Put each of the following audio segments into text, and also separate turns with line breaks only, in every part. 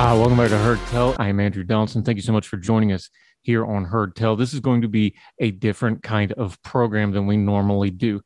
Uh, welcome back to Heard Tell. I am Andrew Donaldson. Thank you so much for joining us here on Heard Tell. This is going to be a different kind of program than we normally do.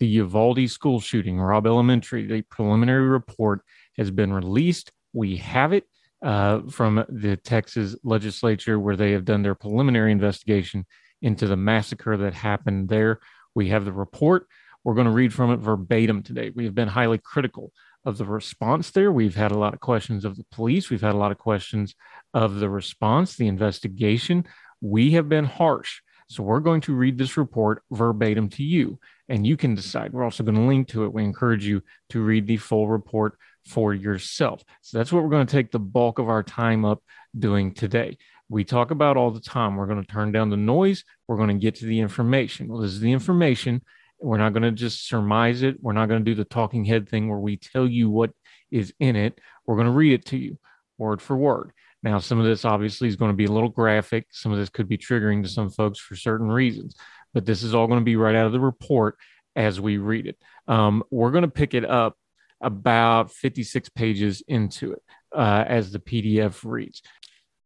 The Uvalde school shooting, Robb Elementary, the preliminary report has been released. We have it uh, from the Texas legislature where they have done their preliminary investigation into the massacre that happened there. We have the report. We're going to read from it verbatim today. We have been highly critical of the response there. We've had a lot of questions of the police. We've had a lot of questions of the response, the investigation. We have been harsh. So we're going to read this report verbatim to you, and you can decide. We're also going to link to it. We encourage you to read the full report for yourself. So that's what we're going to take the bulk of our time up doing today. We talk about all the time. We're going to turn down the noise. We're going to get to the information. Well, this is the information we're not going to just surmise it. We're not going to do the talking head thing where we tell you what is in it. We're going to read it to you word for word. Now, some of this obviously is going to be a little graphic. Some of this could be triggering to some folks for certain reasons, but this is all going to be right out of the report as we read it. Um, we're going to pick it up about 56 pages into it uh, as the PDF reads.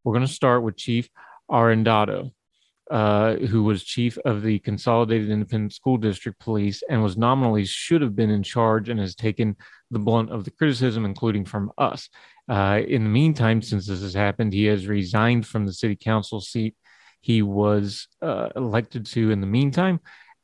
We're going to start with Chief Arredondo. Uh, who was chief of the Consolidated Independent School District Police and was nominally should have been in charge and has taken the blunt of the criticism, including from us. Uh, in the meantime, since this has happened, he has resigned from the city council seat he was uh, elected to in the meantime,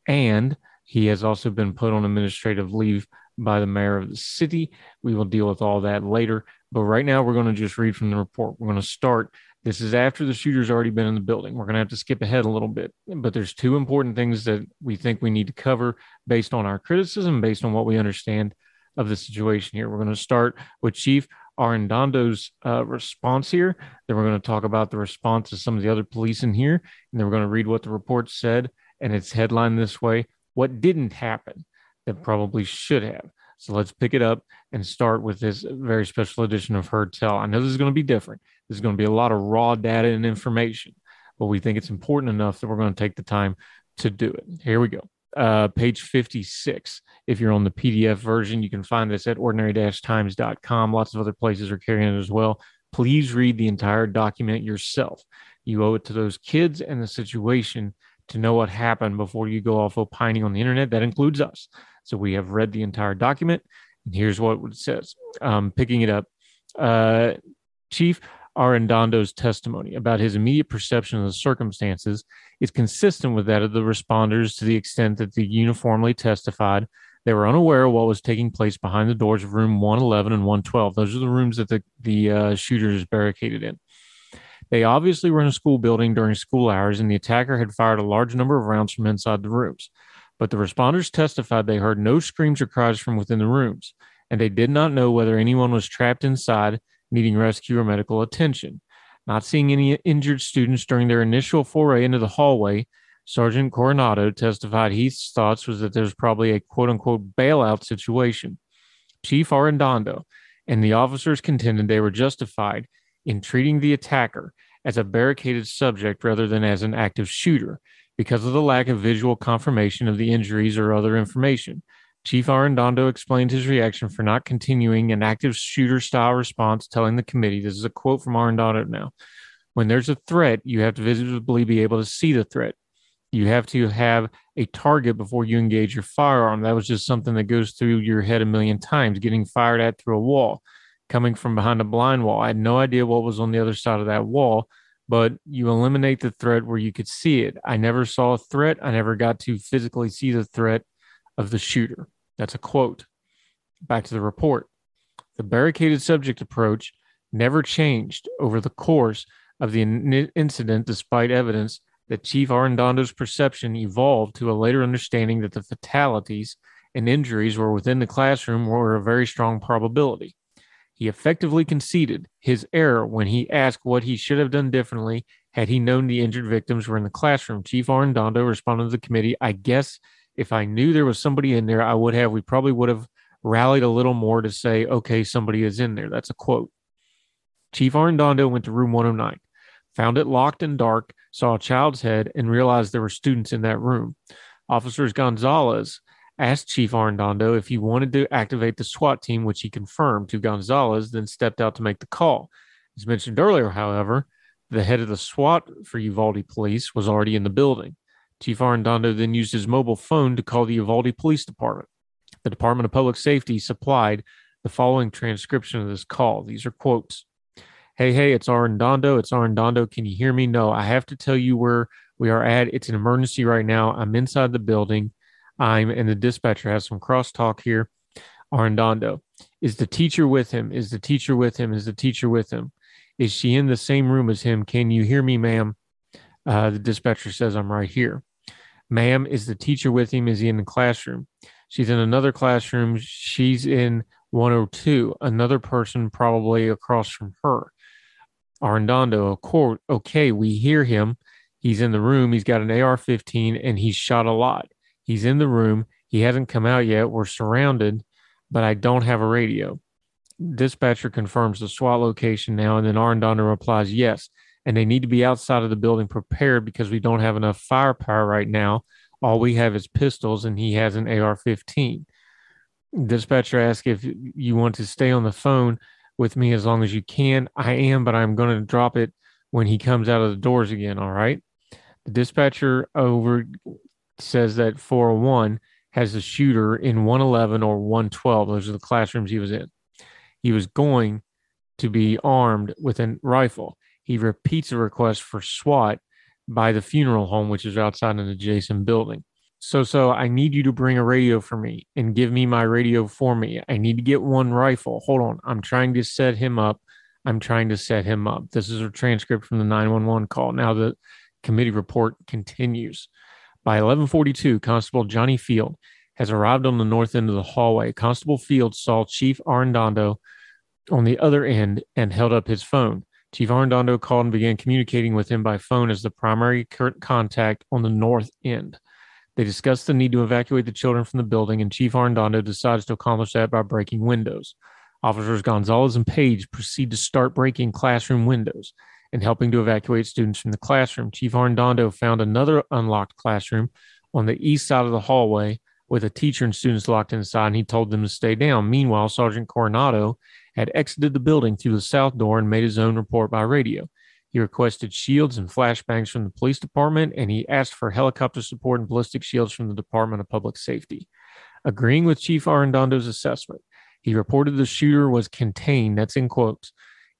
and he has also been put on administrative leave by the mayor of the city. We will deal with all that later. But right now, we're going to just read from the report. We're going to start this is after the shooter's already been in the building. We're going to have to skip ahead a little bit, but there's two important things that we think we need to cover based on our criticism, based on what we understand of the situation here. We're going to start with Chief Arredondo's uh, response here. Then we're going to talk about the response of some of the other police in here. And then we're going to read what the report said. And it's headlined this way What didn't happen that probably should have. So let's pick it up and start with this very special edition of Heard Tell. I know this is going to be different. There's going to be a lot of raw data and information, but we think it's important enough that we're going to take the time to do it. Here we go. Uh, page 56. If you're on the PDF version, you can find this at ordinary times.com. Lots of other places are carrying it as well. Please read the entire document yourself. You owe it to those kids and the situation to know what happened before you go off opining on the internet. That includes us. So we have read the entire document. And here's what it says. Um, picking it up, uh, Chief Arredondo's testimony about his immediate perception of the circumstances is consistent with that of the responders to the extent that they uniformly testified they were unaware of what was taking place behind the doors of room 111 and 112. Those are the rooms that the, the uh, shooter is barricaded in. They obviously were in a school building during school hours, and the attacker had fired a large number of rounds from inside the rooms. But the responders testified they heard no screams or cries from within the rooms, and they did not know whether anyone was trapped inside needing rescue or medical attention. Not seeing any injured students during their initial foray into the hallway, Sergeant Coronado testified Heath's thoughts was that there was probably a quote unquote bailout situation. Chief Arredondo and the officers contended they were justified in treating the attacker as a barricaded subject rather than as an active shooter because of the lack of visual confirmation of the injuries or other information. Chief Arredondo explained his reaction for not continuing an active shooter style response, telling the committee this is a quote from Arredondo now. When there's a threat, you have to visibly be able to see the threat. You have to have a target before you engage your firearm. That was just something that goes through your head a million times, getting fired at through a wall, coming from behind a blind wall. I had no idea what was on the other side of that wall, but you eliminate the threat where you could see it. I never saw a threat. I never got to physically see the threat of the shooter. That's a quote. Back to the report. The barricaded subject approach never changed over the course of the incident, despite evidence that Chief Arredondo's perception evolved to a later understanding that the fatalities and injuries were within the classroom were a very strong probability. He effectively conceded his error when he asked what he should have done differently had he known the injured victims were in the classroom. Chief Arredondo responded to the committee, I guess if I knew there was somebody in there, I would have, we probably would have rallied a little more to say, okay, somebody is in there. That's a quote. Chief Arredondo went to room 109 found it locked and dark, saw a child's head, and realized there were students in that room. Officers Gonzalez asked Chief Arredondo if he wanted to activate the SWAT team, which he confirmed to Gonzalez, then stepped out to make the call. As mentioned earlier, however, the head of the SWAT for Uvalde Police was already in the building. Chief Arredondo then used his mobile phone to call the Uvalde Police Department. The Department of Public Safety supplied the following transcription of this call. These are quotes. Hey, hey, it's Arredondo. It's Arredondo. Can you hear me? No, I have to tell you where we are at. It's an emergency right now. I'm inside the building. I'm, and the dispatcher has some crosstalk here. Arredondo. Is the teacher with him? Is the teacher with him? Is the teacher with him? Is she in the same room as him? Can you hear me, ma'am? Uh, the dispatcher says, I'm right here. Ma'am, is the teacher with him? Is he in the classroom? She's in another classroom. She's in 102. Another person probably across from her. Arredondo, course, okay, we hear him. He's in the room. He's got an AR 15 and he's shot a lot. He's in the room. He hasn't come out yet. We're surrounded, but I don't have a radio. Dispatcher confirms the SWAT location now, and then Arredondo replies, yes. And they need to be outside of the building prepared because we don't have enough firepower right now. All we have is pistols, and he has an AR 15. Dispatcher asks if you want to stay on the phone with me as long as you can. I am, but I'm going to drop it when he comes out of the doors again. All right. The dispatcher over says that 401 has a shooter in 111 or 112. Those are the classrooms he was in. He was going to be armed with a rifle. He repeats a request for SWAT by the funeral home, which is outside an adjacent building. So, so I need you to bring a radio for me and give me my radio for me. I need to get one rifle. Hold on. I'm trying to set him up. I'm trying to set him up. This is a transcript from the 911 call. Now the committee report continues. By 1142, Constable Johnny Field has arrived on the north end of the hallway. Constable Field saw Chief Arredondo on the other end and held up his phone. Chief Arredondo called and began communicating with him by phone as the primary contact on the north end. They discuss the need to evacuate the children from the building, and Chief Arredondo decides to accomplish that by breaking windows. Officers Gonzalez and Page proceed to start breaking classroom windows and helping to evacuate students from the classroom. Chief Arredondo found another unlocked classroom on the east side of the hallway with a teacher and students locked inside, and he told them to stay down. Meanwhile, Sergeant Coronado had exited the building through the south door and made his own report by radio. He requested shields and flashbangs from the police department, and he asked for helicopter support and ballistic shields from the Department of Public Safety. Agreeing with Chief Arredondo's assessment, he reported the shooter was contained, that's in quotes,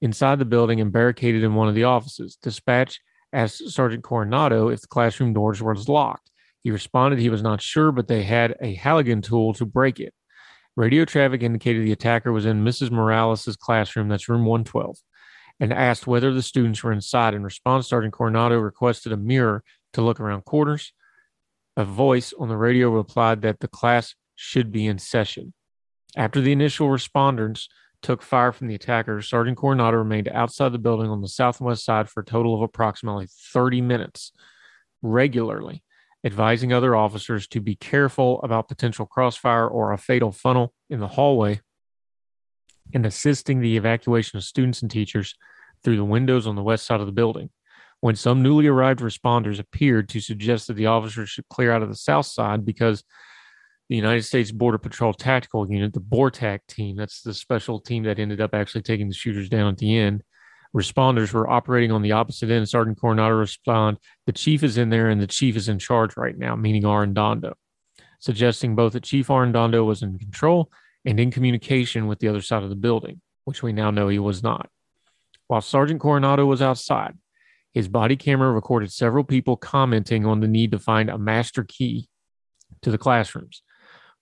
inside the building and barricaded in one of the offices. Dispatch asked Sergeant Coronado if the classroom doors were locked. He responded he was not sure, but they had a Halligan tool to break it. Radio traffic indicated the attacker was in Mrs. Mireles' classroom, that's room 112 and asked whether the students were inside. In response, Sergeant Coronado requested a mirror to look around quarters. A voice on the radio replied that the class should be in session. After the initial responders took fire from the attackers, Sergeant Coronado remained outside the building on the southwest side for a total of approximately 30 minutes, regularly advising other officers to be careful about potential crossfire or a fatal funnel in the hallway and assisting the evacuation of students and teachers through the windows on the west side of the building. When some newly arrived responders appeared to suggest that the officers should clear out of the south side because the United States Border Patrol Tactical Unit, the BORTAC team, that's the special team that ended up actually taking the shooters down at the end. Responders were operating on the opposite end. Sergeant Coronado responded, The chief is in there and the chief is in charge right now, meaning Arredondo, suggesting both that Chief Arredondo was in control and in communication with the other side of the building, which we now know he was not. While Sergeant Coronado was outside, his body camera recorded several people commenting on the need to find a master key to the classrooms.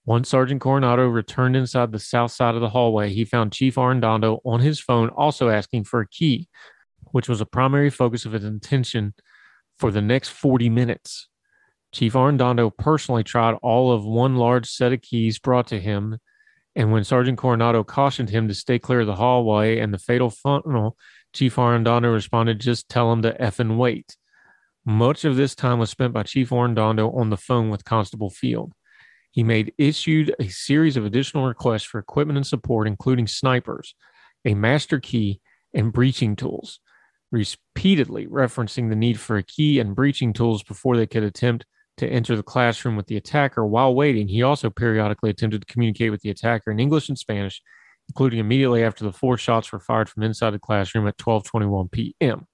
Once Sergeant Coronado returned inside the south side of the hallway, he found Chief Arredondo on his phone also asking for a key, which was a primary focus of his attention for the next 40 minutes. Chief Arredondo personally tried all of one large set of keys brought to him, and when Sergeant Coronado cautioned him to stay clear of the hallway and the fatal funnel, Chief Arredondo responded, just tell him to F and wait. Much of this time was spent by Chief Arredondo on the phone with Constable Field. He made issued a series of additional requests for equipment and support, including snipers, a master key, and breaching tools, repeatedly referencing the need for a key and breaching tools before they could attempt to enter the classroom with the attacker. While waiting, he also periodically attempted to communicate with the attacker in English and Spanish, including immediately after the four shots were fired from inside the classroom at 12:21 p.m.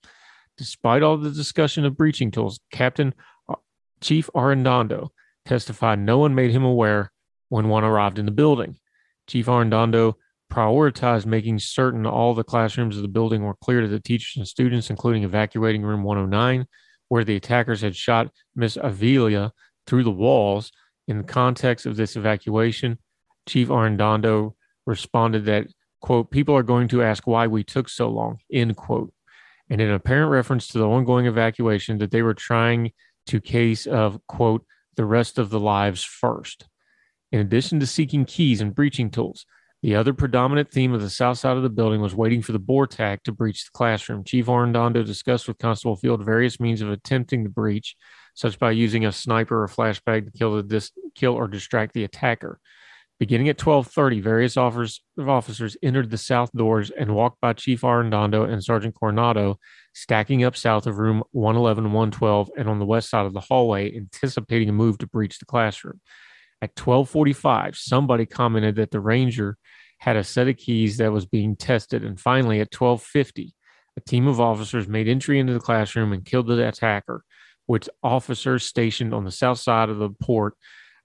Despite all the discussion of breaching tools, Captain uh, Chief Arredondo testified no one made him aware when one arrived in the building. Chief Arredondo prioritized making certain all the classrooms of the building were clear to the teachers and students, including evacuating room 109, where the attackers had shot Miss Avila through the walls. In the context of this evacuation, Chief Arredondo responded that, quote, people are going to ask why we took so long, end quote. And in apparent reference to the ongoing evacuation, that they were trying to case of, quote, the rest of the lives first. In addition to seeking keys and breaching tools, the other predominant theme of the south side of the building was waiting for the BORTAC to breach the classroom. Chief Arredondo discussed with Constable Field various means of attempting the breach, such by using a sniper or flashbang to kill dis- kill or distract the attacker. Beginning at 12:30, various officers, entered the south doors and walked by Chief Arredondo and Sergeant Coronado, stacking up south of room 111 and 112 and on the west side of the hallway, anticipating a move to breach the classroom. At 12:45, somebody commented that the ranger had a set of keys that was being tested, and finally at 12:50, a team of officers made entry into the classroom and killed the attacker, which officers stationed on the south side of the port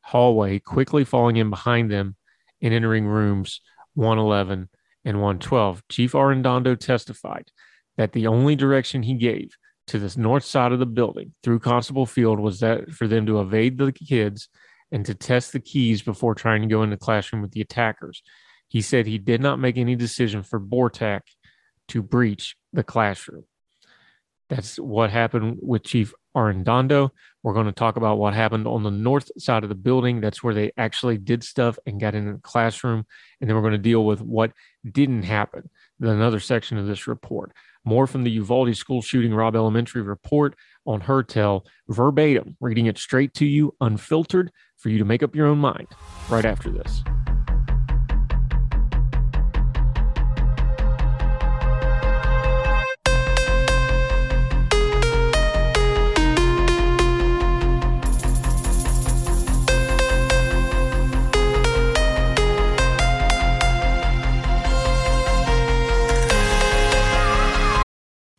hallway quickly falling in behind them and entering rooms 111 and 112. Chief Arredondo testified that the only direction he gave to the north side of the building through Constable Field was that for them to evade the kids and to test the keys before trying to go in the classroom with the attackers. He said he did not make any decision for BORTAC to breach the classroom. That's what happened with Chief Arredondo. We're going to talk about what happened on the north side of the building. That's where they actually did stuff and got in the classroom. And then we're going to deal with what didn't happen, another section of this report. More from the Uvalde school shooting Robb Elementary report on Heard Tell, verbatim, reading it straight to you, unfiltered, for you to make up your own mind right after this.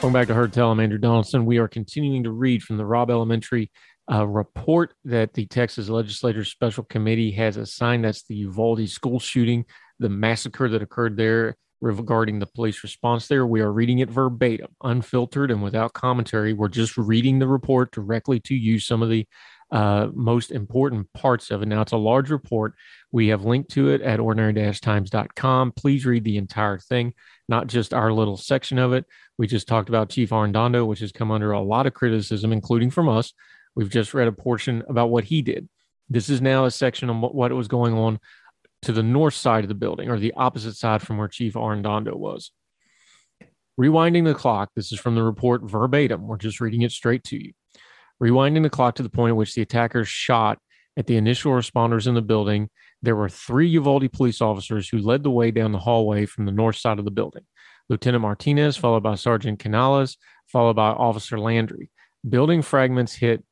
Welcome back to Heard Tell. I'm Andrew Donaldson. We are continuing to read from the Robb Elementary uh, report that the Texas Legislature Special Committee has assigned. That's the Uvalde school shooting, the massacre that occurred there regarding the police response there. We are reading it verbatim, unfiltered, and without commentary. We're just reading the report directly to you, some of the uh, most important parts of it. Now, it's a large report. We have linked to it at ordinary-times.com. Please read the entire thing, not just our little section of it. We just talked about Chief Arredondo, which has come under a lot of criticism, including from us. We've just read a portion about what he did. This is now a section on what was going on to the north side of the building or the opposite side from where Chief Arredondo was. Rewinding the clock, this is from the report verbatim. We're just reading it straight to you. Rewinding the clock to the point at which the attackers shot at the initial responders in the building, there were three Uvalde police officers who led the way down the hallway from the north side of the building Lieutenant Martinez, followed by Sergeant Canales, followed by Officer Landry. Building fragments hit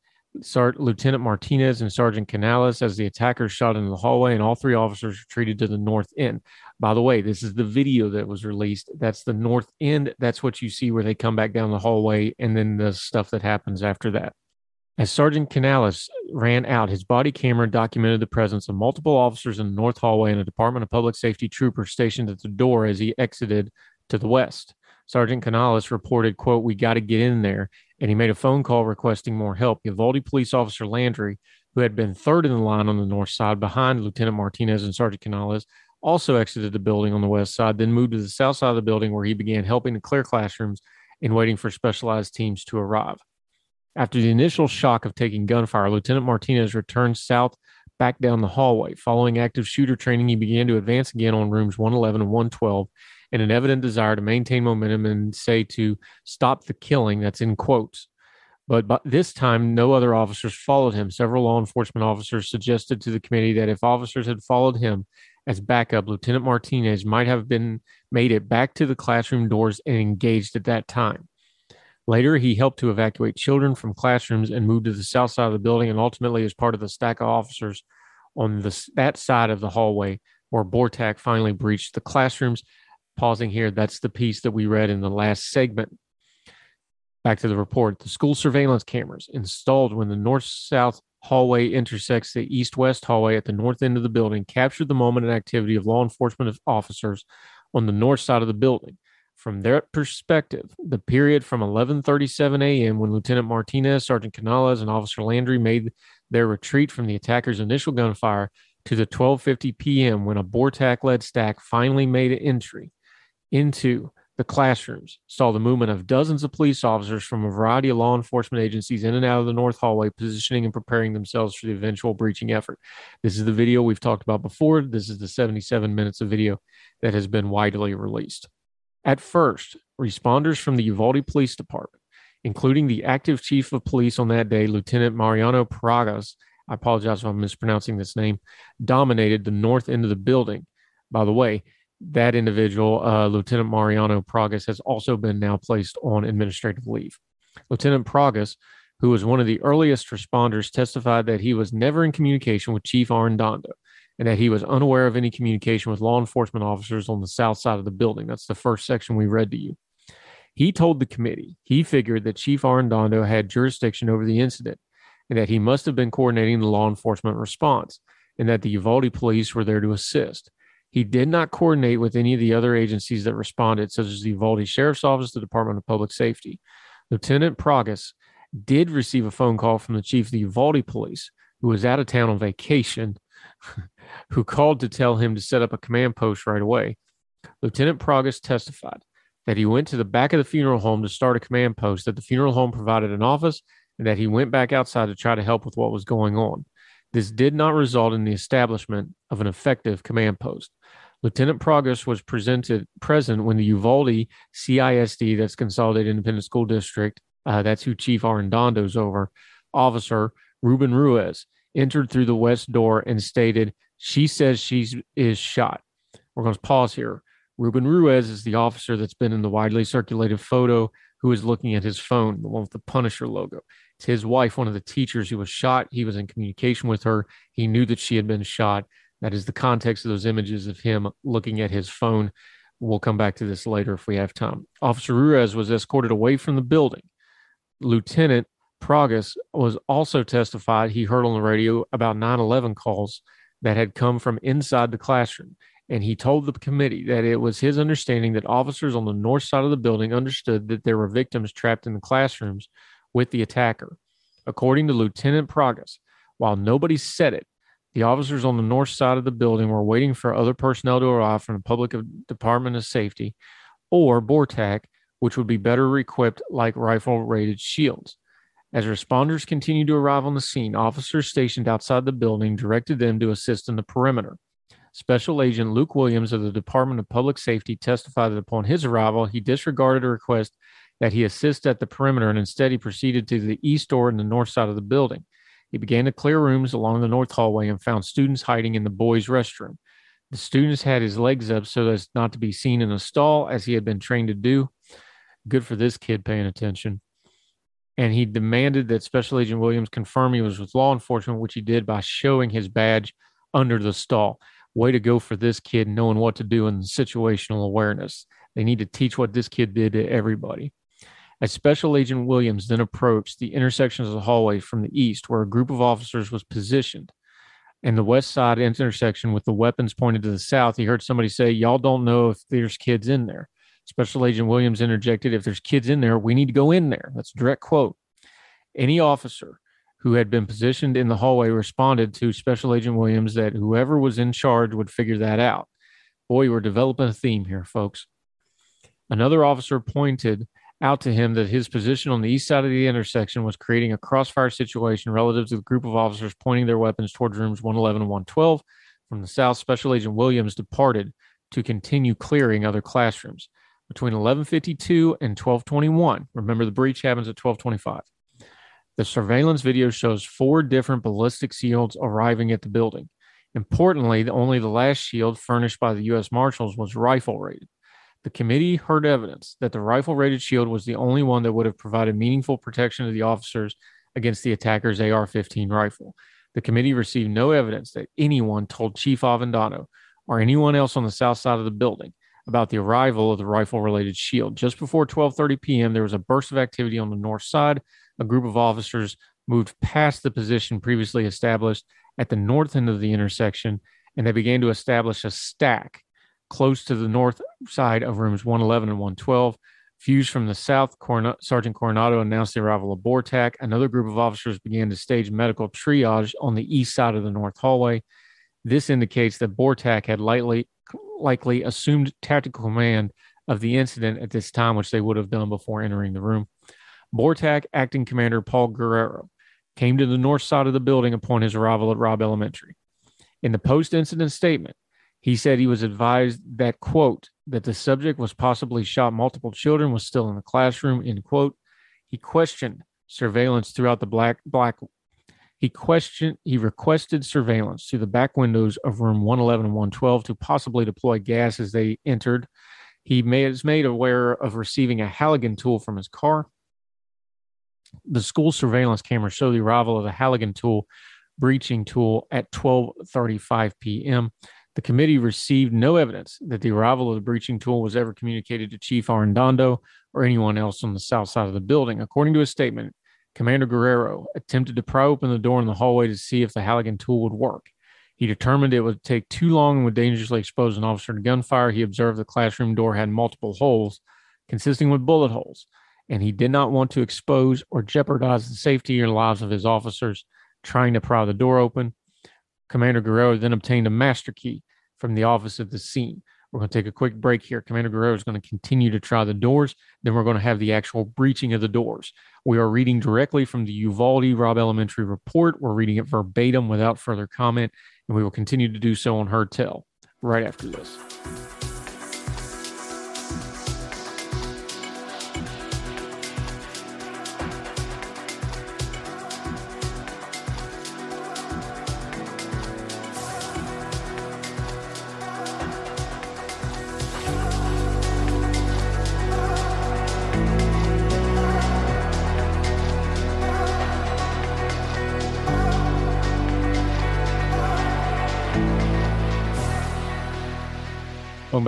Sart- Lieutenant Martinez and Sergeant Canales as the attackers shot into the hallway, and all three officers retreated to the north end. By the way, this is the video that was released. That's the north end. That's what you see where they come back down the hallway, and then the stuff that happens after that. As Sergeant Canales ran out, his body camera documented the presence of multiple officers in the north hallway and a Department of Public Safety trooper stationed at the door as he exited to the west. Sergeant Canales reported, quote, we got to get in there. And he made a phone call requesting more help. Uvalde police officer Landry, who had been third in the line on the north side behind Lieutenant Martinez and Sergeant Canales, also exited the building on the west side, then moved to the south side of the building where he began helping to clear classrooms and waiting for specialized teams to arrive. After the initial shock of taking gunfire, Lieutenant Martinez returned south back down the hallway. Following active shooter training, he began to advance again on rooms 111 and 112 in an evident desire to maintain momentum and say to stop the killing. That's in quotes. But, but this time, no other officers followed him. Several law enforcement officers suggested to the committee that if officers had followed him as backup, Lieutenant Martinez might have been made it back to the classroom doors and engaged at that time. Later, he helped to evacuate children from classrooms and moved to the south side of the building, and ultimately, as part of the stack of officers on the, that side of the hallway where BORTAC finally breached the classrooms pausing here, that's the piece that we read in the last segment. Back to the report. The school surveillance cameras installed when the north south hallway intersects the east west hallway at the north end of the building captured the moment and activity of law enforcement officers on the north side of the building. From their perspective, the period from 11:37 a.m. when Lieutenant Martinez, Sergeant Canales, and Officer Landry made their retreat from the attackers' initial gunfire to the 12:50 p.m. when a BORTAC-led stack finally made an entry into the classrooms saw the movement of dozens of police officers from a variety of law enforcement agencies in and out of the North Hallway, positioning and preparing themselves for the eventual breaching effort. This is the video we've talked about before. This is the 77 minutes of video that has been widely released. At first, responders from the Uvalde Police Department, including the active chief of police on that day, Lieutenant Mariano Paragas, I apologize if I'm mispronouncing this name, dominated the north end of the building. By the way, that individual, uh, Lieutenant Mariano Pragas, has also been now placed on administrative leave. Lieutenant Pragas, who was one of the earliest responders, testified that he was never in communication with Chief Arredondo and that he was unaware of any communication with law enforcement officers on the south side of the building. That's the first section we read to you. He told the committee he figured that Chief Arredondo had jurisdiction over the incident and that he must have been coordinating the law enforcement response and that the Uvalde police were there to assist. He did not coordinate with any of the other agencies that responded, such as the Uvalde Sheriff's Office, the Department of Public Safety. Lieutenant Pragas did receive a phone call from the chief of the Uvalde Police, who was out of town on vacation, who called to tell him to set up a command post right away. Lieutenant Pragas testified that he went to the back of the funeral home to start a command post, that the funeral home provided an office, and that he went back outside to try to help with what was going on. This did not result in the establishment of an effective command post. Lieutenant Pragas was presented present when the Uvalde CISD, that's Consolidated Independent School District, uh, that's who Chief Arredondo's over, officer Ruben Ruiz entered through the west door and stated, "She says she is shot." We're going to pause here. Ruben Ruiz is the officer that's been in the widely circulated photo who is looking at his phone, the one with the Punisher logo. It's his wife, one of the teachers who was shot. He was in communication with her. He knew that she had been shot. That is the context of those images of him looking at his phone. We'll come back to this later if we have time. Officer Ruiz was escorted away from the building. Lieutenant Pragas was also testified he heard on the radio about 9 11 calls that had come from inside the classroom. And he told the committee that it was his understanding that officers on the north side of the building understood that there were victims trapped in the classrooms with the attacker. According to Lieutenant Pragas, while nobody said it, the officers on the north side of the building were waiting for other personnel to arrive from the Public Department of Safety or BORTAC, which would be better equipped like rifle rated shields. As responders continued to arrive on the scene, officers stationed outside the building directed them to assist in the perimeter. Special Agent Luke Williams of the Department of Public Safety testified that upon his arrival, he disregarded a request that he assist at the perimeter and instead he proceeded to the east door and the north side of the building. He began to clear rooms along the north hallway and found students hiding in the boys' restroom. The students had his legs up so as not to be seen in a stall, as he had been trained to do. Good for this kid paying attention. And he demanded that Special Agent Williams confirm he was with law enforcement, which he did by showing his badge under the stall. Way to go for this kid knowing what to do in situational awareness. They need to teach what this kid did to everybody. As Special Agent Williams then approached the intersections of the hallway from the east, where a group of officers was positioned, and the west side intersection with the weapons pointed to the south, he heard somebody say, Y'all don't know if there's kids in there. Special Agent Williams interjected, If there's kids in there, we need to go in there. That's a direct quote. Any officer who had been positioned in the hallway responded to Special Agent Williams that whoever was in charge would figure that out. Boy, we're developing a theme here, folks. Another officer pointed out to him that his position on the east side of the intersection was creating a crossfire situation relative to the group of officers pointing their weapons towards rooms 111 and 112. From the south, Special Agent Williams departed to continue clearing other classrooms. Between 1152 and 1221, remember the breach happens at 1225. The surveillance video shows four different ballistic shields arriving at the building. Importantly, only the last shield furnished by the U.S. Marshals was rifle rated. The committee heard evidence that the rifle rated shield was the only one that would have provided meaningful protection to the officers against the attacker's AR 15 rifle. The committee received no evidence that anyone told Chief Arredondo or anyone else on the south side of the building about the arrival of the rifle related shield. Just before 12:30 p.m., there was a burst of activity on the north side. A group of officers moved past the position previously established at the north end of the intersection and they began to establish a stack close to the north side of rooms 111 and 112. Fused from the south, Sergeant Coronado announced the arrival of BORTAC. Another group of officers began to stage medical triage on the east side of the north hallway. This indicates that BORTAC had lightly, likely assumed tactical command of the incident at this time, which they would have done before entering the room. BORTAC Acting Commander Paul Guerrero came to the north side of the building upon his arrival at Robb Elementary. In the post incident statement, he said he was advised that, quote, that the subject was possibly shot multiple children, was still in the classroom, end quote. He questioned surveillance throughout the black black he questioned he requested surveillance to the back windows of room 111 and 112 to possibly deploy gas as they entered. He is made aware of receiving a Halligan tool from his car. The school surveillance camera showed the arrival of the Halligan tool breaching tool at 12:35 p.m. The committee received no evidence that the arrival of the breaching tool was ever communicated to Chief Arredondo or anyone else on the south side of the building. According to a statement, Commander Guerrero attempted to pry open the door in the hallway to see if the Halligan tool would work. He determined it would take too long and would dangerously expose an officer to gunfire. He observed the classroom door had multiple holes, consisting with bullet holes, and he did not want to expose or jeopardize the safety or lives of his officers trying to pry the door open. Commander Guerrero then obtained a master key from the office of the scene. We're going to take a quick break here. Commander Guerrero is going to continue to try the doors. Then we're going to have the actual breaching of the doors. We are reading directly from the Uvalde Robb Elementary report. We're reading it verbatim without further comment, and we will continue to do so on Heard Tell right after this.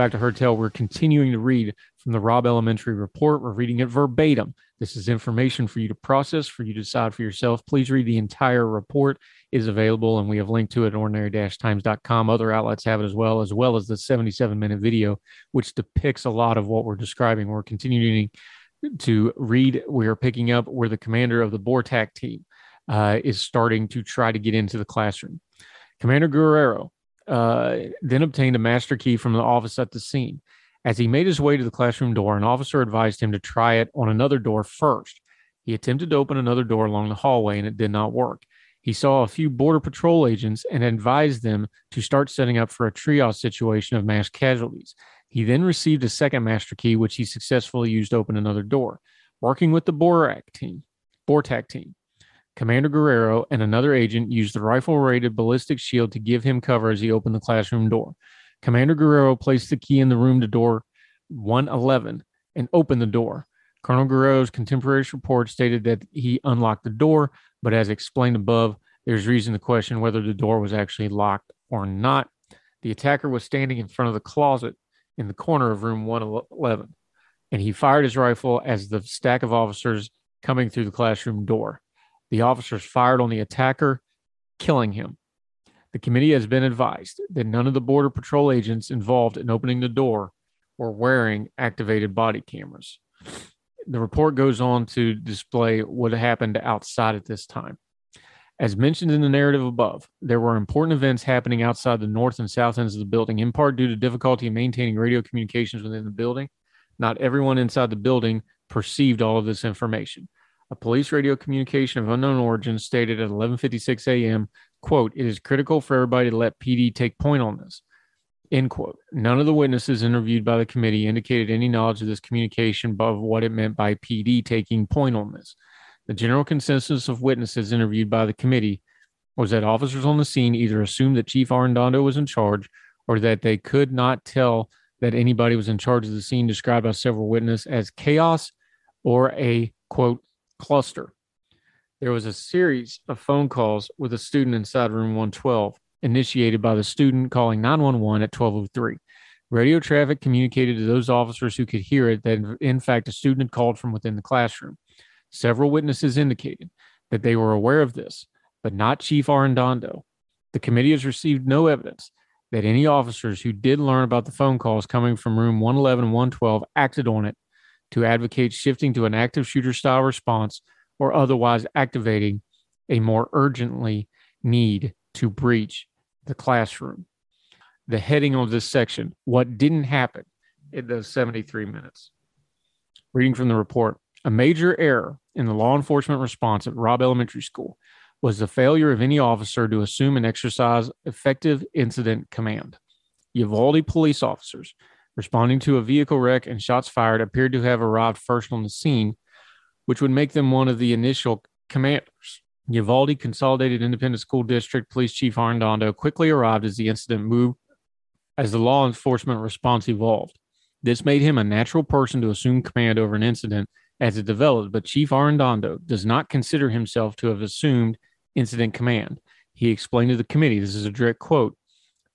Back to Heard Tell. We're continuing to read from the Robb Elementary report. We're reading it verbatim. This is information for you to process, for you to decide for yourself. Please read the entire report. It is available, and we have linked to it at ordinary-times.com. Other outlets have it as well, as well as the 77-minute video, which depicts a lot of what we're describing. We're continuing to read. We are picking up where the commander of the BORTAC team uh, is starting to try to get into the classroom. Commander Guerrero uh, then obtained a master key from the office at the scene. As he made his way to the classroom door, an officer advised him to try it on another door first. He attempted to open another door along the hallway and it did not work. He saw a few Border Patrol agents and advised them to start setting up for a triage situation of mass casualties. He then received a second master key, which he successfully used to open another door. Working with the BORAC team, BORTAC team, Commander Guerrero and another agent used the rifle rated ballistic shield to give him cover as he opened the classroom door. Commander Guerrero placed the key in the room to door 111 and opened the door. Colonel Guerrero's contemporaries report stated that he unlocked the door, but as explained above, there's reason to question whether the door was actually locked or not. The attacker was standing in front of the closet in the corner of room 111, and he fired his rifle as the stack of officers coming through the classroom door. The officers fired on the attacker, killing him. The committee has been advised that none of the Border Patrol agents involved in opening the door were wearing activated body cameras. The report goes on to display what happened outside at this time. As mentioned in the narrative above, there were important events happening outside the north and south ends of the building, in part due to difficulty in maintaining radio communications within the building. Not everyone inside the building perceived all of this information. A police radio communication of unknown origin stated at 11:56 a.m., "quote It is critical for everybody to let PD take point on this." End quote. None of the witnesses interviewed by the committee indicated any knowledge of this communication of what it meant by PD taking point on this. The general consensus of witnesses interviewed by the committee was that officers on the scene either assumed that Chief Arredondo was in charge or that they could not tell that anybody was in charge of the scene described by several witnesses as chaos or a quote cluster. There was a series of phone calls with a student inside room 112, initiated by the student calling 911 at 1203. Radio traffic communicated to those officers who could hear it that, in fact, a student had called from within the classroom. Several witnesses indicated that they were aware of this, but not Chief Arredondo. The committee has received no evidence that any officers who did learn about the phone calls coming from room 111 and 112 acted on it to advocate shifting to an active shooter style response or otherwise activating a more urgently need to breach the classroom. The heading of this section What Didn't Happen in those 73 minutes. Reading from the report A major error in the law enforcement response at Robb Elementary School was the failure of any officer to assume and exercise effective incident command. Uvalde police officers responding to a vehicle wreck and shots fired, appeared to have arrived first on the scene, which would make them one of the initial commanders. Uvalde Consolidated Independent School District Police Chief Arredondo quickly arrived as the incident moved, as the law enforcement response evolved. This made him a natural person to assume command over an incident as it developed, but Chief Arredondo does not consider himself to have assumed incident command. He explained to the committee, this is a direct quote,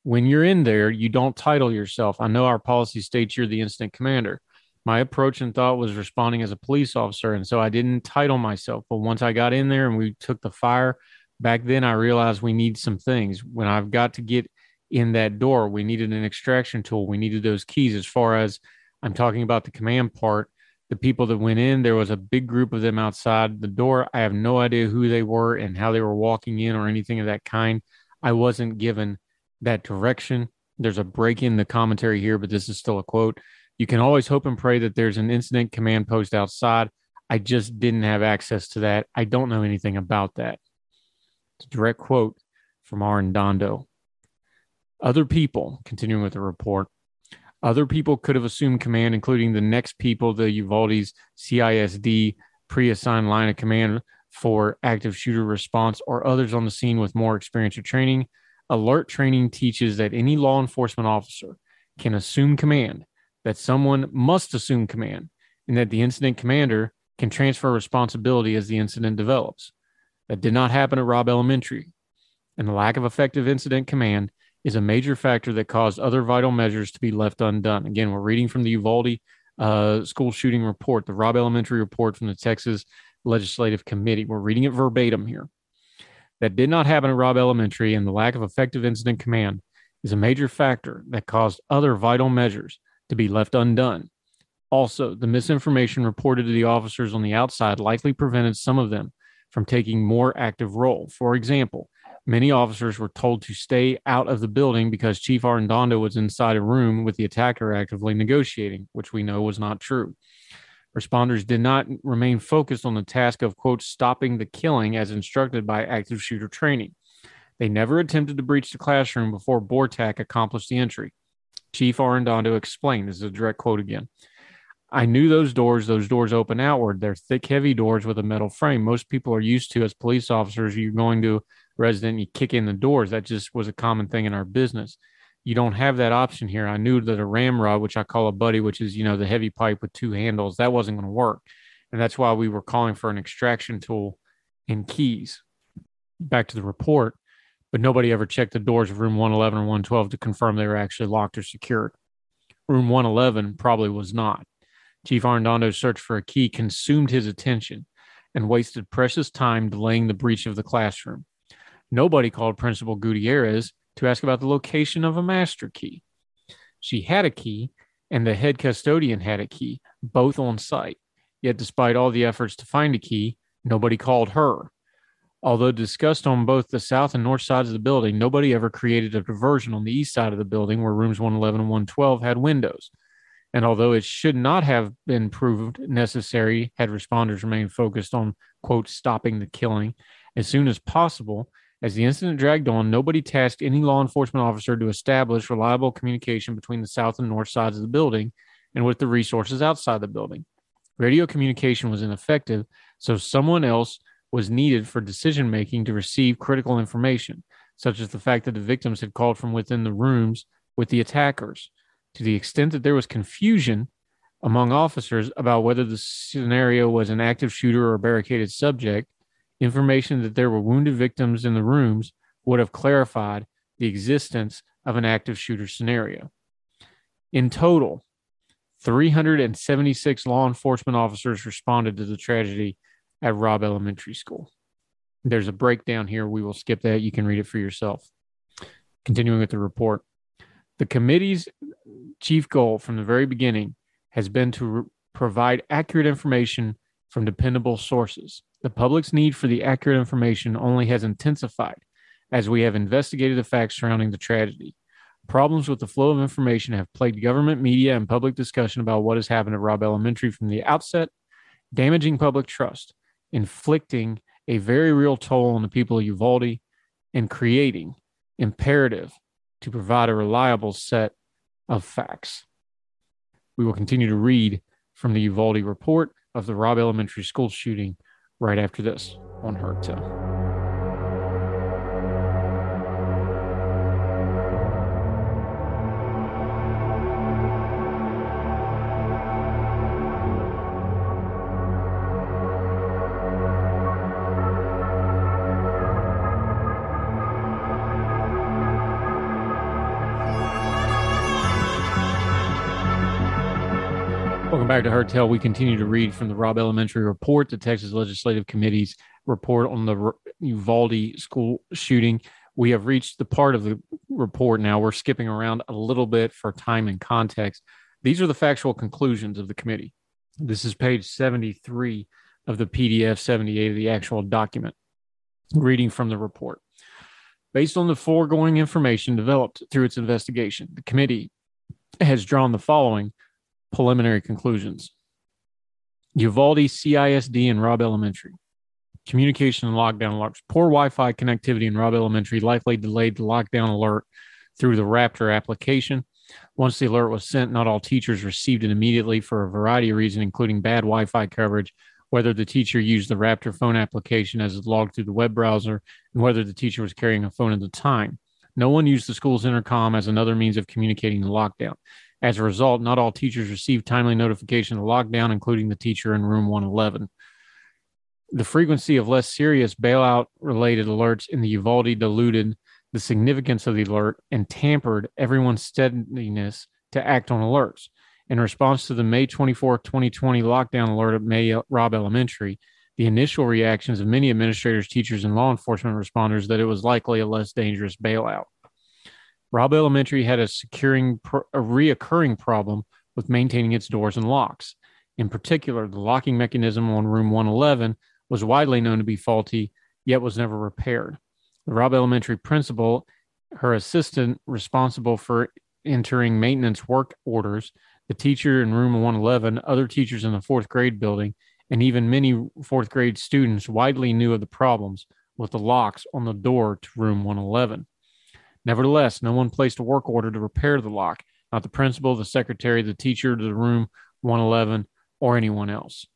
when you're in there, you don't title yourself. I know our policy states you're the incident commander. My approach and thought was responding as a police officer. And so I didn't title myself. But once I got in there and we took the fire, back then I realized we need some things. When I've got to get in that door, we needed an extraction tool. We needed those keys. As far as I'm talking about the command part, the people that went in, there was a big group of them outside the door. I have no idea who they were and how they were walking in or anything of that kind. I wasn't given that direction. There's a break in the commentary here, but this is still a quote. You can always hope and pray that there's an incident command post outside. I just didn't have access to that. I don't know anything about that. It's a direct quote from Arredondo. Other people, continuing with the report, other people could have assumed command, including the next people, the Uvalde's CISD pre assigned line of command for active shooter response, or others on the scene with more experience or training. ALERRT training teaches that any law enforcement officer can assume command, that someone must assume command, and that the incident commander can transfer responsibility as the incident develops. That did not happen at Robb Elementary, and the lack of effective incident command is a major factor that caused other vital measures to be left undone. Again, we're reading from the Uvalde uh, school shooting report, the Robb Elementary report from the Texas Legislative Committee. We're reading it verbatim here. That did not happen at Robb Elementary, and the lack of effective incident command is a major factor that caused other vital measures to be left undone. Also, the misinformation reported to the officers on the outside likely prevented some of them from taking more active role. For example, many officers were told to stay out of the building because Chief Arredondo was inside a room with the attacker actively negotiating, which we know was not true. Responders did not remain focused on the task of, quote, stopping the killing as instructed by active shooter training. They never attempted to breach the classroom before BORTAC accomplished the entry. Chief Arredondo explained, this is a direct quote again. I knew those doors, those doors open outward. They're thick, heavy doors with a metal frame. Most people are used to as police officers, you're going to resident, you kick in the doors. That just was a common thing in our business you don't have that option here. I knew that a ramrod, which I call a buddy, which is, you know, the heavy pipe with two handles, that wasn't going to work. And that's why we were calling for an extraction tool and keys. Back to the report, but nobody ever checked the doors of room 111 or 112 to confirm they were actually locked or secured. Room 111 probably was not. Chief Arredondo's search for a key consumed his attention and wasted precious time delaying the breach of the classroom. Nobody called Principal Gutierrez to ask about the location of a master key. She had a key, and the head custodian had a key, both on site. Yet, despite all the efforts to find a key, nobody called her. Although discussed on both the south and north sides of the building, nobody ever created a diversion on the east side of the building where rooms 111 and 112 had windows. And although it should not have been proved necessary had responders remained focused on, quote, stopping the killing as soon as possible, as the incident dragged on, nobody tasked any law enforcement officer to establish reliable communication between the south and north sides of the building and with the resources outside the building. Radio communication was ineffective, so someone else was needed for decision making to receive critical information, such as the fact that the victims had called from within the rooms with the attackers. To the extent that there was confusion among officers about whether the scenario was an active shooter or a barricaded subject, Information that there were wounded victims in the rooms would have clarified the existence of an active shooter scenario. In total, 376 law enforcement officers responded to the tragedy at Robb Elementary School. There's a breakdown here. We will skip that. You can read it for yourself. Continuing with the report. The committee's chief goal from the very beginning has been to re- provide accurate information from dependable sources. The public's need for the accurate information only has intensified as we have investigated the facts surrounding the tragedy. Problems with the flow of information have plagued government, media, and public discussion about what has happened at Robb Elementary from the outset, damaging public trust, inflicting a very real toll on the people of Uvalde, and creating imperative to provide a reliable set of facts. We will continue to read from the Uvalde report of the Robb Elementary School shooting right after this on Heard Tell. Welcome back to Heard Tell. We continue to read from the Robb Elementary report, the Texas Legislative Committee's report on the Uvalde school shooting. We have reached the part of the report now. We're skipping around a little bit for time and context. These are the factual conclusions of the committee. This is page 73 of the PDF 78 of the actual document. Reading from the report. Based on the foregoing information developed through its investigation, the committee has drawn the following preliminary conclusions. Uvalde, CISD, and Robb Elementary. Communication and lockdown alerts. Poor Wi Fi connectivity in Robb Elementary likely delayed the lockdown alert through the Raptor application. Once the alert was sent, not all teachers received it immediately for a variety of reasons, including bad Wi Fi coverage, whether the teacher used the Raptor phone application as it logged through the web browser, and whether the teacher was carrying a phone at the time. No one used the school's intercom as another means of communicating the lockdown. As a result, not all teachers received timely notification of lockdown, including the teacher in room 111. The frequency of less serious bailout related alerts in the Uvalde diluted the significance of the alert and tampered everyone's steadiness to act on alerts. In response to the May 24, 2020 lockdown alert at May uh, Robb Elementary, the initial reactions of many administrators, teachers, and law enforcement responders that it was likely a less dangerous bailout. Robb Elementary had a securing a reoccurring problem with maintaining its doors and locks. In particular, the locking mechanism on room 111 was widely known to be faulty, yet was never repaired. The Robb Elementary principal, her assistant responsible for entering maintenance work orders, the teacher in room 111, other teachers in the fourth grade building, and even many fourth grade students widely knew of the problems with the locks on the door to room 111. Nevertheless, no one placed a work order to repair the lock, not the principal, the secretary, the teacher the room 111, or anyone else.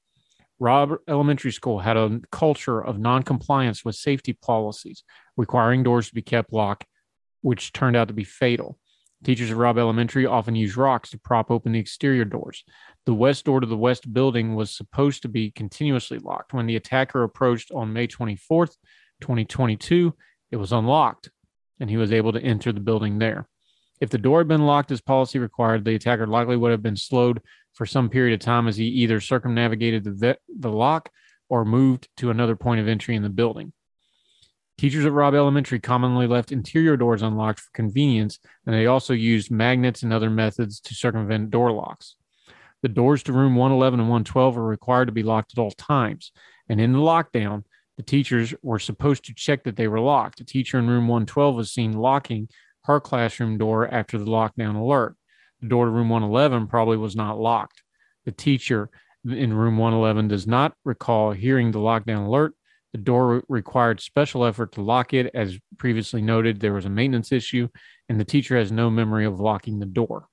Robb Elementary School had a culture of noncompliance with safety policies, requiring doors to be kept locked, which turned out to be fatal. Teachers at Robb Elementary often use rocks to prop open the exterior doors. The west door to the west building was supposed to be continuously locked. When the attacker approached on May 24th, 2022, it was unlocked and he was able to enter the building there. If the door had been locked as policy required, the attacker likely would have been slowed for some period of time as he either circumnavigated the, the lock or moved to another point of entry in the building. Teachers at Robb Elementary commonly left interior doors unlocked for convenience, and they also used magnets and other methods to circumvent door locks. The doors to room 111 and 112 are required to be locked at all times, and in the lockdown, the teachers were supposed to check that they were locked. A teacher in room 112 was seen locking her classroom door after the lockdown alert. The door to room 111 probably was not locked. The teacher in room 111 does not recall hearing the lockdown alert the door required special effort to lock it. As previously noted, there was a maintenance issue, and the teacher has no memory of locking the door.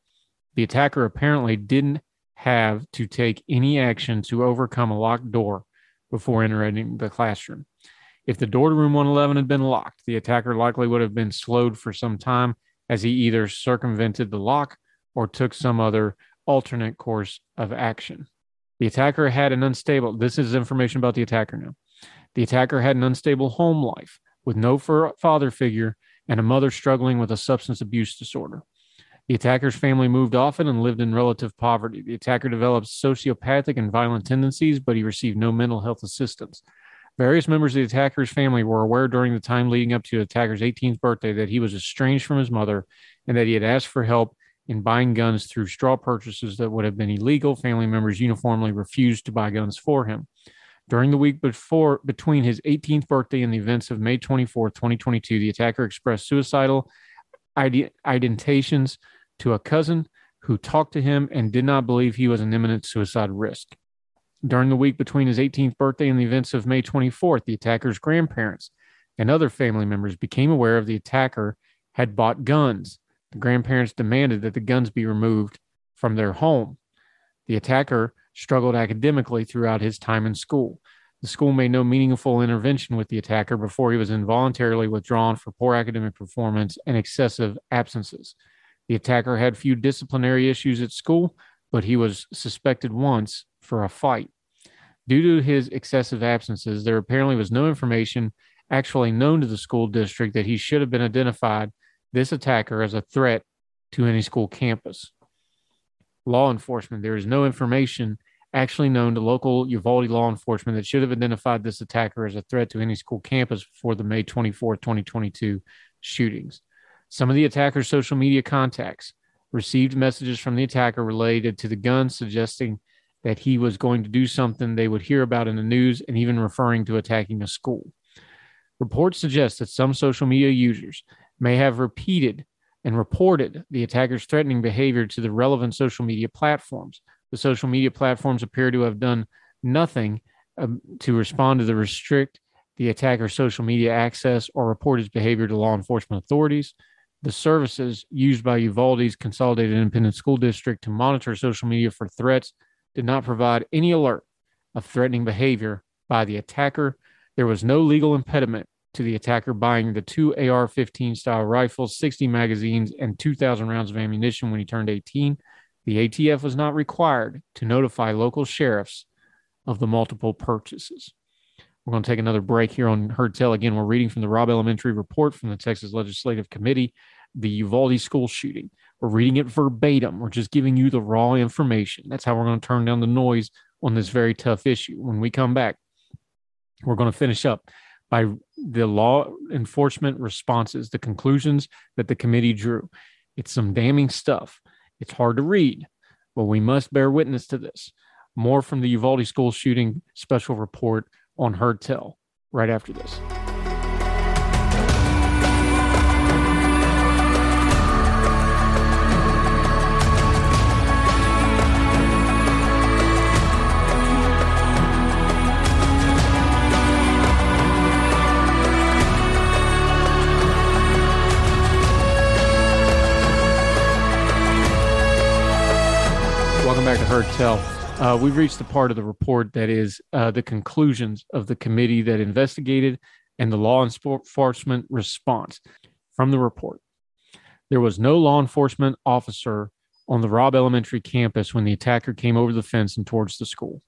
The attacker apparently didn't have to take any action to overcome a locked door before entering the classroom. If the door to room 111 had been locked, the attacker likely would have been slowed for some time as he either circumvented the lock or took some other alternate course of action. The attacker had an unstable, this is information about the attacker now. The attacker had an unstable home life with no father figure and a mother struggling with a substance abuse disorder. The attacker's family moved often and lived in relative poverty. The attacker developed sociopathic and violent tendencies, but he received no mental health assistance. Various members of the attacker's family were aware during the time leading up to the attacker's 18th birthday that he was estranged from his mother and that he had asked for help in buying guns through straw purchases that would have been illegal. Family members uniformly refused to buy guns for him. During the week before, between his 18th birthday and the events of May 24, 2022, the attacker expressed suicidal identations to a cousin who talked to him and did not believe he was an imminent suicide risk. During the week between his 18th birthday and the events of May 24th, the attacker's grandparents and other family members became aware of the attacker had bought guns. The grandparents demanded that the guns be removed from their home. The attacker struggled academically throughout his time in school. The school made no meaningful intervention with the attacker before he was involuntarily withdrawn for poor academic performance and excessive absences. The attacker had few disciplinary issues at school, but he was suspected once for a fight. Due to his excessive absences, there apparently was no information actually known to the school district that he should have been identified this attacker as a threat to any school campus. Law enforcement, there is no information actually known to local Uvalde law enforcement that should have identified this attacker as a threat to any school campus before the May 24, 2022 shootings. Some of the attacker's social media contacts received messages from the attacker related to the gun, suggesting that he was going to do something they would hear about in the news and even referring to attacking a school. Reports suggest that some social media users may have repeated and reported the attacker's threatening behavior to the relevant social media platforms, the social media platforms appear to have done nothing um, to respond to the restrict the attacker's social media access or report his behavior to law enforcement authorities. The services used by Uvalde's Consolidated Independent School District to monitor social media for threats did not provide any alert of threatening behavior by the attacker. There was no legal impediment to the attacker buying the two AR 15 style rifles, 60 magazines, and 2,000 rounds of ammunition when he turned 18. The ATF was not required to notify local sheriffs of the multiple purchases. We're going to take another break here on Heard Tell. Again, we're reading from the Robb Elementary report from the Texas Legislative Committee, the Uvalde school shooting. We're reading it verbatim. We're just giving you the raw information. That's how we're going to turn down the noise on this very tough issue. When we come back, we're going to finish up by the law enforcement responses, the conclusions that the committee drew. It's some damning stuff. It's hard to read, but we must bear witness to this. More from the Uvalde school shooting special report on Heard Tell right after this. Welcome back to Heard Tell. Uh, we've reached the part of the report that is uh, the conclusions of the committee that investigated and the law enforcement response from the report. There was no law enforcement officer on the Robb Elementary campus when the attacker came over the fence and towards the school.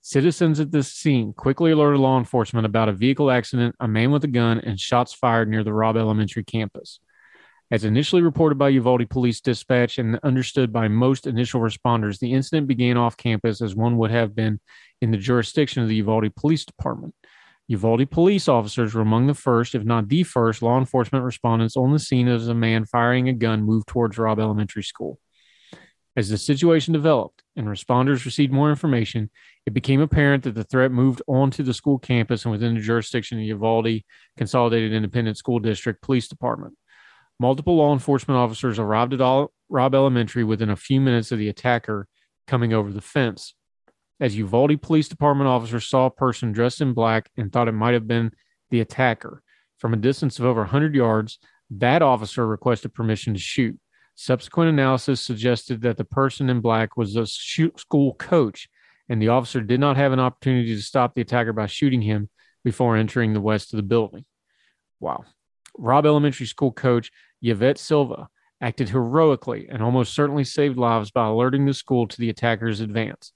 Citizens at this scene quickly alerted law enforcement about a vehicle accident, a man with a gun, and shots fired near the Robb Elementary campus. As initially reported by Uvalde Police Dispatch and understood by most initial responders, the incident began off campus as one would have been in the jurisdiction of the Uvalde Police Department. Uvalde police officers were among the first, if not the first, law enforcement respondents on the scene as a man firing a gun moved towards Robb Elementary School. As the situation developed and responders received more information, it became apparent that the threat moved onto the school campus and within the jurisdiction of the Uvalde Consolidated Independent School District Police Department. Multiple law enforcement officers arrived at all, Robb Elementary within a few minutes of the attacker coming over the fence. As Uvalde Police Department officers saw a person dressed in black and thought it might have been the attacker. From a distance of over 100 yards, that officer requested permission to shoot. Subsequent analysis suggested that the person in black was a school coach, and the officer did not have an opportunity to stop the attacker by shooting him before entering the west of the building. Wow. Robb Elementary School coach Yvette Silva acted heroically and almost certainly saved lives by alerting the school to the attacker's advance.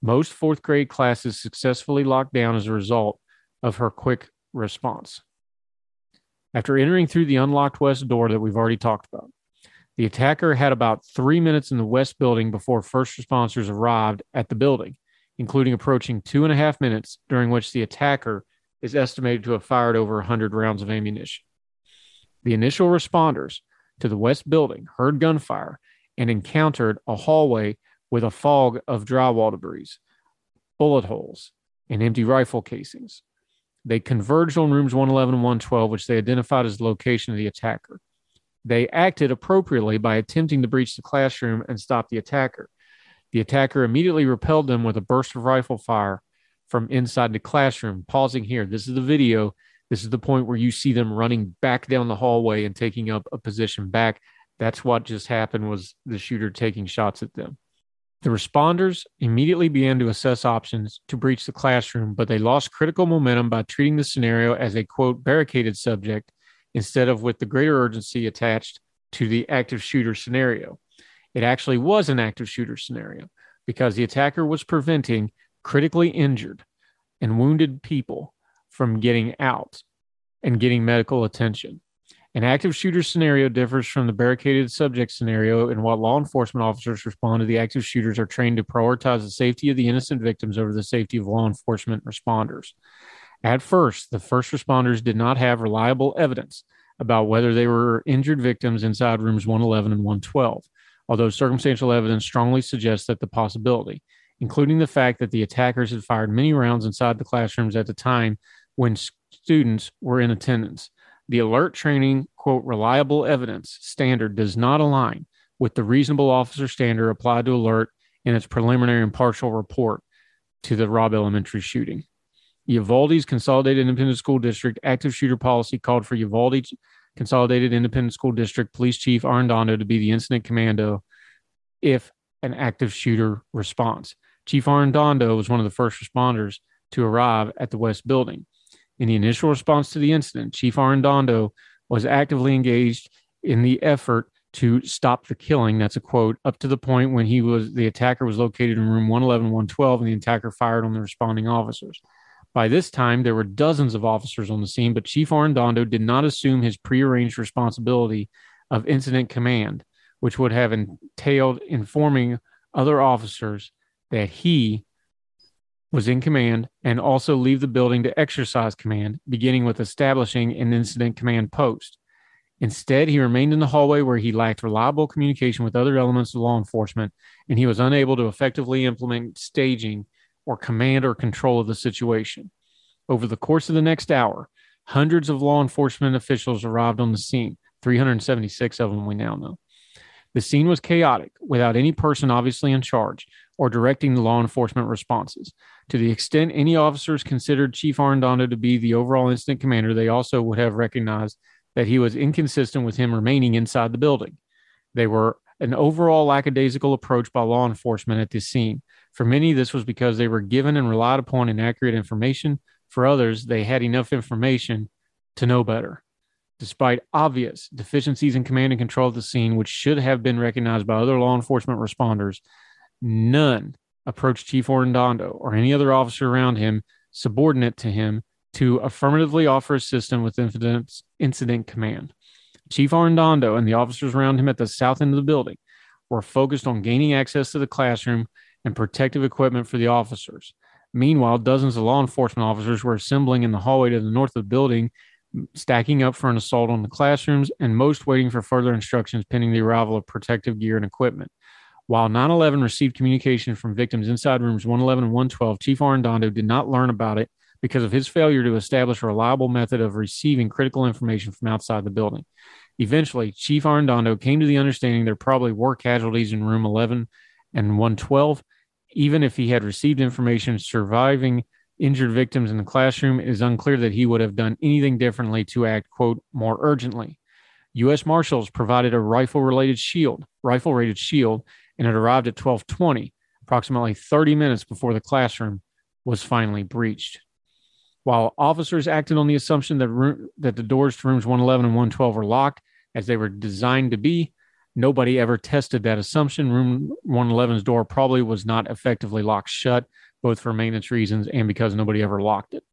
Most fourth grade classes successfully locked down as a result of her quick response. After entering through the unlocked west door that we've already talked about, the attacker had about three minutes in the west building before first responders arrived at the building, including approaching two and a half minutes, during which the attacker is estimated to have fired over 100 rounds of ammunition. The initial responders to the west building heard gunfire and encountered a hallway with a fog of drywall debris, bullet holes, and empty rifle casings. They converged on rooms 111 and 112, which they identified as the location of the attacker. They acted appropriately by attempting to breach the classroom and stop the attacker. The attacker immediately repelled them with a burst of rifle fire from inside the classroom. Pausing here, this is the video this is the point where you see them running back down the hallway and taking up a position back. That's what just happened was the shooter taking shots at them. The responders immediately began to assess options to breach the classroom, but they lost critical momentum by treating the scenario as a quote barricaded subject instead of with the greater urgency attached to the active shooter scenario. It actually was an active shooter scenario because the attacker was preventing critically injured and wounded people from getting out and getting medical attention. An active shooter scenario differs from the barricaded subject scenario in what law enforcement officers respond to the active shooters are trained to prioritize the safety of the innocent victims over the safety of law enforcement responders. At first, the first responders did not have reliable evidence about whether they were injured victims inside rooms 111 and 112, although circumstantial evidence strongly suggests that the possibility, including the fact that the attackers had fired many rounds inside the classrooms at the time when students were in attendance. The ALERRT training, quote, reliable evidence standard does not align with the reasonable officer standard applied to ALERRT in its preliminary and partial report to the Robb Elementary shooting. Uvalde's Consolidated Independent School District active shooter policy called for Uvalde Consolidated Independent School District Police Chief Arredondo to be the incident commando if an active shooter response. Chief Arredondo was one of the first responders to arrive at the West Building. In the initial response to the incident, Chief Arredondo was actively engaged in the effort to stop the killing. That's a quote up to the point when he was the attacker was located in room 111, 112, and the attacker fired on the responding officers. By this time, there were dozens of officers on the scene, but Chief Arredondo did not assume his prearranged responsibility of incident command, which would have entailed informing other officers that he was in command and also leave the building to exercise command, beginning with establishing an incident command post. Instead, he remained in the hallway where he lacked reliable communication with other elements of law enforcement, and he was unable to effectively implement staging or command or control of the situation. Over the course of the next hour, hundreds of law enforcement officials arrived on the scene, 376 of them we now know. The scene was chaotic, without any person obviously in charge or directing the law enforcement responses. To the extent any officers considered Chief Arredondo to be the overall incident commander, they also would have recognized that he was inconsistent with him remaining inside the building. They were an overall lackadaisical approach by law enforcement at this scene. For many, this was because they were given and relied upon inaccurate information. For others, they had enough information to know better. Despite obvious deficiencies in command and control of the scene, which should have been recognized by other law enforcement responders, none approached Chief Arredondo or any other officer around him subordinate to him to affirmatively offer assistance with incident, incident command. Chief Arredondo and the officers around him at the south end of the building were focused on gaining access to the classroom and protective equipment for the officers. Meanwhile, dozens of law enforcement officers were assembling in the hallway to the north of the building, stacking up for an assault on the classrooms, and most waiting for further instructions pending the arrival of protective gear and equipment. While 9 11 received communication from victims inside rooms 111 and 112, Chief Arredondo did not learn about it because of his failure to establish a reliable method of receiving critical information from outside the building. Eventually, Chief Arredondo came to the understanding there probably were casualties in room 11 and 112. Even if he had received information surviving injured victims in the classroom, it is unclear that he would have done anything differently to act, quote, more urgently. U.S. Marshals provided a rifle related shield, rifle rated shield, and it arrived at 1220, approximately 30 minutes before the classroom was finally breached. While officers acted on the assumption that, room, that the doors to rooms 111 and 112 were locked, as they were designed to be, nobody ever tested that assumption. Room 111's door probably was not effectively locked shut, both for maintenance reasons and because nobody ever locked it.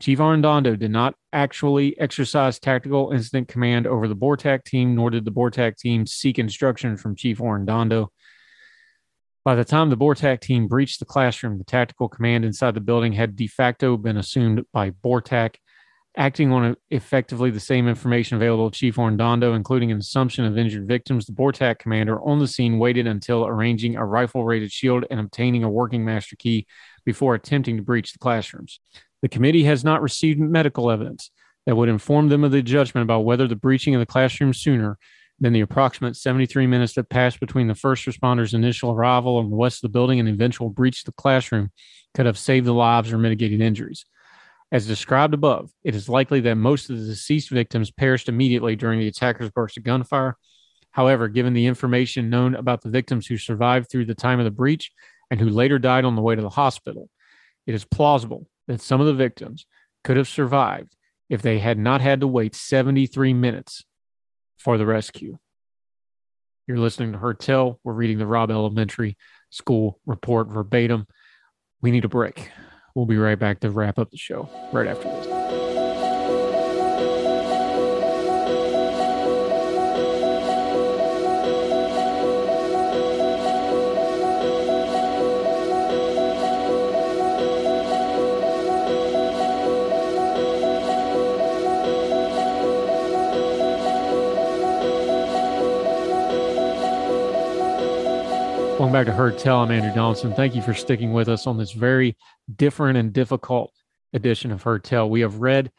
Chief Arredondo did not actually exercise tactical incident command over the BORTAC team, nor did the BORTAC team seek instruction from Chief Arredondo. By the time the BORTAC team breached the classroom, the tactical command inside the building had de facto been assumed by BORTAC, acting on effectively the same information available to Chief Arredondo, including an assumption of injured victims. The BORTAC commander on the scene waited until arranging a rifle rated shield and obtaining a working master key before attempting to breach the classrooms. The committee has not received medical evidence that would inform them of the judgment about whether the breaching of the classroom sooner then the approximate 73 minutes that passed between the first responders' initial arrival on the west of the building and eventual breach of the classroom could have saved the lives or mitigated injuries. As described above, it is likely that most of the deceased victims perished immediately during the attacker's burst of gunfire. However, given the information known about the victims who survived through the time of the breach and who later died on the way to the hospital, it is plausible that some of the victims could have survived if they had not had to wait 73 minutes for the rescue. You're listening to Heard Tell. We're reading the Robb Elementary School report verbatim. We need a break. We'll be right back to wrap up the show right after this. Welcome back to Heard Tell. I'm Andrew Donaldson. Thank you for sticking with us on this very different and difficult edition of Heard Tell. We have read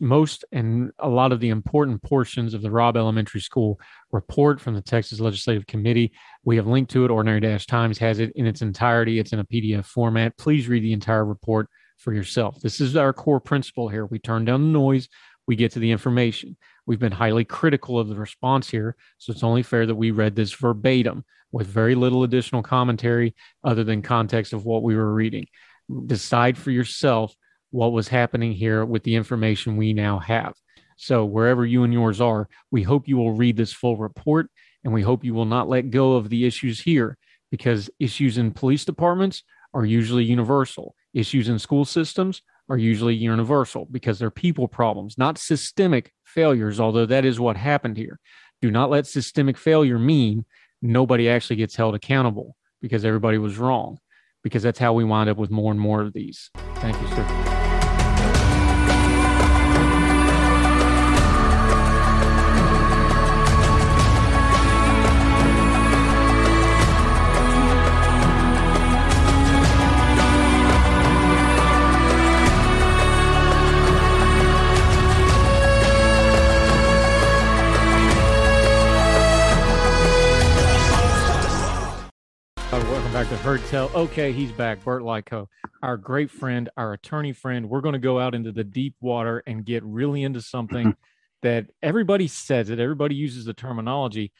most and a lot of the important portions of the Robb Elementary School report from the Texas Legislative Committee. We have linked to it. Ordinary Dash Times has it in its entirety. It's in a PDF format. Please read the entire report for yourself. This is our core principle here. We turn down the noise, we get to the information. We've been highly critical of the response here, so it's only fair that we read this verbatim with very little additional commentary other than context of what we were reading. Decide for yourself what was happening here with the information we now have. So, wherever you and yours are, we hope you will read this full report and we hope you will not let go of the issues here because issues in police departments are usually universal. Issues in school systems are usually universal because they're people problems, not systemic failures, although that is what happened here. Do not let systemic failure mean nobody actually gets held accountable because everybody was wrong, because that's how we wind up with more and more of these. Thank you, sir. Back to Heard Tell. Okay, he's back. Burt Likko, our great friend, our attorney friend. We're going to go out into the deep water and get really into something that everybody says it. Everybody uses the terminology.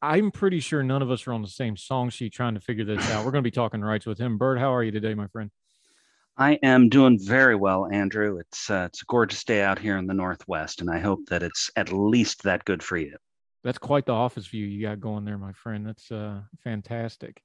I'm pretty sure none of us are on the same song sheet trying to figure this out. We're going to be talking rights with him. Burt, how are you today, my friend?
I am doing very well, Andrew. It's uh, it's a gorgeous day out here in the Northwest, and I hope that it's at least that good for you.
That's quite the office view you got going there, my friend. That's uh, fantastic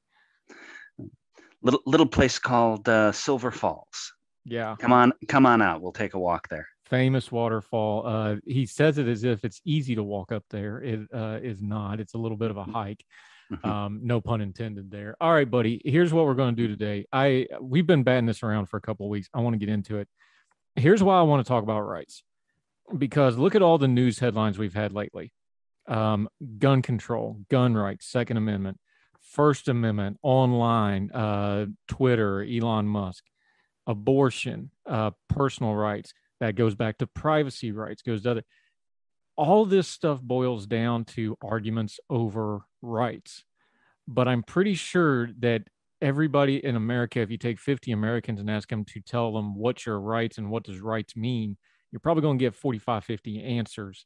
little little place called uh, Silver Falls.
Yeah.
Come on, come on out. We'll take a walk there.
Famous waterfall. Uh, he says it as if it's easy to walk up there. It uh, is not. It's a little bit of a hike. Mm-hmm. Um, no pun intended there. All right, buddy. Here's what we're going to do today. I we've been batting this around for a couple of weeks. I want to get into it. Here's why I want to talk about rights, because look at all the news headlines we've had lately. Um, gun control, gun rights, Second Amendment, First Amendment, online, uh, Twitter, Elon Musk, abortion, uh, personal rights. That goes back to privacy rights, goes to other. All this stuff boils down to arguments over rights. But I'm pretty sure that everybody in America, if you take 50 Americans and ask them to tell them what's your rights and what does rights mean, you're probably going to get 45, 50 answers.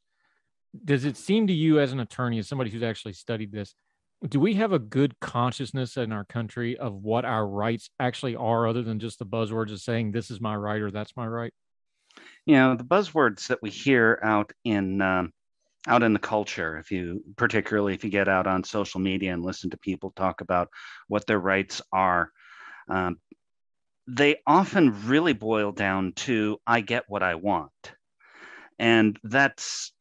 Does it seem to you, as an attorney, as somebody who's actually studied this, do we have a good consciousness in our country of what our rights actually are other than just the buzzwords of saying this is my right or that's my right
you know the buzzwords that we hear out in um, out in the culture if you particularly if you get out on social media and listen to people talk about what their rights are um, they often really boil down to i get what i want. And that's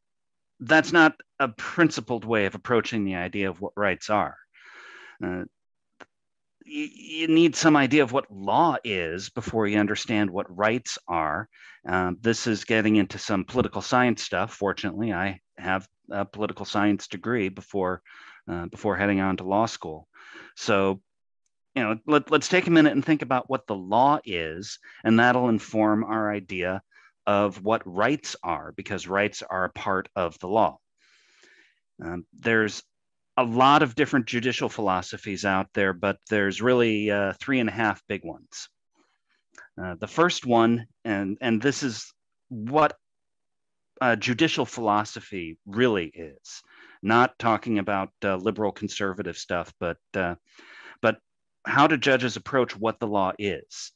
that's not a principled way of approaching the idea of what rights are. Uh, you, you, need some idea of what law is before you understand what rights are. Um, this is getting into some political science stuff. Fortunately, I have a political science degree before uh, before heading on to law school. So, you know, let, let's take a minute and think about what the law is, and that'll inform our idea of what rights are, because rights are a part of the law. Um, there's a lot of different judicial philosophies out there, but there's really uh, three and a half big ones. Uh, the first one, and, and this is what uh, judicial philosophy really is, not talking about uh, liberal conservative stuff, but, uh, but how do judges approach what the law is?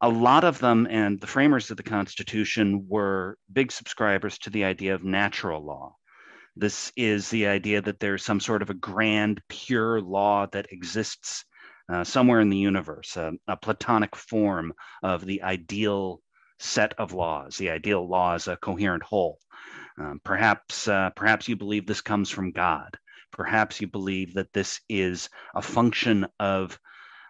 a lot of them and the framers of the Constitution were big subscribers to the idea of natural law. This is the idea that there's some sort of a grand, pure law that exists uh, somewhere in the universe, a, a platonic form of the ideal set of laws. The ideal law is a coherent whole. Um, perhaps, uh, perhaps you believe this comes from God. Perhaps you believe that this is a function of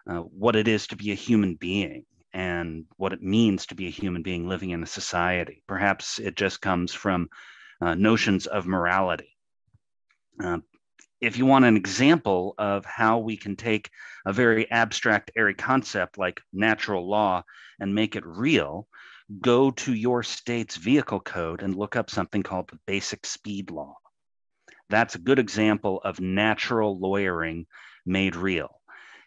uh, what it is to be a human being and what it means to be a human being living in a society. Perhaps it just comes from uh, notions of morality. Uh, if you want an example of how we can take a very abstract, airy concept like natural law and make it real, go to your state's vehicle code and look up something called the basic speed law. That's a good example of natural lawyering made real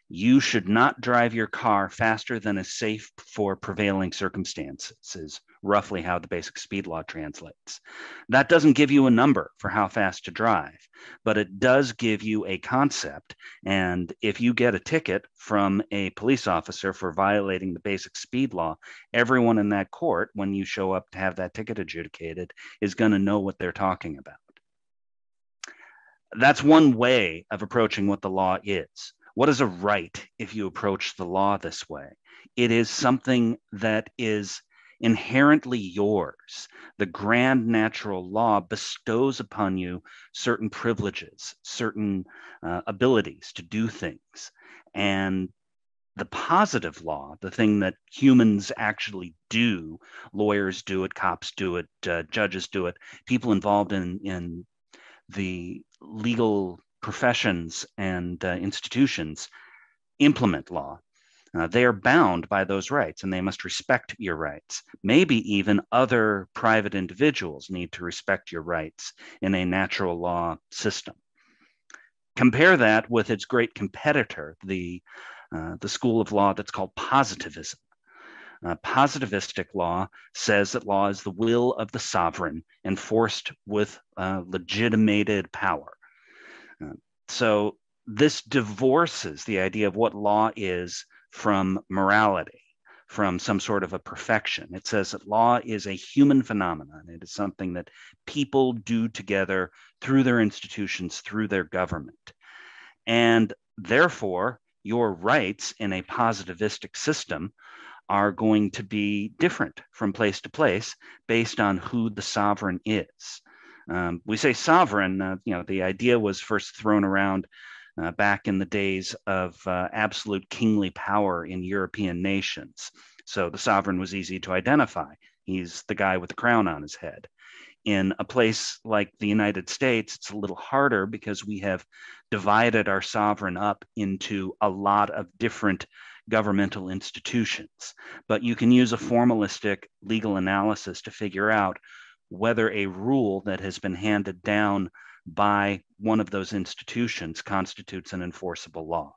you should not drive your car faster than is safe for prevailing circumstances, is roughly how the basic speed law translates. That doesn't give you a number for how fast to drive, but it does give you a concept. And if you get a ticket from a police officer for violating the basic speed law, everyone in that court, when you show up to have that ticket adjudicated, is going to know what they're talking about. That's one way of approaching what the law is what is a right if you approach the law this way? It is something that is inherently yours. The grand natural law bestows upon you certain privileges, certain uh, abilities to do things. And the positive law, the thing that humans actually do, lawyers do it, cops do it, uh, judges do it, people involved in, in the legal professions and uh, institutions implement law. Uh, they are bound by those rights and they must respect your rights. Maybe even other private individuals need to respect your rights in a natural law system. Compare that with its great competitor, the, uh, the school of law that's called positivism. Uh, positivistic law says that law is the will of the sovereign enforced with uh, legitimated power. So this divorces the idea of what law is from morality, from some sort of a perfection. It says that law is a human phenomenon. It is something that people do together through their institutions, through their government. And therefore, your rights in a positivistic system are going to be different from place to place based on who the sovereign is. Um, we say sovereign, uh, you know, the idea was first thrown around uh, back in the days of uh, absolute kingly power in European nations. So the sovereign was easy to identify. He's the guy with the crown on his head. In a place like the United States, it's a little harder because we have divided our sovereign up into a lot of different governmental institutions. But you can use a formalistic legal analysis to figure out whether a rule that has been handed down by one of those institutions constitutes an enforceable law.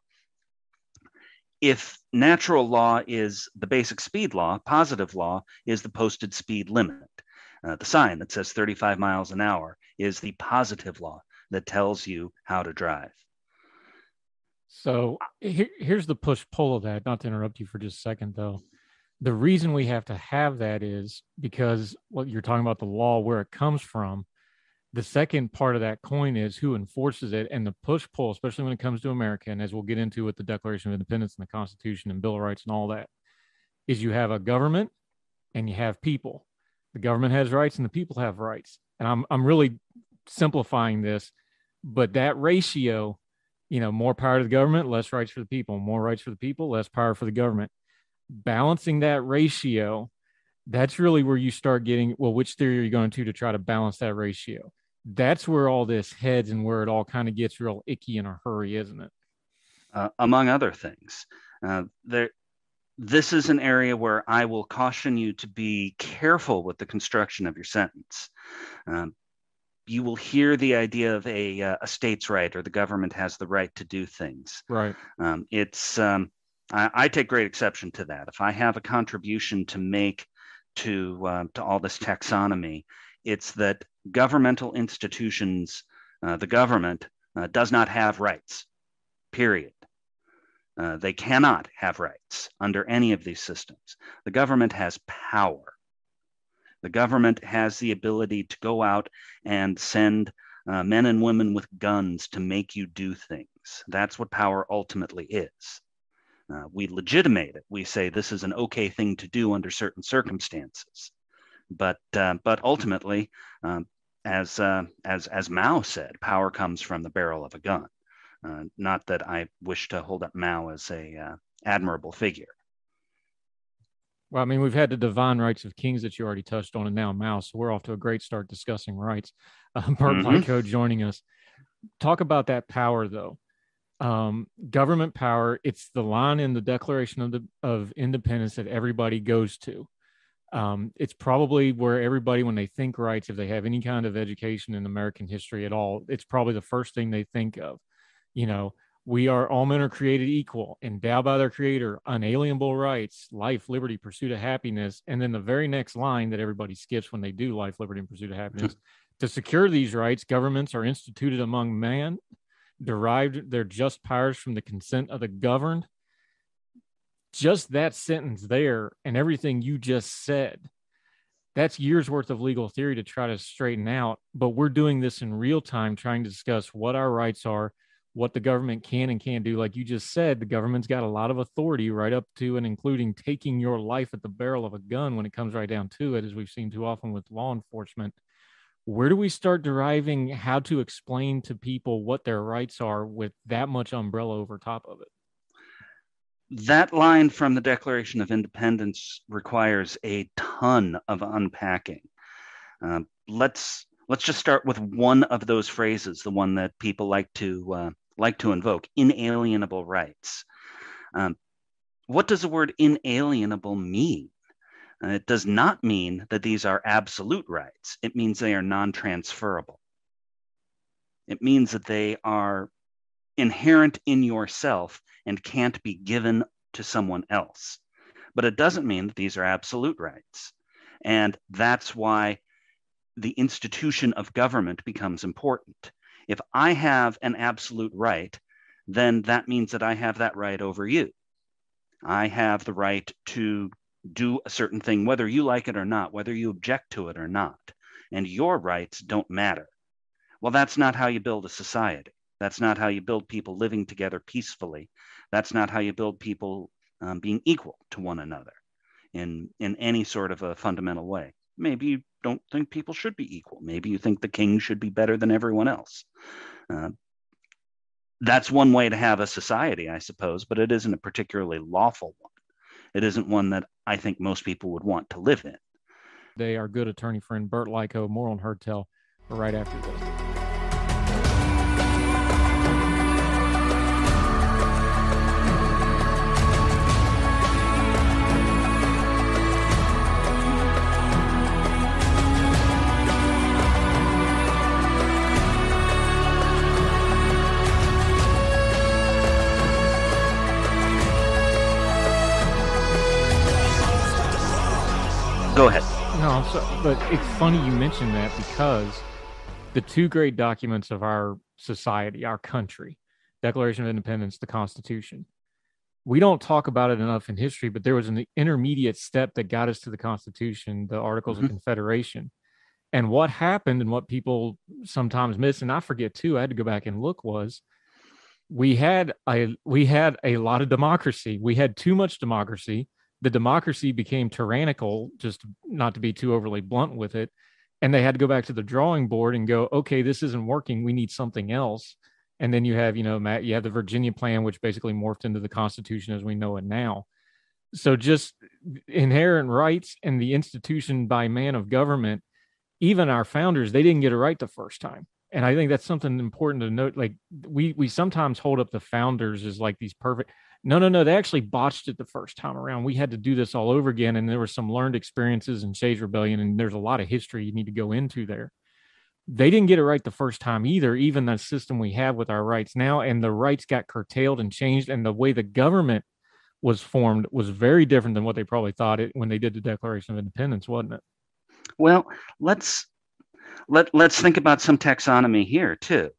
If natural law is the basic speed law, positive law is the posted speed limit. Uh, the sign that says 35 miles an hour is the positive law that tells you how to drive.
So here, here's the push pull of that. Not to interrupt you for just a second, though. The reason we have to have that is because what you're talking about the law, where it comes from, the second part of that coin is who enforces it and the push pull, especially when it comes to America, and as we'll get into with the Declaration of Independence and the Constitution and Bill of Rights and all that, is you have a government and you have people. The government has rights and the people have rights. And I'm I'm really simplifying this, but that ratio, you know, more power to the government, less rights for the people, more rights for the people, less power for the government. Balancing that ratio, that's really where you start getting well, which theory are you going to to try to balance that ratio? that's where all this heads and where it all kind of gets real icky in a hurry, isn't it?
Uh, among other things, uh, there. This is an area where I will caution you to be careful with the construction of your sentence. Um, you will hear the idea of a, uh, a state's right or the government has the right to do things.
Right.
Um, it's um, I, I, take great exception to that. If I have a contribution to make to uh, to all this taxonomy, it's that governmental institutions, uh, the government uh, does not have rights, period. Uh, they cannot have rights under any of these systems. The government has power. The government has the ability to go out and send uh, men and women with guns to make you do things. That's what power ultimately is. Uh, we legitimate it. We say this is an okay thing to do under certain circumstances. But uh, but ultimately, um, as uh, as as Mao said, power comes from the barrel of a gun. Uh, not that I wish to hold up Mao as a uh, admirable figure.
Well, I mean, we've had the divine rights of kings that you already touched on, and now Mao. So we're off to a great start discussing rights. Uh, Burt mm-hmm. joining us. Talk about that power, though. Um, government power. It's the line in the Declaration of the of Independence that everybody goes to um, it's probably where everybody when they think rights if they have any kind of education in american history at all it's probably the first thing they think of you know we are all men are created equal endowed by their creator unalienable rights life liberty pursuit of happiness and then the very next line that everybody skips when they do life liberty and pursuit of happiness to secure these rights governments are instituted among man derived their just powers from the consent of the governed just that sentence there and everything you just said that's years worth of legal theory to try to straighten out but we're doing this in real time trying to discuss what our rights are what the government can and can't do. Like you just said, the government's got a lot of authority right up to and including taking your life at the barrel of a gun when it comes right down to it, as we've seen too often with law enforcement. Where do we start deriving how to explain to people what their rights are with that much umbrella over top of it?
That line from the Declaration of Independence requires a ton of unpacking. Uh, let's let's just start with one of those phrases, the one that people like to uh, like to invoke: inalienable rights. Um, what does the word inalienable mean? Uh, it does not mean that these are absolute rights. It means they are non-transferable. It means that they are inherent in yourself and can't be given to someone else. But it doesn't mean that these are absolute rights. And that's why the institution of government becomes important. If I have an absolute right, then that means that I have that right over you. I have the right to do a certain thing, whether you like it or not, whether you object to it or not. And your rights don't matter. Well, that's not how you build a society. That's not how you build people living together peacefully. That's not how you build people um, being equal to one another in, in any sort of a fundamental way. Maybe you don't think people should be equal. Maybe you think the king should be better than everyone else. Uh, that's one way to have a society, I suppose, but it isn't a particularly lawful one. It isn't one that I think most people would want to live in.
They are good attorney friend Burt Likko, more on Heard Tell right after this.
Go ahead.
No, so, but it's funny you mentioned that because the two great documents of our society, our country, Declaration of Independence, the Constitution. We don't talk about it enough in history, but there was an intermediate step that got us to the Constitution, the Articles mm-hmm. of Confederation. And what happened and what people sometimes miss, and I forget too, I had to go back and look, was we had a we had a lot of democracy. We had too much democracy the democracy became tyrannical, just not to be too overly blunt with it. And they had to go back to the drawing board and go, okay, this isn't working. We need something else. And then you have, you know, Matt, you have the Virginia plan, which basically morphed into the Constitution as we know it now. So just inherent rights and the institution by man of government, even our founders, they didn't get it right the first time. And I think that's something important to note. Like we we sometimes hold up the founders as like these perfect no, no, no. They actually botched it the first time around. We had to do this all over again. And there were some learned experiences in Shays Rebellion, and there's a lot of history you need to go into there. They didn't get it right the first time either, even the system we have with our rights now. And the rights got curtailed and changed. And the way the government was formed was very different than what they probably thought it when they did the Declaration of Independence, wasn't it?
Well, let's let let's think about some taxonomy here too.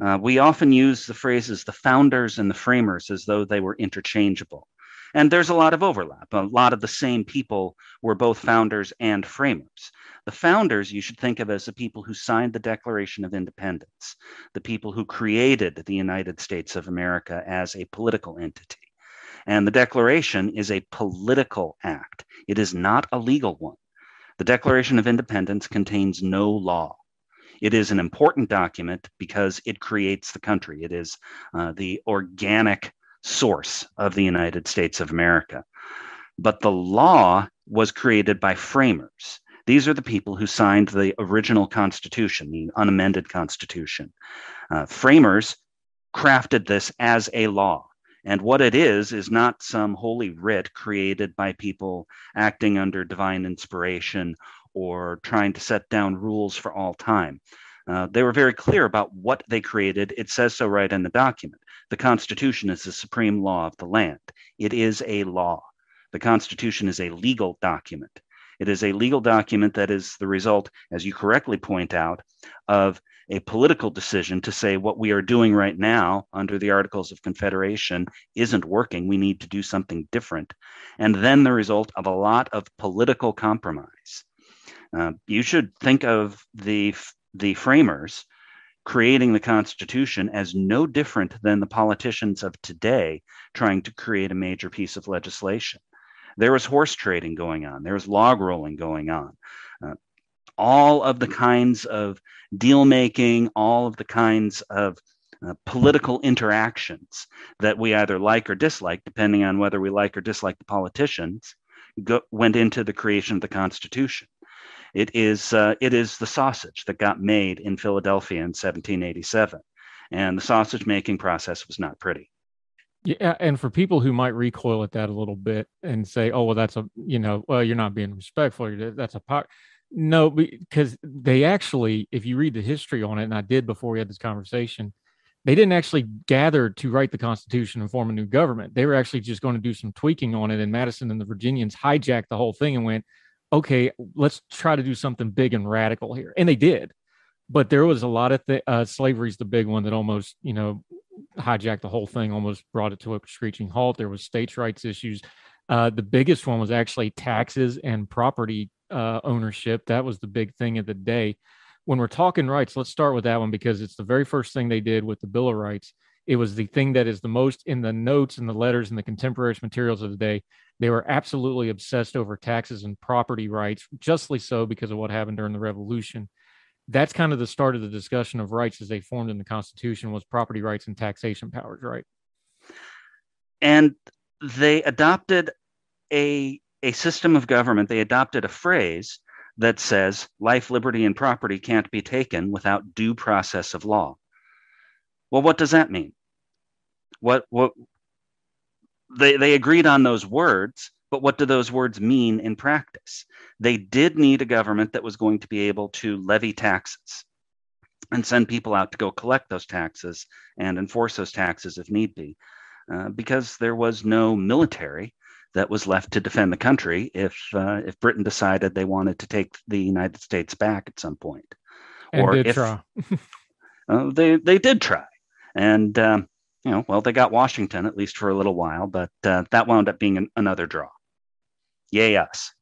Uh, we often use the phrases the founders and the framers as though they were interchangeable. And there's a lot of overlap. A lot of the same people were both founders and framers. The founders you should think of as the people who signed the Declaration of Independence, the people who created the United States of America as a political entity. And the Declaration is a political act, it is not a legal one. The Declaration of Independence contains no law. It is an important document because it creates the country. It is uh, the organic source of the United States of America. But the law was created by framers. These are the people who signed the original Constitution, the unamended Constitution. Uh, framers crafted this as a law. And what it is, is not some holy writ created by people acting under divine inspiration or trying to set down rules for all time. Uh, they were very clear about what they created. It says so right in the document. The Constitution is the supreme law of the land. It is a law. The Constitution is a legal document. It is a legal document that is the result, as you correctly point out, of a political decision to say what we are doing right now under the Articles of Confederation isn't working. We need to do something different. And then the result of a lot of political compromise. Uh, you should think of the the framers creating the Constitution as no different than the politicians of today trying to create a major piece of legislation. There was horse trading going on, there was log rolling going on. Uh, all of the kinds of deal making, all of the kinds of uh, political interactions that we either like or dislike, depending on whether we like or dislike the politicians, go, went into the creation of the Constitution. It is, uh, it is the sausage that got made in Philadelphia in 1787. And the sausage making process was not pretty.
Yeah, and for people who might recoil at that a little bit and say, "Oh, well, that's a you know, well, you're not being respectful. That's a part." No, because they actually, if you read the history on it, and I did before we had this conversation, they didn't actually gather to write the Constitution and form a new government. They were actually just going to do some tweaking on it. And Madison and the Virginians hijacked the whole thing and went, okay, let's try to do something big and radical here. And they did. But there was a lot of th- uh, slavery's the big one that almost, you know, hijacked the whole thing, almost brought it to a screeching halt. There was states' rights issues. Uh, the biggest one was actually taxes and property uh, ownership. That was the big thing of the day when we're talking rights, let's start with that one because it's the very first thing they did with the Bill of Rights. It was the thing that is the most in the notes and the letters and the contemporaneous materials of the day. They were absolutely obsessed over taxes and property rights, justly so because of what happened during the Revolution. That's kind of the start of the discussion of rights as they formed in the Constitution was property rights and taxation powers, right?
And they adopted a a system of government. They adopted a phrase that says life, liberty, and property can't be taken without due process of law. Well, what does that mean? What what they they agreed on those words, but what do those words mean in practice? They did need a government that was going to be able to levy taxes and send people out to go collect those taxes and enforce those taxes if need be, uh, because there was no military that was left to defend the country if uh, if Britain decided they wanted to take the United States back at some point.
And or if uh,
they they did try, and um, you know, well, they got Washington at least for a little while, but uh, that wound up being an, another draw. Yay us.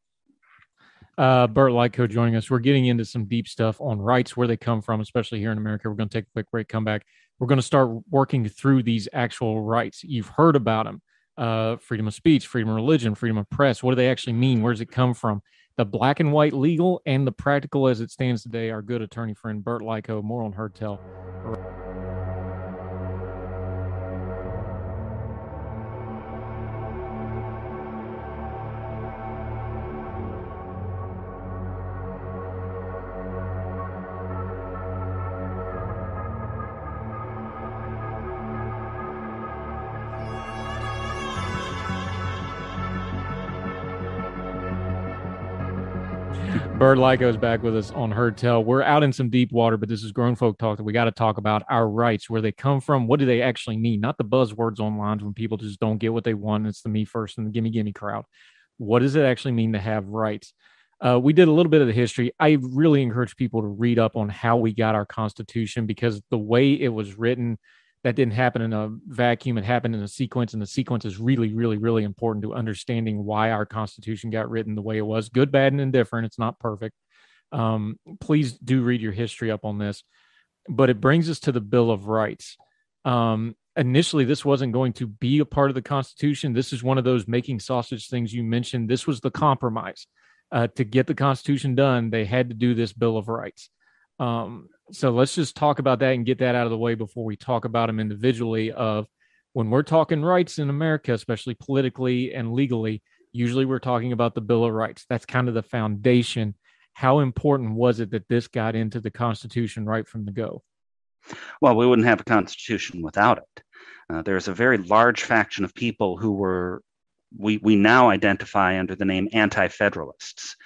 Uh, Burt Likko joining us. We're getting into some deep stuff on rights, where they come from, especially here in America. We're going to take a quick break, come back. We're going to start working through these actual rights. You've heard about them uh, freedom of speech, freedom of religion, freedom of press. What do they actually mean? Where does it come from? The black and white legal and the practical as it stands today. Our good attorney friend Burt Likko, more on Heard Tell. Burt Likko is back with us on Heard Tell. We're out in some deep water, but this is grown folk talk that we got to talk about our rights, where they come from, what do they actually mean? Not the buzzwords online when people just don't get what they want. It's the me first and the gimme gimme crowd. What does it actually mean to have rights? Uh, we did a little bit of the history. I really encourage people to read up on how we got our Constitution because the way it was written, that didn't happen in a vacuum. It happened in a sequence, and the sequence is really, really, really important to understanding why our Constitution got written the way it was. Good, bad, and indifferent. It's not perfect. Um, please do read your history up on this. But it brings us to the Bill of Rights. Um, initially, this wasn't going to be a part of the Constitution. This is one of those making sausage things you mentioned. This was the compromise. Uh, to get the Constitution done, they had to do this Bill of Rights. Um, so let's just talk about that and get that out of the way before we talk about them individually. Of when we're talking rights in America, especially politically and legally, usually we're talking about the Bill of Rights. That's kind of the foundation. How important was it that this got into the Constitution right from the go?
Well, we wouldn't have a Constitution without it. Uh, there's a very large faction of people who were we, we now identify under the name anti-federalists.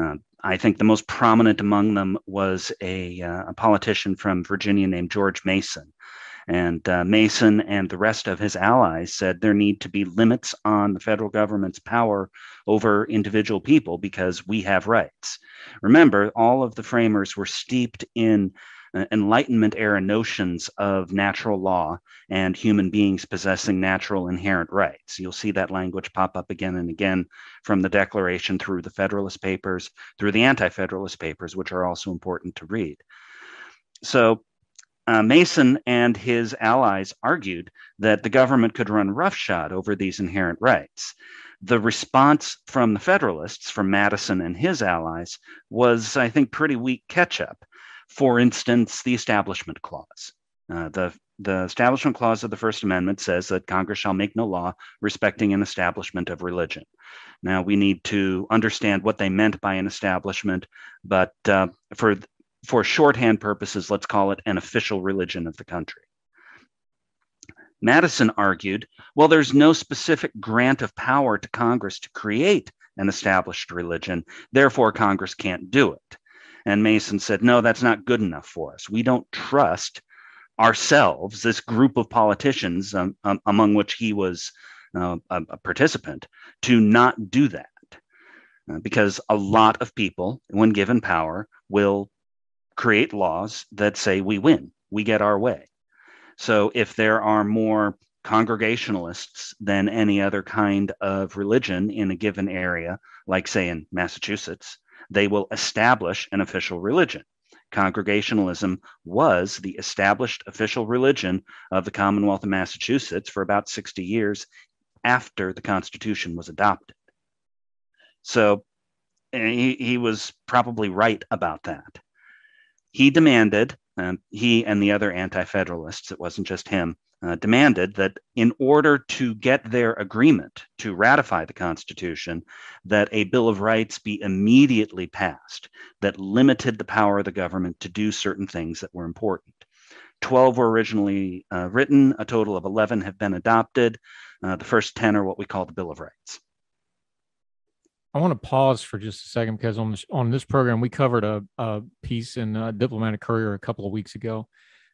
Uh, I think the most prominent among them was a, uh, a politician from Virginia named George Mason. And uh, Mason and the rest of his allies said there need to be limits on the federal government's power over individual people because we have rights. Remember, all of the framers were steeped in Enlightenment era notions of natural law and human beings possessing natural inherent rights. You'll see that language pop up again and again from the Declaration through the Federalist Papers, through the Anti Federalist Papers, which are also important to read. So uh, Mason and his allies argued that the government could run roughshod over these inherent rights. The response from the Federalists, from Madison and his allies, was, I think, pretty weak catch up. For instance, the Establishment Clause. Uh, the the Establishment Clause of the First Amendment says that Congress shall make no law respecting an establishment of religion. Now, we need to understand what they meant by an establishment, but uh, for for shorthand purposes, let's call it an official religion of the country. Madison argued, well, there's no specific grant of power to Congress to create an established religion, therefore, Congress can't do it. And Mason said, no, that's not good enough for us. We don't trust ourselves, this group of politicians, um, um, among which he was uh, a, a, participant, to not do that. Uh, because a lot of people, when given power, will create laws that say we win, we get our way. So if there are more congregationalists than any other kind of religion in a given area, like say in Massachusetts, they will establish an official religion. Congregationalism was the established official religion of the Commonwealth of Massachusetts for about 60 years after the Constitution was adopted. So he, he was probably right about that. He demanded, um, he and the other anti federalists, it wasn't just him, uh, demanded that in order to get their agreement to ratify the Constitution, that a Bill of Rights be immediately passed that limited the power of the government to do certain things that were important. 12 were originally uh, written, a total of 11 have been adopted. Uh, the first 10 are what we call the Bill of Rights.
I want to pause for just a second because on this, on this program we covered a, a piece in uh, Diplomatic Courier a couple of weeks ago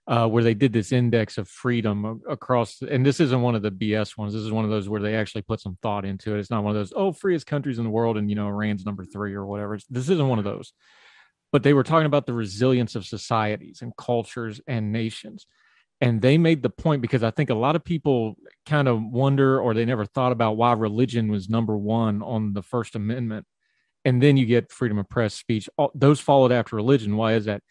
uh, where they did this index of freedom across. And this isn't one of the BS ones. This is one of those where they actually put some thought into it. It's not one of those oh freest countries in the world and you know Iran's number three or whatever. This isn't one of those. But they were talking about the resilience of societies and cultures and nations and they made the point because I think a lot of people kind of wonder or they never thought about why religion was number one on the First Amendment. And then you get freedom of press, speech. All, those followed after religion. Why is that?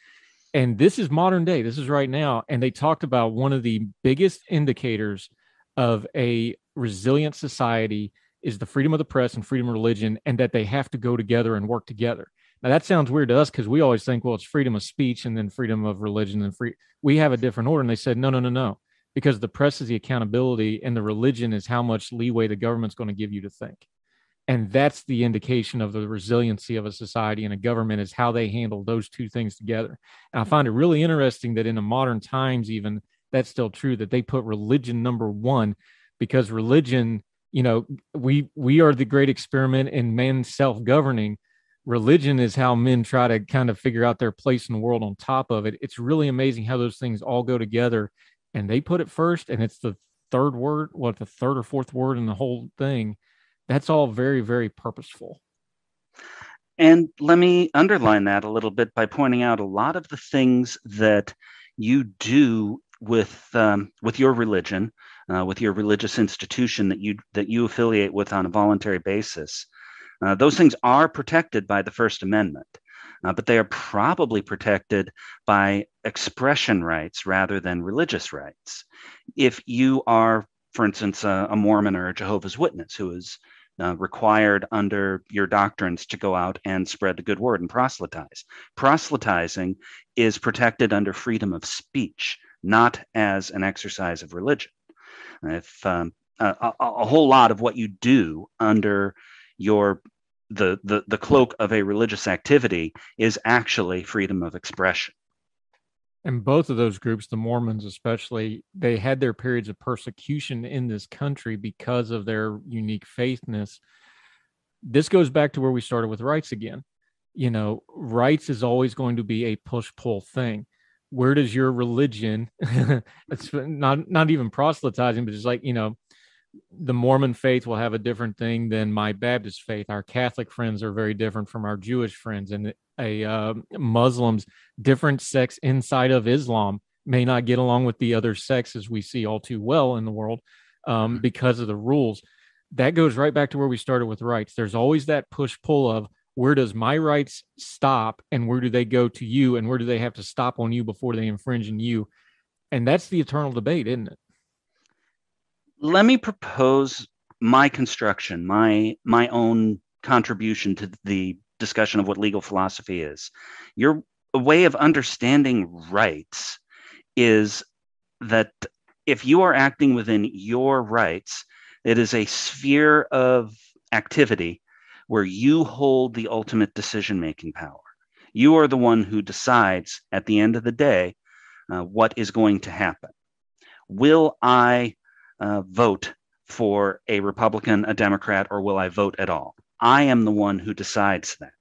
And this is modern day. This is right now. And they talked about one of the biggest indicators of a resilient society is the freedom of the press and freedom of religion, and that they have to go together and work together. Now that sounds weird to us because we always think, well, it's freedom of speech and then freedom of religion and free. We have a different order, and they said, no, no, no, no, because the press is the accountability and the religion is how much leeway the government's going to give you to think, and that's the indication of the resiliency of a society and a government is how they handle those two things together. And I find it really interesting that in the modern times, even that's still true that they put religion number one because religion, you know, we we are the great experiment in man self governing religion is how men try to kind of figure out their place in the world on top of it. It's really amazing how those things all go together and they put it first and it's the third word, what the third or fourth word in the whole thing. That's all very, very purposeful.
And let me underline that a little bit by pointing out a lot of the things that you do with um, with your religion, uh, with your religious institution that you that you affiliate with on a voluntary basis, uh, those things are protected by the First Amendment, uh, but they are probably protected by expression rights rather than religious rights. If you are, for instance, a, a Mormon or a Jehovah's Witness who is uh, required under your doctrines to go out and spread the good word and proselytize. Proselytizing is protected under freedom of speech, not as an exercise of religion. If um, a, a, whole lot of what you do under your the, the the cloak of a religious activity is actually freedom of expression
and both of those groups the mormons especially they had their periods of persecution in this country because of their unique faithness. This goes back to where we started with rights again. You know rights is always going to be a push pull thing. Where does your religion it's not not even proselytizing but just like you know the Mormon faith will have a different thing than my Baptist faith. Our Catholic friends are very different from our Jewish friends, and a uh, Muslims different sects inside of Islam may not get along with the other sects as we see all too well in the world um, mm-hmm. because of the rules. That goes right back to where we started with rights. There's always that push pull of where does my rights stop and where do they go to you and where do they have to stop on you before they infringe on you And that's the eternal debate, isn't it?
Let me propose my construction, my my own contribution to the discussion of what legal philosophy is. Your way of understanding rights is that if you are acting within your rights, it is a sphere of activity where you hold the ultimate decision making power. You are the one who decides at the end of the day uh, what is going to happen. Will I uh, vote for a Republican, a Democrat, or will I vote at all? I am the one who decides that.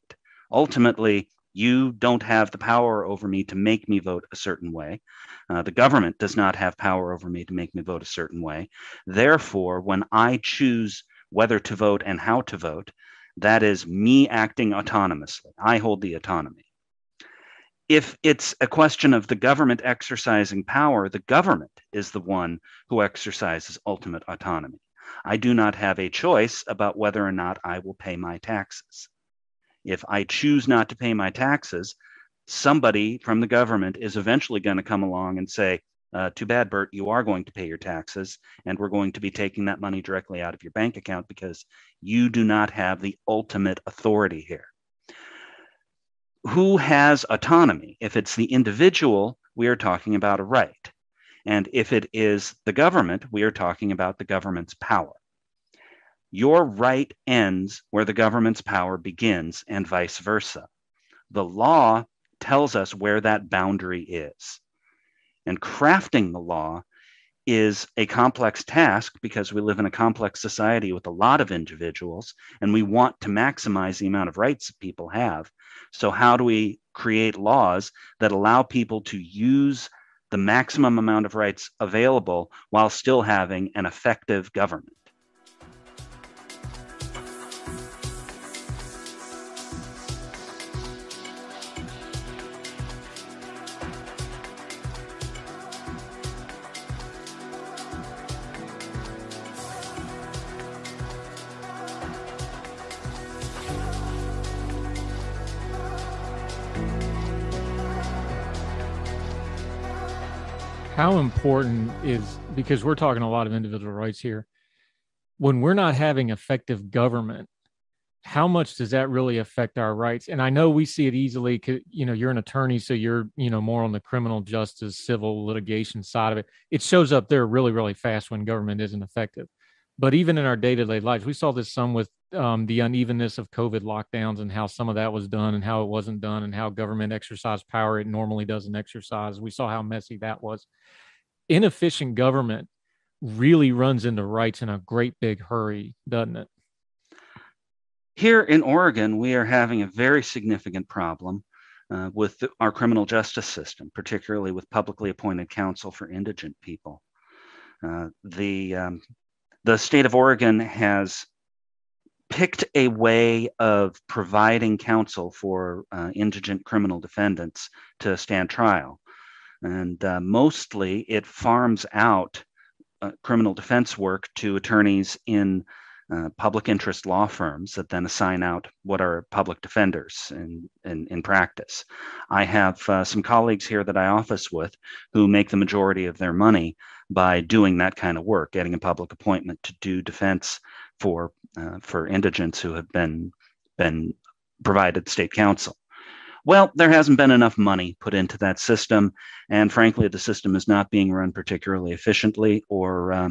Ultimately, you don't have the power over me to make me vote a certain way. Uh, the government does not have power over me to make me vote a certain way. Therefore, when I choose whether to vote and how to vote, that is me acting autonomously. I hold the autonomy. If it's a question of the government exercising power, the government is the one who exercises ultimate autonomy. I do not have a choice about whether or not I will pay my taxes. If I choose not to pay my taxes, somebody from the government is eventually going to come along and say, uh, too bad, Burt, you are going to pay your taxes, and we're going to be taking that money directly out of your bank account because you do not have the ultimate authority here. Who has autonomy? If it's the individual, we are talking about a right. And if it is the government, we are talking about the government's power. Your right ends where the government's power begins, and vice versa. The law tells us where that boundary is. And crafting the law is a complex task because we live in a complex society with a lot of individuals and we want to maximize the amount of rights that people have. So, how do we create laws that allow people to use the maximum amount of rights available while still having an effective government?
How important is because we're talking a lot of individual rights here when we're not having effective government how much does that really affect our rights? And i know we see it easily you know you're an attorney so you're you know more on the criminal justice civil litigation side of it. It shows up there really really fast when government isn't effective but even in our day-to-day lives we saw this some with um, the unevenness of COVID lockdowns and how some of that was done and how it wasn't done and how government exercised power it normally doesn't exercise. We saw how messy that was. Inefficient government really runs into rights in a great big hurry, doesn't it?
Here in Oregon, we are having a very significant problem uh, with our criminal justice system, particularly with publicly appointed counsel for indigent people. Uh, the um, the state of Oregon has picked a way of providing counsel for uh, indigent criminal defendants to stand trial. And uh, mostly it farms out uh, criminal defense work to attorneys in uh, public interest law firms that then assign out what are public defenders in, in, in practice. I have uh, some colleagues here that I office with who make the majority of their money by doing that kind of work, getting a public appointment to do defense for uh, for indigents who have been been provided state counsel. Well, there hasn't been enough money put into that system, and frankly, the system is not being run particularly efficiently or, uh,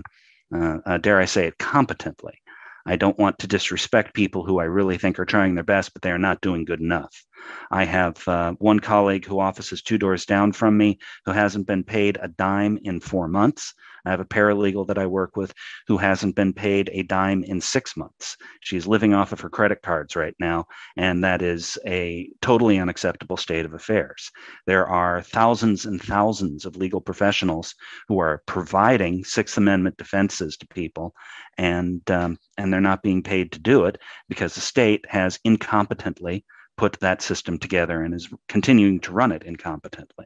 uh, dare I say it, competently. I don't want to disrespect people who I really think are trying their best, but they are not doing good enough. I have uh, one colleague who offices two doors down from me who hasn't been paid a dime in four months. I have a paralegal that I work with who hasn't been paid a dime in six months. She's living off of her credit cards right now, and that is a totally unacceptable state of affairs. There are thousands and thousands of legal professionals who are providing Sixth Amendment defenses to people, and um, and they're not being paid to do it because the state has incompetently put that system together and is continuing to run it incompetently.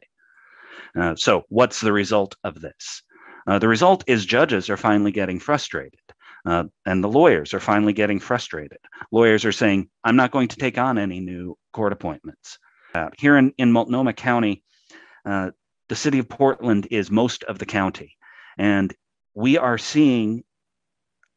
Uh, so, what's the result of this? Uh, the result is judges are finally getting frustrated. Uh, and the lawyers are finally getting frustrated. Lawyers are saying, I'm not going to take on any new court appointments. Uh, here in, in Multnomah County, uh, the city of Portland is most of the county. And we are seeing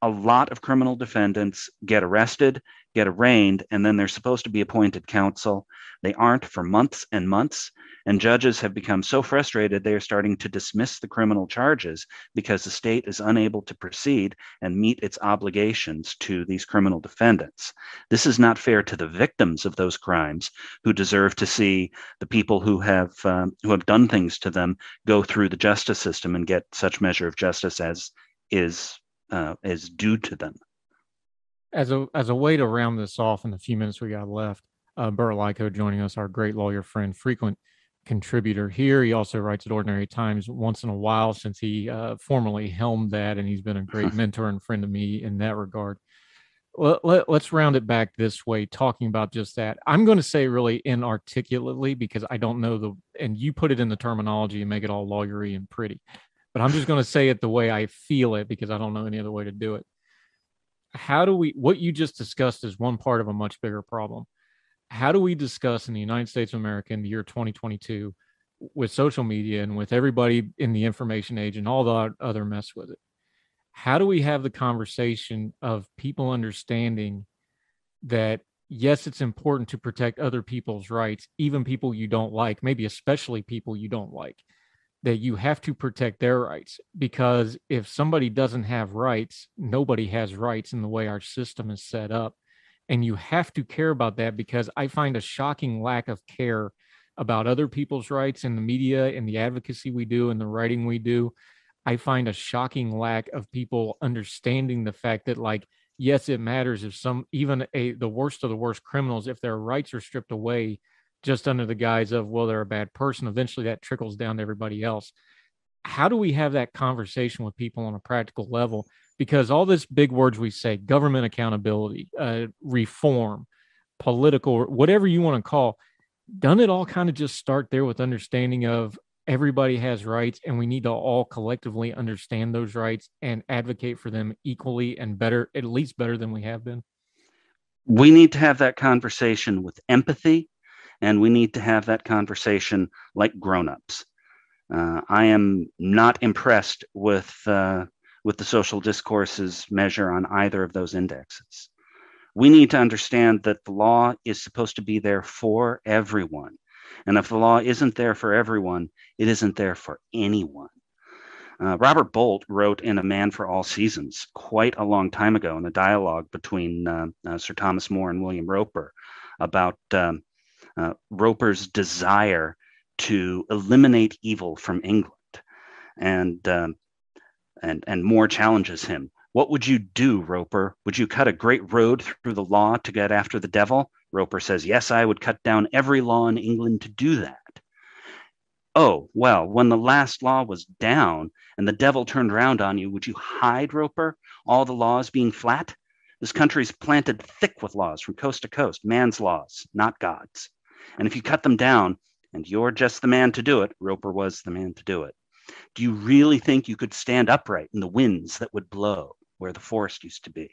a lot of criminal defendants get arrested, get arraigned, and then they're supposed to be appointed counsel. They aren't for months and months. And judges have become so frustrated they are starting to dismiss the criminal charges because the state is unable to proceed and meet its obligations to these criminal defendants. This is not fair to the victims of those crimes who deserve to see the people who have um, who have done things to them go through the justice system and get such measure of justice as is uh, is due to them.
As a as a way to round this off in the few minutes we got left, uh, Burt Likko joining us, our great lawyer friend, frequent contributor here. He also writes at Ordinary Times once in a while since he uh, formerly helmed that, and he's been a great mentor and friend to me in that regard. Let, let, let's round it back this way, talking about just that. I'm going to say really inarticulately because I don't know the, and you put it in the terminology and make it all lawyery and pretty, but I'm just going to say it the way I feel it because I don't know any other way to do it. How do we, what you just discussed is one part of a much bigger problem how do we discuss in the United States of America in the year 2022 with social media and with everybody in the information age and all the other mess with it? How do we have the conversation of people understanding that yes, it's important to protect other people's rights, even people you don't like, maybe especially people you don't like, that you have to protect their rights because if somebody doesn't have rights, nobody has rights in the way our system is set up and you have to care about that because I find a shocking lack of care about other people's rights in the media and the advocacy we do and the writing we do. I find a shocking lack of people understanding the fact that, like, yes, it matters if some, even a the worst of the worst criminals, if their rights are stripped away just under the guise of, well, they're a bad person, eventually that trickles down to everybody else. How do we have that conversation with people on a practical level because all this big words we say government accountability uh, reform political whatever you want to call doesn't it all kind of just start there with understanding of everybody has rights and we need to all collectively understand those rights and advocate for them equally and better at least better than we have been
we need to have that conversation with empathy and we need to have that conversation like grown-ups uh, i am not impressed with uh, with the social discourses measure on either of those indexes. We need to understand that the law is supposed to be there for everyone. And if the law isn't there for everyone, it isn't there for anyone. Uh, Robert Bolt wrote in A Man for All Seasons quite a long time ago in a dialogue between uh, uh, Sir Thomas More and William Roper about um, uh, Roper's desire to eliminate evil from England. And um, and, and More challenges him. What would you do, Roper? Would you cut a great road through the law to get after the devil? Roper says, Yes, I would cut down every law in England to do that. Oh, well, when the last law was down and the devil turned round on you, would you hide, Roper? All the laws being flat? This country's planted thick with laws from coast to coast, man's laws, not God's. And if you cut them down, and you're just the man to do it, Roper was the man to do it. Do you really think you could stand upright in the winds that would blow where the forest used to be?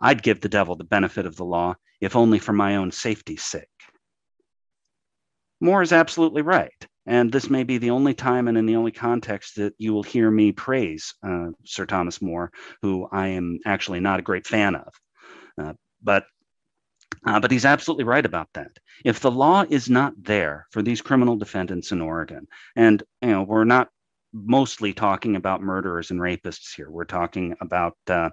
I'd give the devil the benefit of the law, if only for my own safety's sake. More is absolutely right. And this may be the only time and in the only context that you will hear me praise uh, Sir Thomas More, who I am actually not a great fan of. Uh, but uh, but he's absolutely right about that. If the law is not there for these criminal defendants in Oregon, and you know we're not mostly talking about murderers and rapists here. We're talking about uh,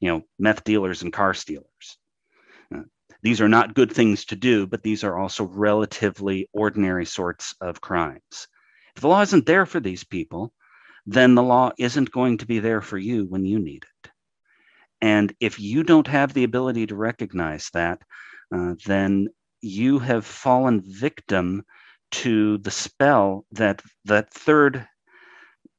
you know meth dealers and car stealers. Uh, these are not good things to do, but these are also relatively ordinary sorts of crimes. If the law isn't there for these people, then the law isn't going to be there for you when you need it. And if you don't have the ability to recognize that, uh, then you have fallen victim to the spell that that third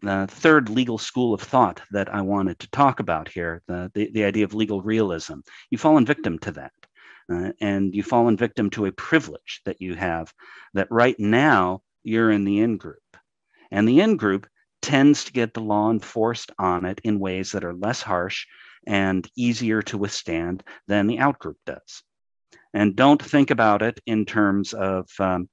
the third legal school of thought that I wanted to talk about here, the, the, the idea of legal realism. You've fallen victim to that. Uh, and you've fallen victim to a privilege that you have that right now you're in the in group. And the in group tends to get the law enforced on it in ways that are less harsh and easier to withstand than the outgroup does. And don't think about it in terms of um,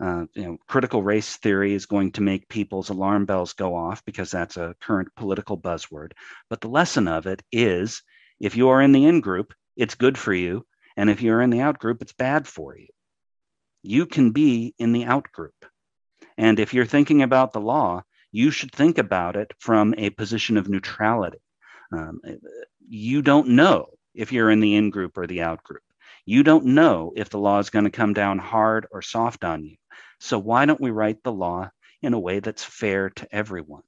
Uh, you know, critical race theory is going to make people's alarm bells go off because that's a current political buzzword. But the lesson of it is if you are in the in group, it's good for you. And if you're in the out group, it's bad for you. You can be in the out group. And if you're thinking about the law, you should think about it from a position of neutrality. Um, you don't know if you're in the in group or the out group. You don't know if the law is going to come down hard or soft on you. So why don't we write the law in a way that's fair to everyone?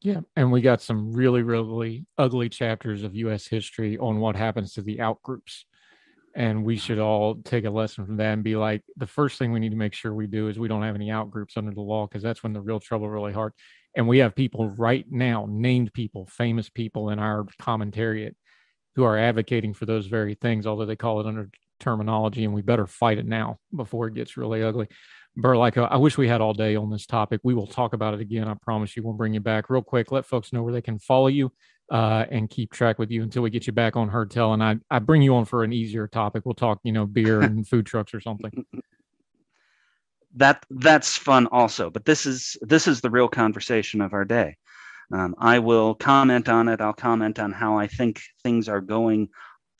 Yeah, and we got some really, really ugly chapters of U.S. history on what happens to the out groups, and we should all take a lesson from that and be like, the first thing we need to make sure we do is we don't have any out groups under the law because that's when the real trouble really hard. And we have people right now, named people, famous people in our commentariat, who are advocating for those very things, although they call it under terminology, and we better fight it now before it gets really ugly. Like I wish we had all day on this topic. We will talk about it again. I promise you. We'll bring you back real quick. Let folks know where they can follow you uh, and keep track with you until we get you back on Heard Tell. And I, I bring you on for an easier topic. We'll talk, you know, beer and food trucks or something.
That that's fun also. But this is this is the real conversation of our day. Um, I will comment on it. I'll comment on how I think things are going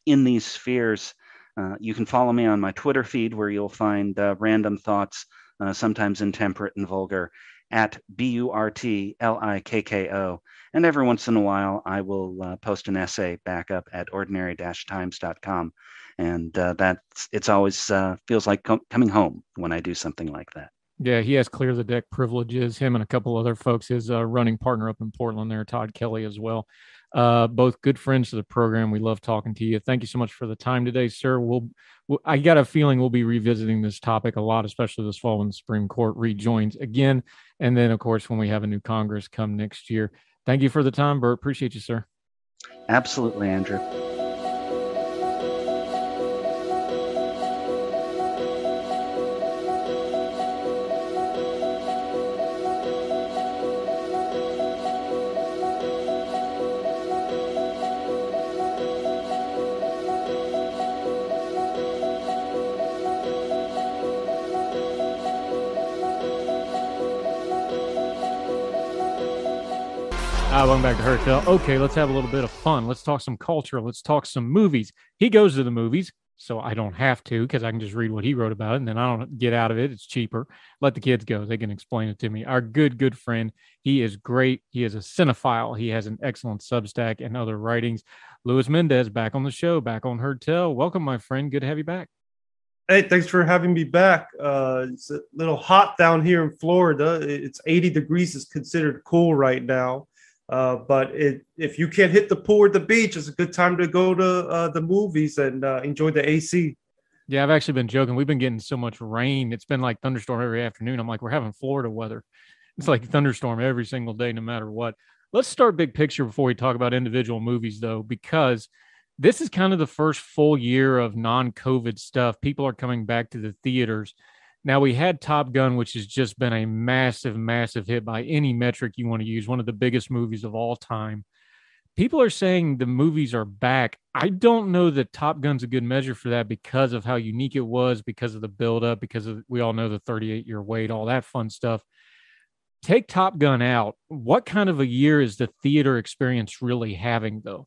in these spheres. Uh, you can follow me on my Twitter feed where you'll find uh, random thoughts uh, sometimes intemperate and vulgar, at B U R T L I K K O. And every once in a while, I will uh, post an essay back up at ordinary times.com. And uh, that's it's always uh, feels like com- coming home when I do something like that.
Yeah, he has clear the deck privileges. Him and a couple other folks, his uh, running partner up in Portland there, Tod Kelly as well. Uh, both good friends to the program. We love talking to you. Thank you so much for the time today, sir. We'll, we'll, I got a feeling we'll be revisiting this topic a lot, especially this fall when the Supreme Court rejoins again. And then, of course, when we have a new Congress come next year. Thank you for the time, Burt. Appreciate you, sir.
Absolutely, Andrew.
Okay, let's have a little bit of fun. Let's talk some culture. Let's talk some movies. He goes to the movies, so I don't have to because I can just read what he wrote about it and then I don't get out of it. It's cheaper. Let the kids go. They can explain it to me. Our good, good friend. He is great. He is a cinephile. He has an excellent Substack and other writings. Luis Mendez back on the show, back on Heard Tell. Welcome, my friend. Good to have you back.
Hey, thanks for having me back. Uh, it's a little hot down here in Florida. It's 80 degrees is considered cool right now. Uh, but it, if you can't hit the pool or the beach, it's a good time to go to uh, the movies and uh, enjoy the AC.
Yeah, I've actually been joking. We've been getting so much rain. It's been like thunderstorm every afternoon. I'm like, we're having Florida weather. It's like thunderstorm every single day, no matter what. Let's start big picture before we talk about individual movies, though, because this is kind of the first full year of non COVID stuff. People are coming back to the theaters. Now we had Top Gun, which has just been a massive, massive hit by any metric you want to use, one of the biggest movies of all time. People are saying the movies are back. I don't know that Top Gun's a good measure for that because of how unique it was, because of the buildup, because of we all know the 38 year wait, all that fun stuff. Take Top Gun out. What kind of a year is the theater experience really having, though?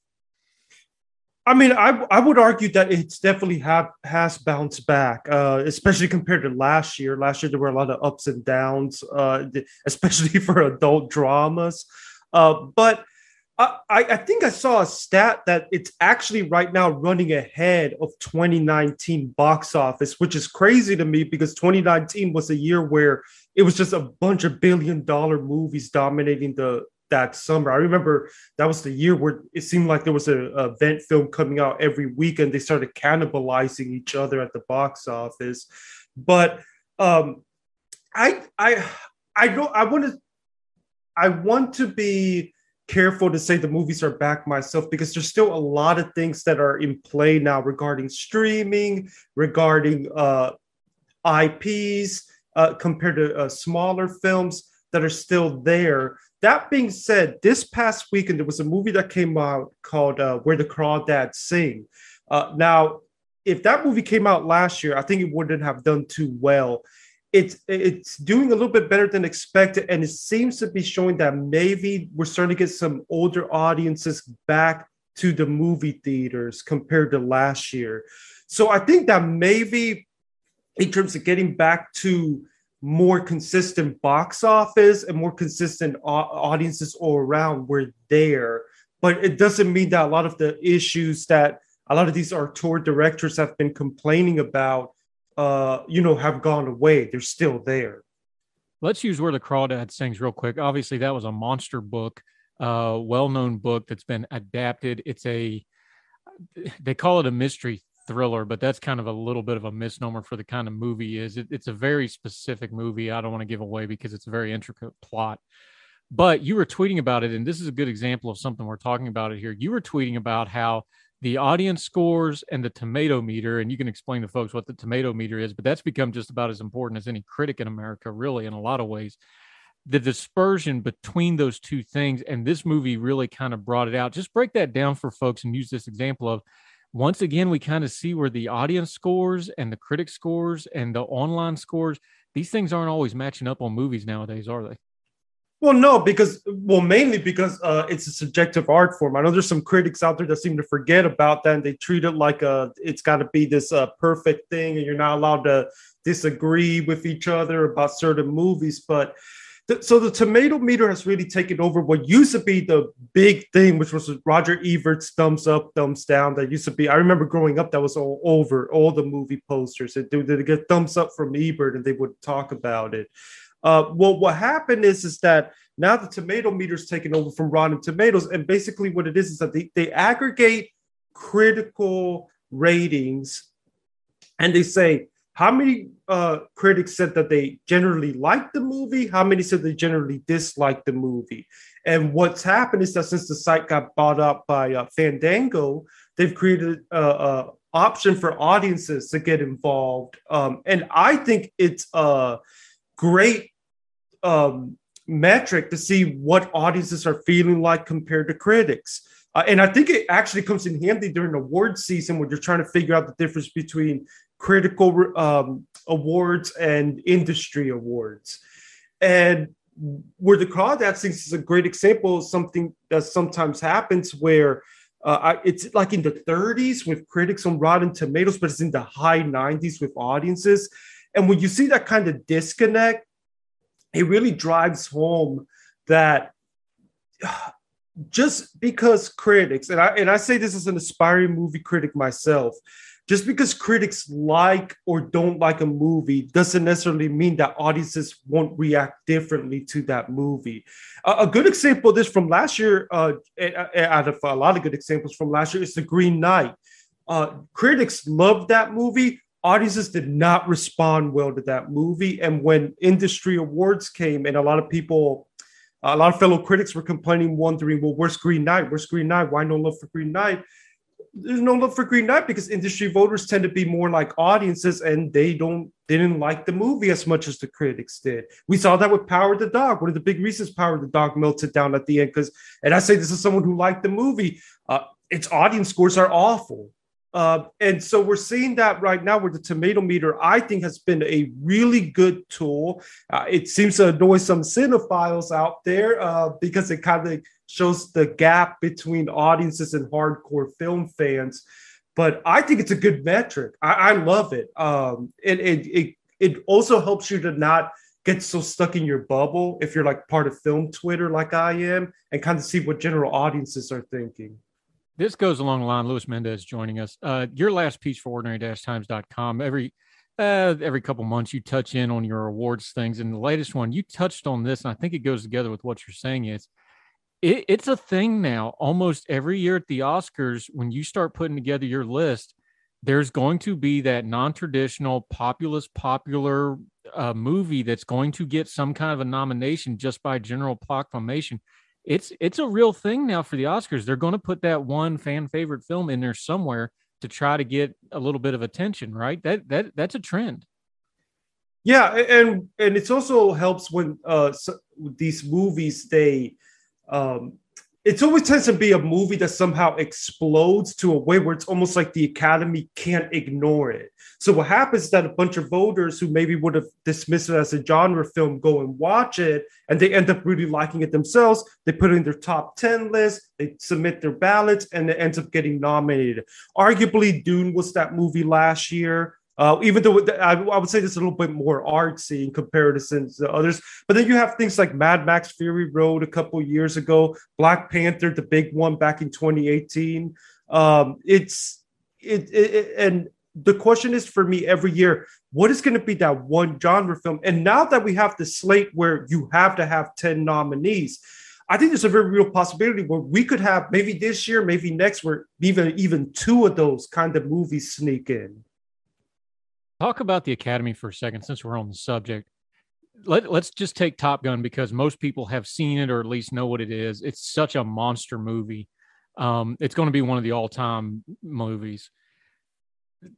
I mean, I I would argue that it's definitely have has bounced back, uh, especially compared to last year. Last year there were a lot of ups and downs, uh, especially for adult dramas. Uh, but I, I think I saw a stat that it's actually right now running ahead of 2019 box office, which is crazy to me because 2019 was a year where it was just a bunch of billion dollar movies dominating the that summer. I remember that was the year where it seemed like there was a, a event film coming out every week and they started cannibalizing each other at the box office. But um, I I I don't I want to I want to be careful to say the movies are back myself because there's still a lot of things that are in play now regarding streaming, regarding uh, IPs uh, compared to uh, smaller films that are still there that being said, this past weekend there was a movie that came out called uh, "Where the Crawdads Sing." Uh, now, if that movie came out last year, I think it wouldn't have done too well. it's it's doing a little bit better than expected, and it seems to be showing that maybe we're starting to get some older audiences back to the movie theaters compared to last year. So I think that maybe in terms of getting back to more consistent box office and more consistent audiences all around, we're there. But it doesn't mean that a lot of the issues that a lot of these auteur directors have been complaining about, uh, you know, have gone away. They're still there.
Let's use where the crawdad sings real quick. Obviously, that was a monster book, uh, well-known book that's been adapted. It's a they call it a mystery thriller, but that's kind of a little bit of a misnomer for the kind of movie is. It, it's a very specific movie. I don't want to give away because it's a very intricate plot. But you were tweeting about it, and this is a good example of something we're talking about it here. You were tweeting about how the audience scores and the tomato meter, and you can explain to folks what the tomato meter is, but that's become just about as important as any critic in America, really, in a lot of ways. The dispersion between those two things, and this movie really kind of brought it out. Just break that down for folks and use this example of once again, we kind of see where the audience scores and the critic scores and the online scores, these things aren't always matching up on movies nowadays, are they?
Well, no, because well, mainly because uh, it's a subjective art form. I know there's some critics out there that seem to forget about that, and they treat it like a it's got to be this uh, perfect thing, and you're not allowed to disagree with each other about certain movies. But so the tomato meter has really taken over what used to be the big thing, which was Roger Ebert's thumbs up, thumbs down. That used to be. I remember growing up, that was all over all the movie posters. It did get thumbs up from Ebert, and they would talk about it. Uh, well, what happened is is that now the tomato meter is taken over from Rotten Tomatoes, and basically what it is is that they, they aggregate critical ratings, and they say how many uh, critics said that they generally liked the movie? How many said they generally disliked the movie? And what's happened is that since the site got bought up by uh, Fandango, they've created a, a, option for audiences to get involved. Um, and I think it's a great um, metric to see what audiences are feeling like compared to critics. Uh, and I think it actually comes in handy during award season when you're trying to figure out the difference between critical um, awards and industry awards. And where the crawdad sings is a great example of something that sometimes happens where uh, it's like in the 30s with critics on Rotten Tomatoes, but it's in the high 90s with audiences. And when you see that kind of disconnect, it really drives home that just because critics, and I and I say this as an aspiring movie critic myself, just because critics like or don't like a movie doesn't necessarily mean that audiences won't react differently to that movie. Uh, a good example of this from last year, uh, out of a lot of good examples from last year, is The Green Knight. Uh, critics loved that movie. Audiences did not respond well to that movie. And when industry awards came, and a lot of people a lot of fellow critics were complaining, wondering, well, where's Green Knight? Where's Green Knight? Why no love for Green Knight? There's no love for Green Knight because industry voters tend to be more like audiences and they don't didn't like the movie as much as the critics did. We saw that with Power the Dog. One of the big reasons Power the Dog melted down at the end because and I say this is someone who liked the movie. Uh, its audience scores are awful. Uh, and so we're seeing that right now where the tomato meter, I think, has been a really good tool. Uh, it seems to annoy some cinephiles out there uh, because it kind of shows the gap between audiences and hardcore film fans. But I think it's a good metric. I, I love it. Um, it, it, it, it also helps you to not get so stuck in your bubble if you're like part of film Twitter, like I am, and kind of see what general audiences are thinking.
This goes along the line. Luis Mendez joining us. Uh, your last piece for ordinary-times.com. Every uh, every couple months, you touch in on your awards things, and the latest one you touched on this, and I think it goes together with what you're saying. Is it, it's a thing now. Almost every year at the Oscars, when you start putting together your list, there's going to be that non-traditional populist popular uh, movie that's going to get some kind of a nomination just by general proclamation it's it's a real thing now for the oscars. They're going to put that one fan favorite film in there somewhere to try to get a little bit of attention right? That that that's a trend.
Yeah and and it also helps when uh so these movies they um, it's always tends to be a movie that somehow explodes to a way where it's almost like the Academy can't ignore it. So what happens is that a bunch of voters who maybe would have dismissed it as a genre film go and watch it, and they end up really liking it themselves. They put it in their top 10 list, they submit their ballots, and it ends up getting nominated. Arguably, Dune was that movie last year. Uh, even though I, I, would say this is a little bit more artsy in comparison to others, but then you have things like Mad Max Fury Road a couple years ago, Black Panther, the big one back in 2018. Um, it's it, it, and the question is for me every year, what is going to be that one genre film? And now that we have the slate where you have to have 10 nominees, I think there's a very real possibility where we could have maybe this year, maybe next, where even even two of those kind of movies sneak in.
Talk about the Academy for a second, since we're on the subject. Let, us just take Top Gun because most people have seen it or at least know what it is. It's such a monster movie. Um, it's going to be one of the all-time movies.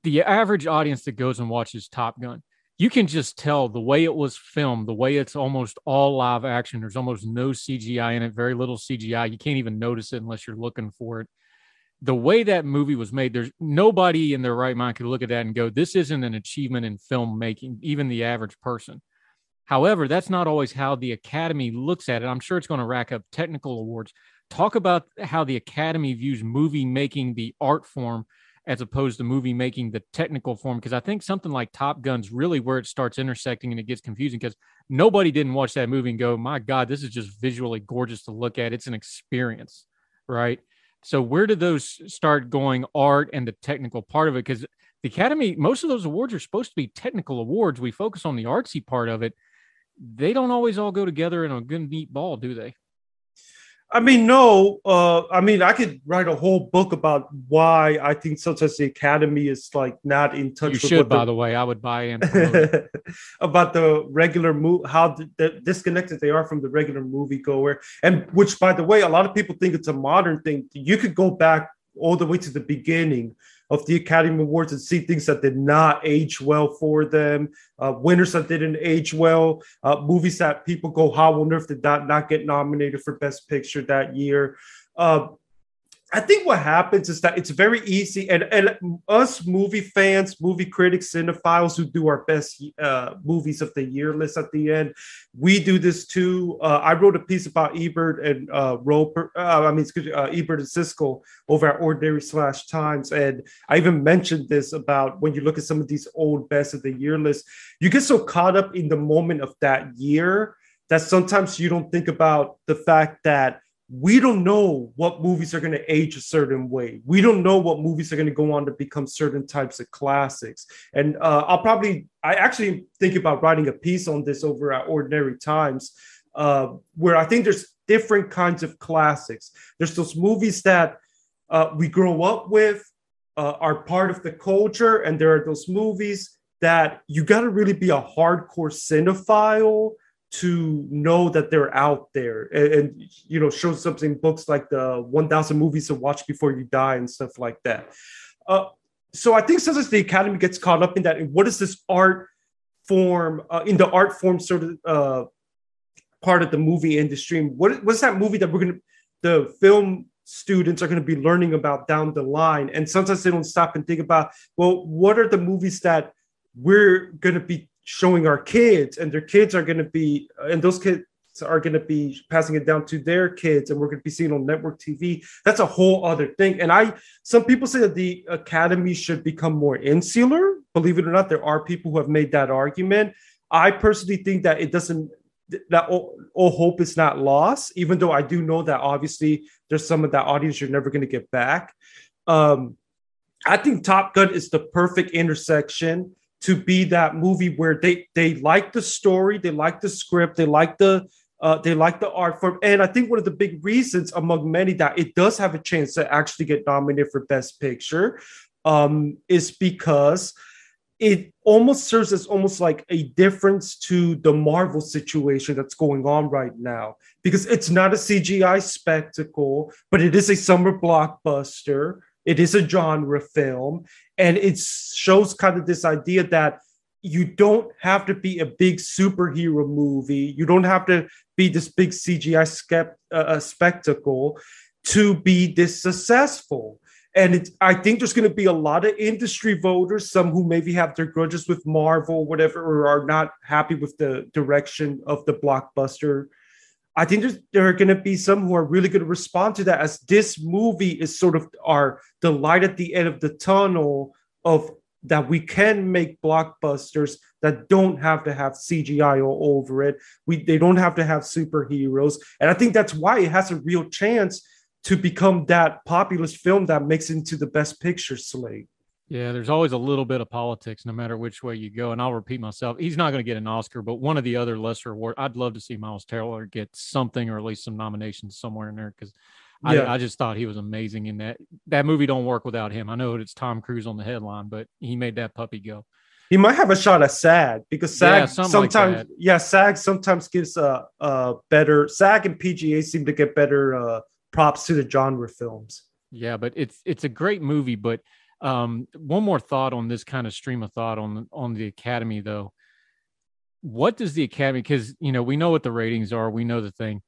The average audience that goes and watches Top Gun, you can just tell the way it was filmed, the way it's almost all live action. There's almost no CGI in it, very little CGI. You can't even notice it unless you're looking for it the way that movie was made, there's nobody in their right mind could look at that and go, this isn't an achievement in filmmaking, even the average person. However, that's not always how the Academy looks at it. I'm sure it's going to rack up technical awards. Talk about how the Academy views movie making the art form as opposed to movie making the technical form. Because I think something like Top Gun's really where it starts intersecting and it gets confusing because nobody didn't watch that movie and go, my God, this is just visually gorgeous to look at. It's an experience, right? So where did those start going art and the technical part of it? Because the Academy, most of those awards are supposed to be technical awards. We focus on the artsy part of it. They don't always all go together in a good neat ball, do they?
I mean, no. Uh, I mean, I could write a whole book about why I think sometimes the Academy is like not in touch.
With you should, by the, the, way. I would buy in
about the regular move, how the, the disconnected they are from the regular moviegoer, and which, by the way, a lot of people think it's a modern thing. You could go back all the way to the beginning of the Academy Awards and see things that did not age well for them, uh, winners that didn't age well, uh, movies that people go, how on earth did that not get nominated for Best Picture that year? Uh, I think what happens is that it's very easy, and, and us movie fans, movie critics, cinephiles who do our best uh, movies of the year list at the end, we do this too. Uh, I wrote a piece about Ebert and uh, Roeper, uh, I mean, excuse me, uh, Ebert and Siskel over at Ordinary Slash Times, and I even mentioned this about when you look at some of these old best of the year lists, you get so caught up in the moment of that year that sometimes you don't think about the fact that we don't know what movies are going to age a certain way. We don't know what movies are going to go on to become certain types of classics. And uh, I'll probably, I actually think about writing a piece on this over at Ordinary Times, uh, where I think there's different kinds of classics. There's those movies that uh, we grow up with, uh, are part of the culture, and there are those movies that you got to really be a hardcore cinephile to know that they're out there and, and, you know show something books like the 1000 movies to watch before you die and stuff like that. Uh, so i think sometimes the academy gets caught up in that and what is this art form uh, in the art form sort of uh, part of the movie industry? What, what's that movie that we're going to the film students are going to be learning about down the line? And sometimes they don't stop and think about well what are the movies that we're going to be showing our kids and their kids are going to be and those kids are going to be passing it down to their kids and we're going to be seeing on network tv that's a whole other thing. And i some people say that the academy should become more insular. Believe it or not there are people who have made that argument. I personally think that it doesn't that all, all hope is not lost even though i do know that obviously there's some of that audience you're never going to get back. Um, i think top gun is the perfect intersection to be that movie where they they like the story, they like the script, they like the uh, they like the art form, and I think one of the big reasons among many that it does have a chance to actually get nominated for Best Picture um, is because it almost serves as almost like a difference to the Marvel situation that's going on right now because it's not a CGI spectacle, but it is a summer blockbuster. It is a genre film, and it shows kind of this idea that you don't have to be a big superhero movie. You don't have to be this big CGI skept, uh, spectacle to be this successful. And I think there's going to be a lot of industry voters, some who maybe have their grudges with Marvel, whatever, or are not happy with the direction of the blockbuster. I think there are going to be some who are really going to respond to that, as this movie is sort of our the light at the end of the tunnel of that we can make blockbusters that don't have to have CGI all over it. We they don't have to have superheroes, and I think that's why it has a real chance to become that populist film that makes it into the best picture slate.
Yeah, there's always a little bit of politics, no matter which way you go. And I'll repeat myself: he's not going to get an Oscar, but one of the other lesser awards. I'd love to see Miles Teller get something, or at least some nominations somewhere in there, because yeah. I, I, just thought he was amazing in that. That movie don't work without him. I know it's Tom Cruise on the headline, but he made that puppy go.
He might have a shot at SAG because SAG yeah, sometimes, like yeah, SAG sometimes gives a, a better SAG and PGA seem to get better uh, props to the genre films.
Yeah, but it's it's a great movie. But um, one more thought on this kind of stream of thought on on the Academy though. What does the Academy? Because you know we know what the ratings are. We know the thing.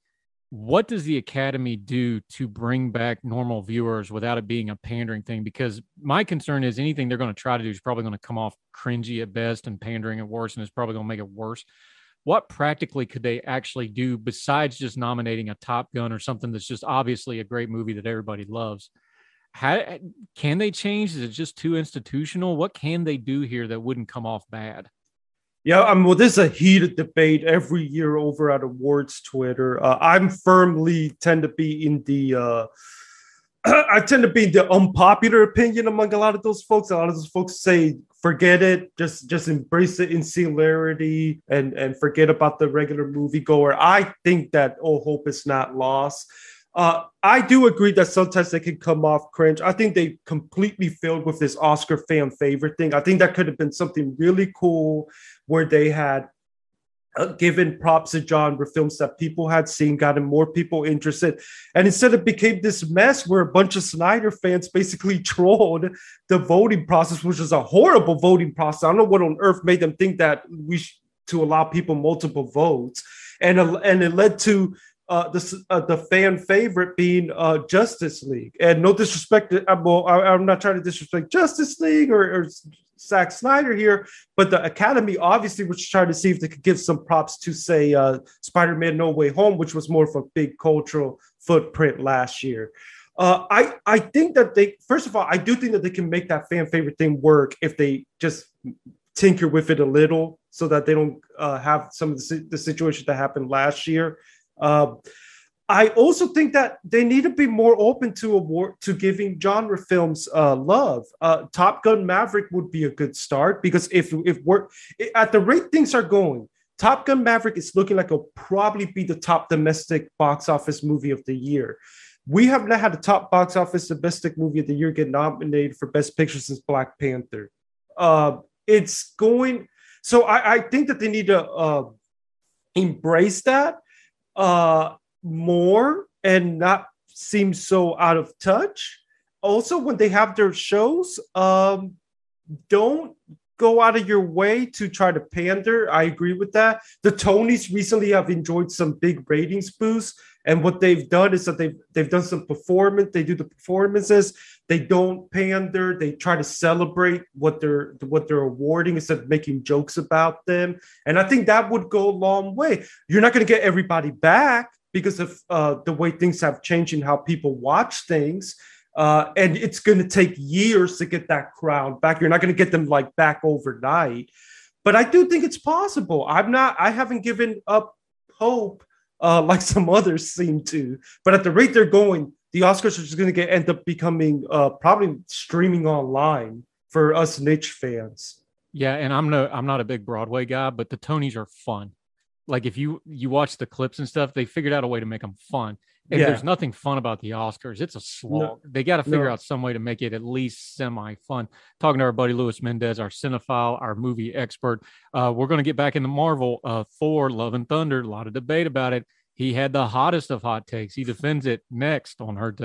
What does the Academy do to bring back normal viewers without it being a pandering thing? Because my concern is anything they're going to try to do is probably going to come off cringy at best and pandering at worst, and it's probably going to make it worse what practically could they actually do besides just nominating a Top Gun or something that's just obviously a great movie that everybody loves? How can they change? Is it just too institutional? What can they do here that wouldn't come off bad?
Yeah, I mean, well, this is a heated debate every year over at awards Twitter. Uh, I'm firmly tend to be in the uh, I tend to be the unpopular opinion among a lot of those folks. A lot of those folks say, forget it, just just embrace the insularity and and forget about the regular moviegoer. I think that all hope is not lost. Uh, I do agree that sometimes they can come off cringe. I think they completely failed with this Oscar fan favorite thing. I think that could have been something really cool where they had uh, given props to genre films that people had seen, gotten more people interested. And instead, it became this mess where a bunch of Snyder fans basically trolled the voting process, which is a horrible voting process. I don't know what on earth made them think that we should to allow people multiple votes, and uh, and it led to uh, the uh, the fan favorite being uh, Justice League. And no disrespect, to, I'm, well, I'm not trying to disrespect Justice League or, or Zack Snyder here, but the Academy obviously was trying to see if they could give some props to say uh, Spider-Man: No Way Home, which was more of a big cultural footprint last year. Uh, I I think that they first of all I do think that they can make that fan favorite thing work if they just tinker with it a little so that they don't uh, have some of the, the situations that happened last year. Uh, I also think that they need to be more open to award to giving genre films uh, love. Uh, Top Gun Maverick would be a good start because if if we're at the rate things are going, Top Gun Maverick is looking like it'll probably be the top domestic box office movie of the year. We have not had a top box office domestic movie of the year get nominated for Best Picture since Black Panther. Uh, it's going. So I, I, think that they need to uh, embrace that. Uh, more and not seem so out of touch. Also, when they have their shows, um, don't go out of your way to try to pander. I agree with that. The Tonys recently have enjoyed some big ratings boosts, and what they've done is that they've they've done some performance. They do the performances. They don't pander. They try to celebrate what they're what they're awarding instead of making jokes about them. And I think that would go a long way. You're not going to get everybody back, because of uh, the way things have changed and how people watch things. Uh, and it's going to take years to get that crowd back. You're not going to get them like back overnight, but I do think it's possible. I'm not. I haven't given up hope uh, like some others seem to. But at the rate they're going, the Oscars are just going to get end up becoming uh, probably streaming online for us niche fans.
Yeah, and I'm no, I'm not a big Broadway guy, but the Tonys are fun like if you you watch the clips and stuff, they figured out a way to make them fun. And yeah. there's nothing fun about the Oscars. It's a slog. No, they got to figure no. out some way to make it at least semi fun. Talking to our buddy Luis Mendez, our cinephile, our movie expert. Uh, we're going to get back into Marvel. Uh, Thor, Love and Thunder. A lot of debate about it. He had the hottest of hot takes. He defends it next on Heard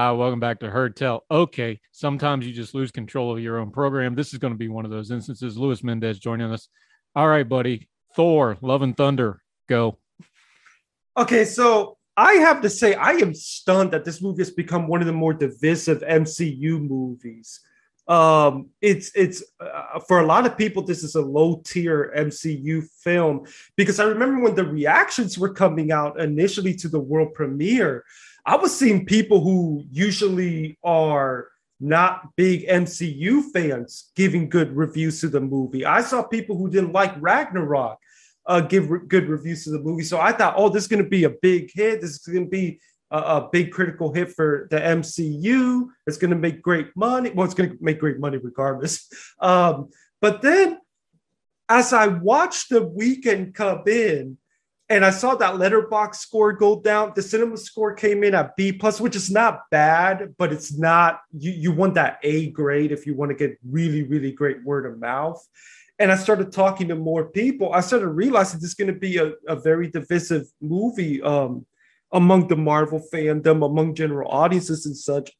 Welcome back to Heard Tell. Okay, sometimes you just lose control of your own program. This is going to be one of those instances. Luis Mendez joining us. All right, buddy. Thor, Love and Thunder, go.
Okay, so I have to say, I am stunned that this movie has become one of the more divisive MCU movies. Um, it's it's uh, for a lot of people, this is a low tier MCU film because I remember when the reactions were coming out initially to the world premiere, I was seeing people who usually are not big MCU fans giving good reviews to the movie. I saw people who didn't like Ragnarok uh, give re- good reviews to the movie. So I thought, oh, this is going to be a big hit. This is going to be a, a, big critical hit for the MCU. It's going to make great money. Well, it's going to make great money regardless. Um, but then as I watched the weekend come in, and I saw that Letterboxd score go down. The cinema score came in at B plus, which is not bad, but it's not you. You want that A grade if you want to get really, really great word of mouth. And I started talking to more people. I started realizing this is going to be a, a very divisive movie um, among the Marvel fandom, among general audiences and such.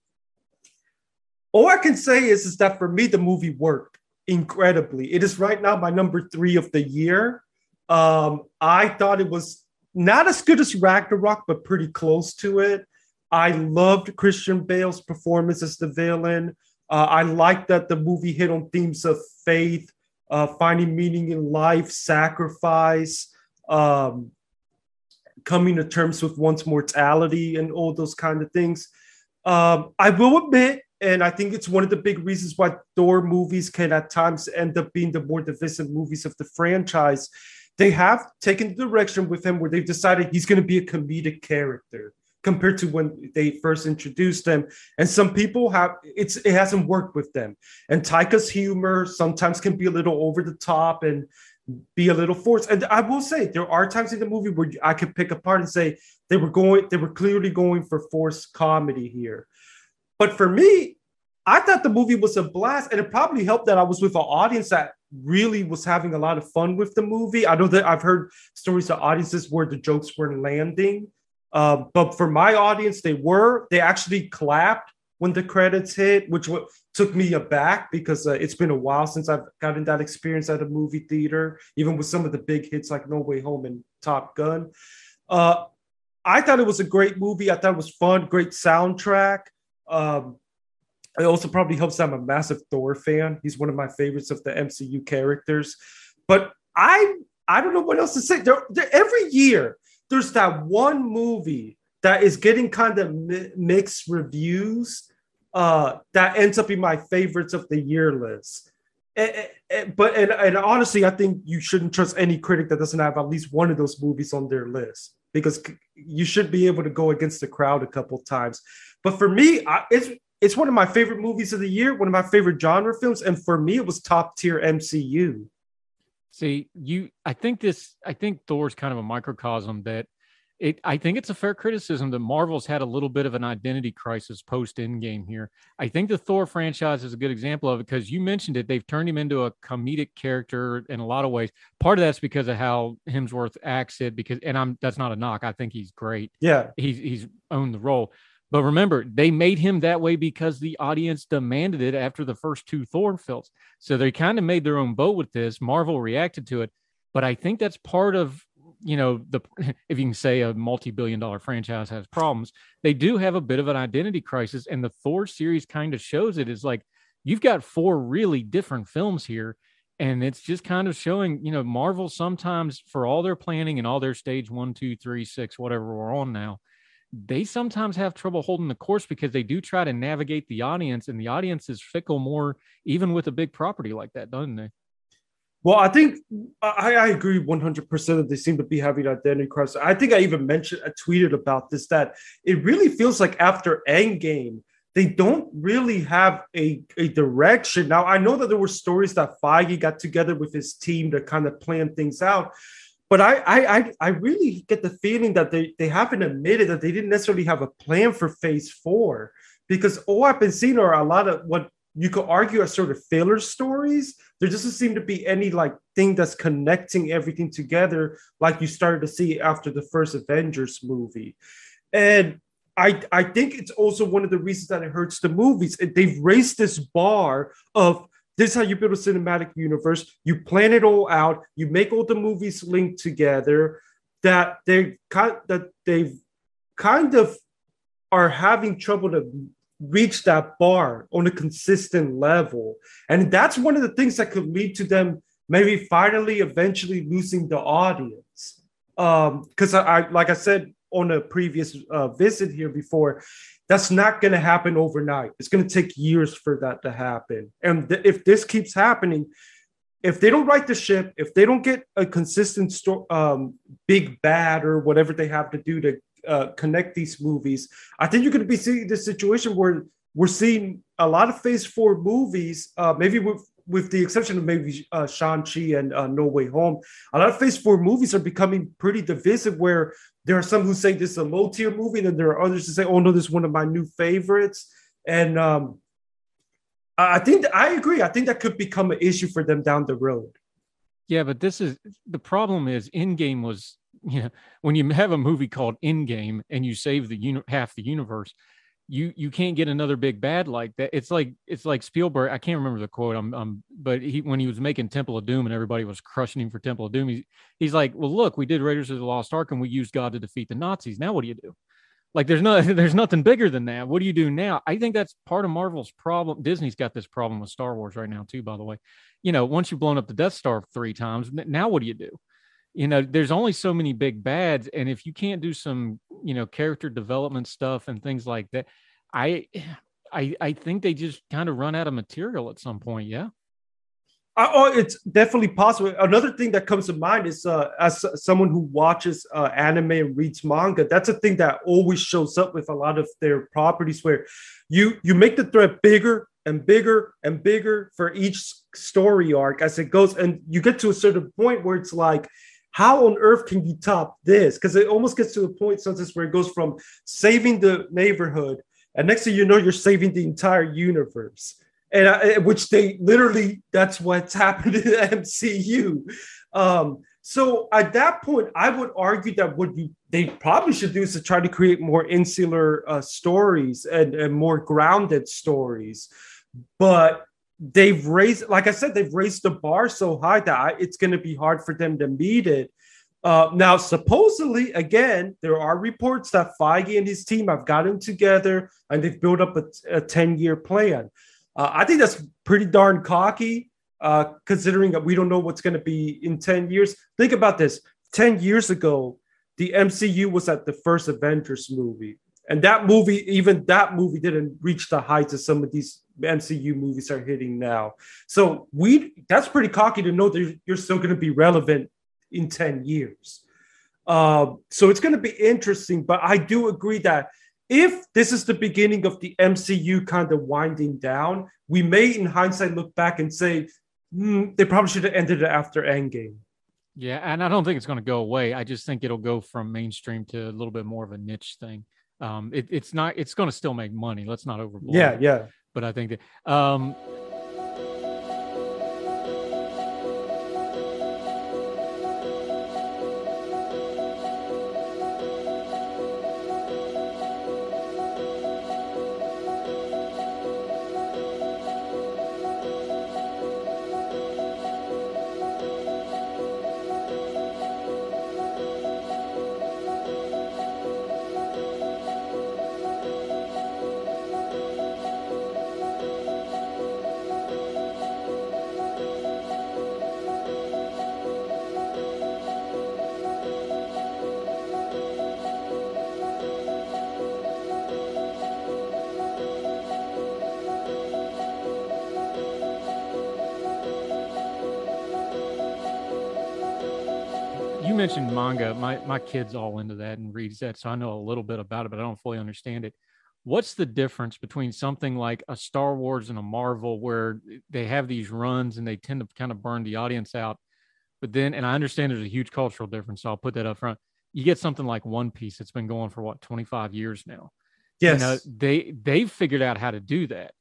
All I can say is, is that for me, the movie worked incredibly. It is right now my number three of the year um, I thought it was not as good as Ragnarok, but pretty close to it. I loved Christian Bale's performance as the villain. Uh, I liked that the movie hit on themes of faith, uh, finding meaning in life, sacrifice, um, coming to terms with one's mortality, and all those kind of things. Um, I will admit, and I think it's one of the big reasons why Thor movies can at times end up being the more divisive movies of the franchise they have taken the direction with him where they've decided he's going to be a comedic character compared to when they first introduced him. And some people have it's it hasn't worked with them. And Taika's humor sometimes can be a little over the top and be a little forced. And I will say there are times in the movie where I could pick apart and say they were going, they were clearly going for forced comedy here. But for me, I thought the movie was a blast, and it probably helped that I was with an audience that really was having a lot of fun with the movie. I know that I've heard stories of audiences where the jokes weren't landing, uh, but for my audience, they were. They actually clapped when the credits hit, which w- took me aback because uh, it's been a while since I've gotten that experience at a movie theater, even with some of the big hits like No Way Home and Top Gun. Uh, I thought it was a great movie. I thought it was fun, great soundtrack. Um, it also probably helps that I'm a massive Thor fan. He's one of my favorites of the MCU characters. But I I don't know what else to say. Every year there's that one movie that is getting kind of mi- mixed reviews uh, that ends up in my favorites of the year list. And, and, but and, and honestly, I think you shouldn't trust any critic that doesn't have at least one of those movies on their list because you should be able to go against the crowd a couple times. But for me, I, it's it's one of my favorite movies of the year, one of my favorite genre films, and for me, it was top tier MCU.
See, you, I think this, I think Thor's kind of a microcosm that it, I think it's a fair criticism that Marvel's had a little bit of an identity crisis post Endgame here. I think the Thor franchise is a good example of it because you mentioned it. They've turned him into a comedic character in a lot of ways. Part of that's because of how Hemsworth acts it. Because, and I'm that's not a knock. I think he's great.
Yeah,
he's he's owned the role. But remember, they made him that way because the audience demanded it after the first two Thor films. So they kind of made their own boat with this. Marvel reacted to it. But I think that's part of, you know, the if you can say a multi-billion dollar franchise has problems, they do have a bit of an identity crisis. And the Thor series kind of shows it is like you've got four really different films here. And it's just kind of showing, you know, Marvel sometimes for all their planning and all their stage one, two, three, six, whatever we're on now, they sometimes have trouble holding the course because they do try to navigate the audience, and the audience is fickle more, even with a big property like that, doesn't they?
Well, I think I, I agree 100% that they seem to be having identity crisis. I think I even mentioned, I tweeted about this, that it really feels like after Endgame, they don't really have a, a direction. Now, I know that there were stories that Feige got together with his team to kind of plan things out, but I, I I really get the feeling that they, they haven't admitted that they didn't necessarily have a plan for phase four because all I've been seeing are a lot of what you could argue are sort of filler stories. There doesn't seem to be any like thing that's connecting everything together like you started to see after the first Avengers movie. And I I think it's also one of the reasons that it hurts the movies. They've raised this bar of this is how you build a cinematic universe. You plan it all out. You make all the movies link together. That they kind that they've kind of are having trouble to reach that bar on a consistent level, and that's one of the things that could lead to them maybe finally eventually losing the audience. Because um, I, I, like I said on a previous uh, visit here before, that's not going to happen overnight. It's going to take years for that to happen. And th- if this keeps happening, if they don't right the ship, if they don't get a consistent sto- um, big bad or whatever they have to do to uh, connect these movies, I think you're going to be seeing this situation where we're seeing a lot of Phase Four movies, uh, maybe with with the exception of maybe uh, Shang-Chi and uh, No Way Home, a lot of Phase 4 movies are becoming pretty divisive where there are some who say this is a low tier movie, and there are others who say, oh no, this is one of my new favorites. And um, I think I agree. I think that could become an issue for them down the road.
Yeah, but this is the problem is Endgame was, you know, when you have a movie called Endgame and you save the uni- half the universe, you you can't get another big bad like that. It's like it's like Spielberg. I can't remember the quote. I'm, I'm but he when he was making Temple of Doom and everybody was crushing him for Temple of Doom. He's he's like, well, look, we did Raiders of the Lost Ark and we used God to defeat the Nazis. Now what do you do? Like there's no there's nothing bigger than that. What do you do now? I think that's part of Marvel's problem. Disney's got this problem with Star Wars right now too. By the way, you know, once you've blown up the Death Star three times, now what do you do? You know there's only so many big bads and if you can't do some you know character development stuff and things like that I I I think they just kind of run out of material at some point. Yeah.
Uh, oh, it's definitely possible. Another thing that comes to mind is uh, as someone who watches uh, anime and reads manga, that's a thing that always shows up with a lot of their properties, where you you make the threat bigger and bigger and bigger for each story arc as it goes, and you get to a certain point where it's like, how on earth can you top this? Because it almost gets to a point sometimes where it goes from saving the neighborhood and next thing you know, you're saving the entire universe. And I, which they literally, that's what's happened in the MCU. Um, so at that point, I would argue that what you they probably should do is to try to create more insular uh, stories and, and more grounded stories. But they've raised, like I said, they've raised the bar so high that I, it's going to be hard for them to meet it. Uh, now, supposedly, again, there are reports that Feige and his team have gotten together and they've built up a 10 year plan. Uh, I think that's pretty darn cocky, uh, considering that we don't know what's going to be in 10 years. Think about this 10 years ago, the MCU was at the first Avengers movie. And that movie, even that movie, didn't reach the heights of some of these MCU movies are hitting now. So we that's pretty cocky to know that you're still going to be relevant in 10 years. Uh, so it's going to be interesting, but I do agree that if this is the beginning of the MCU kind of winding down, we may, in hindsight, look back and say mm, they probably should have ended it after Endgame.
Yeah, and I don't think it's going to go away. I just think it'll go from mainstream to a little bit more of a niche thing. Um, it, it's not. It's going to still make money. Let's not overblow.
Yeah, it. yeah.
But I think that. Um, manga. My my kids all into that and reads that, so I know a little bit about it, but I don't fully understand it. What's the difference between something like a Star Wars and a Marvel, where they have these runs and they tend to kind of burn the audience out, but then, and I understand there's a huge cultural difference, so I'll put that up front. You get something like One Piece that's been going for what 25 years now.
Yes,
you know, they they've figured out how to do that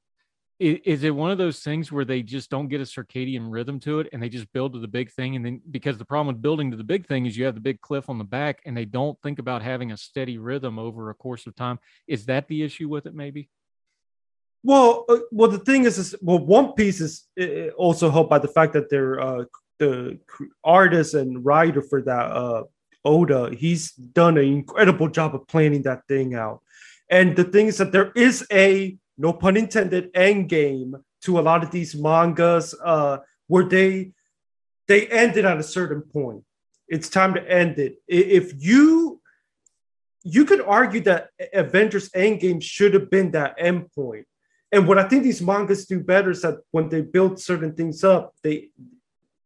is, it one of those things where they just don't get a circadian rhythm to it and they just build to the big thing and then because the problem with building to the big thing is you have the big cliff on the back and they don't think about having a steady rhythm over a course of time. Is that the issue with it maybe?
Well uh, well the thing is, is well one piece is also helped by the fact that they're uh the artist and writer for that uh oda he's done an incredible job of planning that thing out. And the thing is that there is a no pun intended, end game to a lot of these mangas uh, where they they ended at a certain point. It's time to end it. If you you could argue that Avengers Endgame should have been that end point. And what I think these mangas do better is that when they build certain things up, they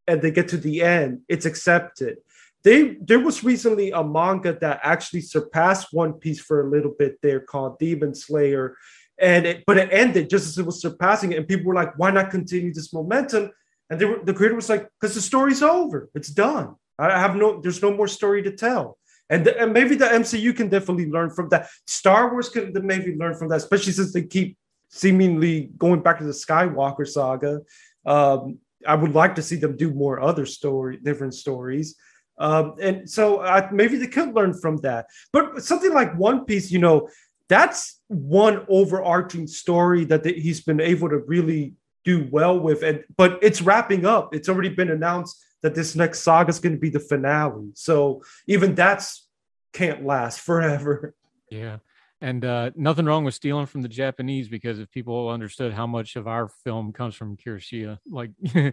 and they get to the end, it's accepted. They there was recently a manga that actually surpassed One Piece for a little bit there called Demon Slayer and it, but it ended just as it was surpassing it, and people were like, "Why not continue this momentum?" And were, the creator was like, "Because the story's over, it's done. I have no, there's no more story to tell." And, the, and maybe the MCU can definitely learn from that. Star Wars can maybe learn from that, especially since they keep seemingly going back to the Skywalker saga. Um, I would like to see them do more other story, different stories. Um, and so uh, maybe they could learn from that. But something like One Piece, you know, that's one overarching story that he's been able to really do well with. And but it's wrapping up. It's already been announced that this next saga is going to be the finale. So even that's can't last forever.
Yeah. And uh, nothing wrong with stealing from the Japanese because if people understood how much of our film comes from Kurosawa, like yeah.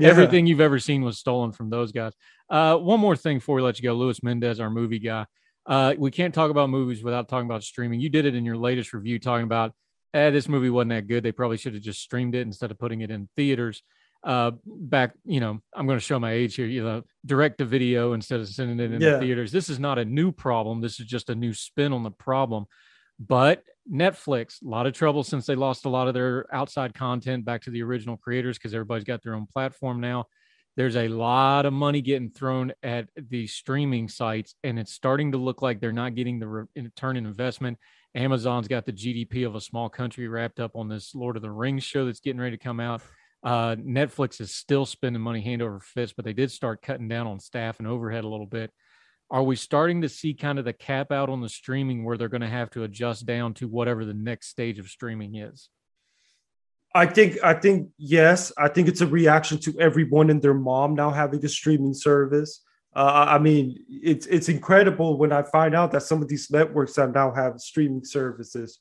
everything you've ever seen was stolen from those guys. Uh, one more thing before we let you go, Luis Mendez, our movie guy. Uh, we can't talk about movies without talking about streaming. You did it in your latest review, talking about, eh, this movie wasn't that good. They probably should have just streamed it instead of putting it in theaters. Uh, back, you know, I'm going to show my age here. You know, direct to video instead of sending it in yeah. the theaters. This is not a new problem. This is just a new spin on the problem. But Netflix, a lot of trouble since they lost a lot of their outside content back to the original creators because everybody's got their own platform now there's a lot of money getting thrown at the streaming sites and it's starting to look like they're not getting the return in investment. Amazon's got the gdp of a small country wrapped up on this lord of the rings show that's getting ready to come out. Uh, netflix is still spending money hand over fist but they did start cutting down on staff and overhead a little bit. Are we starting to see kind of the cap out on the streaming where they're going to have to adjust down to whatever the next stage of streaming is
I think I think yes. I think it's a reaction to everyone and their mom now having a streaming service. Uh, I mean, it's it's incredible when I find out that some of these networks that now have streaming services.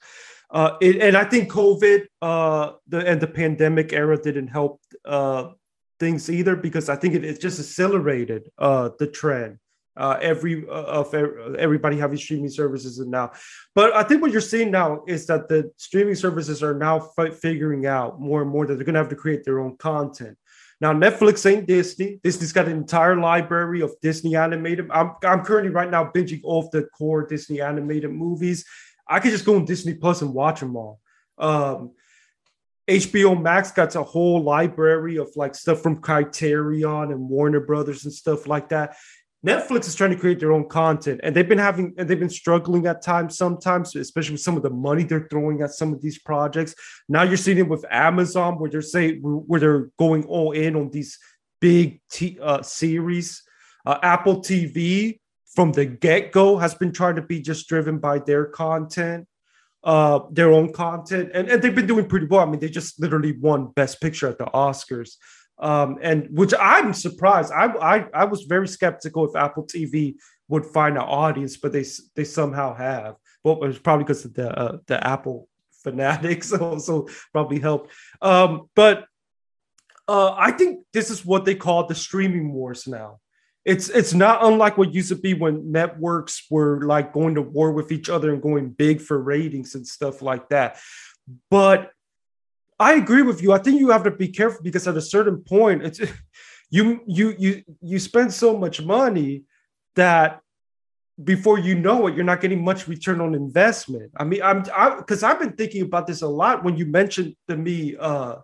Uh, it, and I think COVID uh, the and the pandemic era didn't help uh, things either because I think it, it just accelerated uh, the trend uh, every uh, of everybody having streaming services and now. But i think what you're seeing now is that the streaming services are now f- figuring out more and more that they're going to have to create their own content. Now netflix ain't disney. Disney's got an entire library of disney animated i'm, I'm currently right now binging off the core disney animated movies. I could just go on disney plus and watch them all. Um, HBO Max got a whole library of like stuff from Criterion and Warner Brothers and stuff like that. Netflix is trying to create their own content, and they've been having and they've been struggling at times, sometimes, especially with some of the money they're throwing at some of these projects. Now you're seeing it with Amazon, where they're saying where they're going all in on these big t- uh, series. Uh, Apple TV from the get go has been trying to be just driven by their content, uh, their own content, and, and they've been doing pretty well. I mean, they just literally won Best Picture at the Oscars um, and which I'm surprised. I, I I was very skeptical if Apple TV would find an audience, but they they somehow have. Well, it was probably because of the uh, the Apple fanatics also probably helped. Um, but uh, I think this is what they call the streaming wars now. It's it's not unlike what used to be when networks were like going to war with each other and going big for ratings and stuff like that. But I agree with you. I think you have to be careful because at a certain point, it's you you you you spend so much money that before you know it, you're not getting much return on investment. I mean, I'm because I've been thinking about this a lot when you mentioned to me uh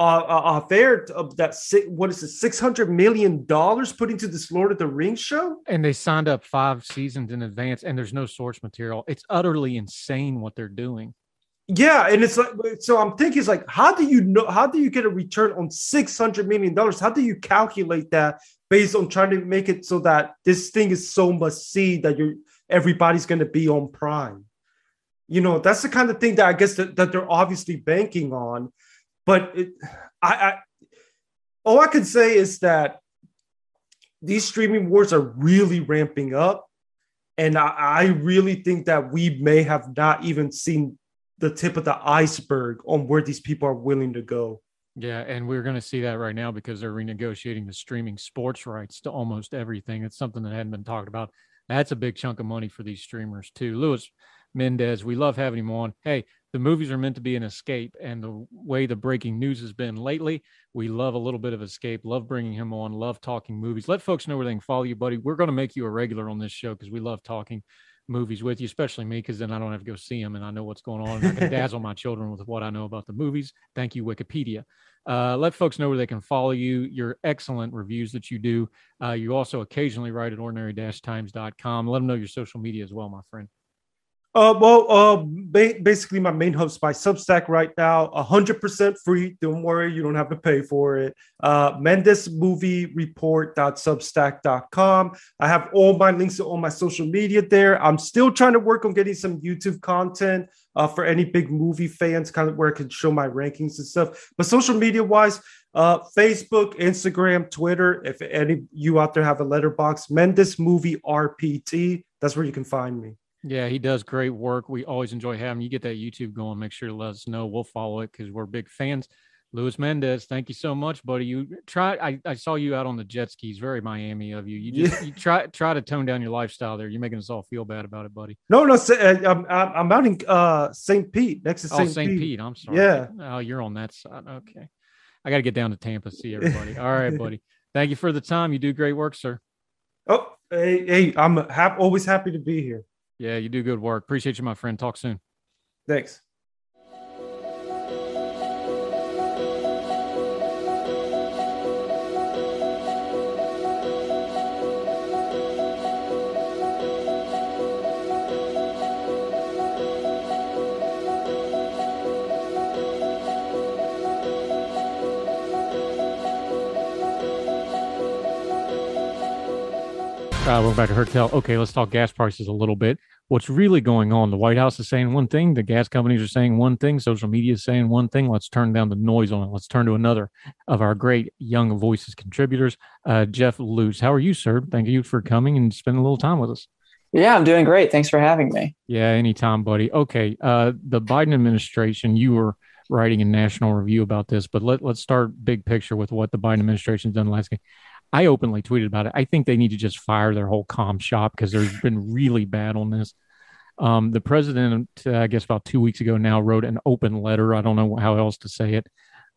uh, uh fair of that six, what is it six hundred million dollars put into this Lord of the Rings show,
and they signed up five seasons in advance, and there's no source material. It's utterly insane what they're doing.
Yeah, and it's like so. I'm thinking, it's like, how do you know? How do you get a return on six hundred million dollars? How do you calculate that based on trying to make it so that this thing is so must see that you're everybody's going to be on Prime? You know, that's the kind of thing that I guess that, that they're obviously banking on. But it, I, I, all I can say is that these streaming wars are really ramping up. And I, I really think that we may have not even seen the tip of the iceberg on where these people are willing to go.
Yeah, and we're going to see that right now because they're renegotiating the streaming sports rights to almost everything. It's something that hadn't been talked about. That's a big chunk of money for these streamers too. Louis Mendez, we love having him on. Hey, the movies are meant to be an escape, and the way the breaking news has been lately, we love a little bit of escape. Love bringing him on. Love talking movies. Let folks know where they can follow you, buddy. We're going to make you a regular on this show because we love talking movies with you, especially me, because then I don't have to go see them and I know what's going on. And I can dazzle my children with what I know about the movies. Thank you, Wikipedia. Uh, let folks know where they can follow you, your excellent reviews that you do. Uh, you also occasionally write at ordinary-times.com. Let them know your social media as well, my friend.
Uh, well, uh, ba- basically, my main hub's my Substack right now, 100% free. Don't worry, you don't have to pay for it. Uh, MendezMovieReport.substack.com. I have all my links to all my social media there. I'm still trying to work on getting some YouTube content uh, for any big movie fans, kind of where I can show my rankings and stuff. But social media wise, uh, Facebook, Instagram, Twitter. If any you out there have a Letterboxd, Mendez Movie RPT, that's where you can find me.
Yeah, he does great work. We always enjoy having you get that YouTube going. Make sure to let us know. We'll follow it because we're big fans. Louis Mendez, thank you so much, buddy. You try. I, I saw you out on the jet skis. Very Miami of you. You just yeah. you try try to tone down your lifestyle there. You're making us all feel bad about it, buddy.
No, no, uh, I'm I'm out in uh, St. Pete next to St.
Oh, St. Pete. Pete. I'm sorry.
Yeah.
Oh, you're on that side. Okay. I got to get down to Tampa see everybody. all right, buddy. Thank you for the time. You do great work, sir.
Oh, hey, hey I'm ha- always happy to be here.
Yeah, you do good work. Appreciate you, my friend. Talk soon.
Thanks.
Uh, we're back to Heard Tell. Okay, let's talk gas prices a little bit. What's really going on? The White House is saying one thing, the gas companies are saying one thing, social media is saying one thing. Let's turn down the noise on it. Let's turn to another of our great young voices contributors. Uh, Jeff Luce, how are you, sir? Thank you for coming and spending a little time with us.
Yeah, I'm doing great. Thanks for having me.
Yeah, anytime, buddy. Okay, uh, the Biden administration, you were writing a national review about this, but let, let's start big picture with what the Biden administration's done last week. I openly tweeted about it. I think they need to just fire their whole com shop because there's been really bad on this. Um, the president, uh, I guess about two weeks ago now, wrote an open letter. I don't know how else to say it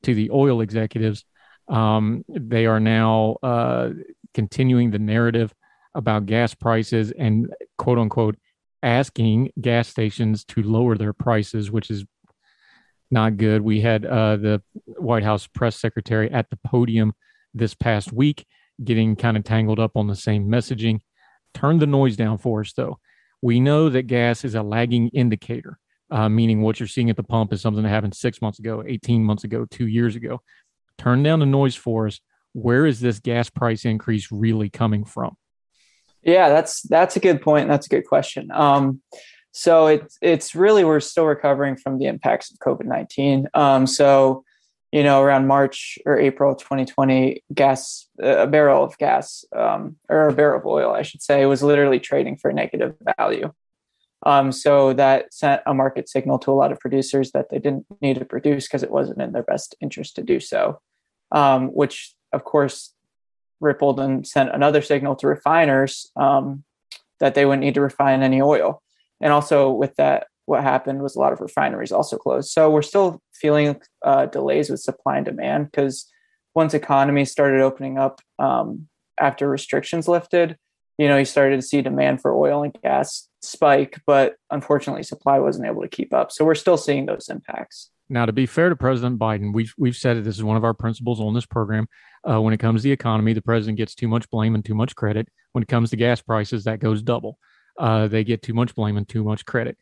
to the oil executives. Um, they are now uh, continuing the narrative about gas prices and quote unquote asking gas stations to lower their prices, which is not good. We had uh, the White House press secretary at the podium this past week getting kind of tangled up on the same messaging. Turn the noise down for us, though. We know that gas is a lagging indicator, uh, meaning what you're seeing at the pump is something that happened six months ago, 18 months ago, two years ago. Turn down the noise for us. Where is this gas price increase really coming from?
Yeah, that's that's a good point. That's a good question. Um, so it's it's really we're still recovering from the impacts of COVID nineteen. Um, so you know, around March or April 2020, gas, a barrel of gas, um, or a barrel of oil, I should say, was literally trading for a negative value. Um, so that sent a market signal to a lot of producers that they didn't need to produce because it wasn't in their best interest to do so, um, which of course rippled and sent another signal to refiners um, that they wouldn't need to refine any oil. And also with that, what happened was a lot of refineries also closed. So we're still feeling uh, delays with supply and demand because once economies started opening up um, after restrictions lifted, you know, you started to see demand for oil and gas spike, but unfortunately, supply wasn't able to keep up. So we're still seeing those impacts.
Now, to be fair to President Biden, we've we've said it. This is one of our principles on this program. Uh, when it comes to the economy, the president gets too much blame and too much credit. When it comes to gas prices, that goes double. Uh, they get too much blame and too much credit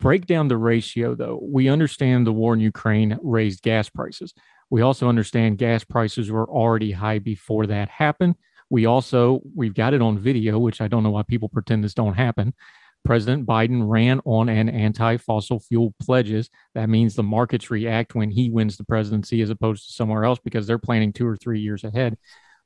break down the ratio though. We understand the war in Ukraine raised gas prices. We also understand gas prices were already high before that happened. We also we've got it on video, which I don't know why people pretend this don't happen. President Biden ran on an anti-fossil fuel pledges. That means the markets react when he wins the presidency as opposed to somewhere else because they're planning two or three years ahead.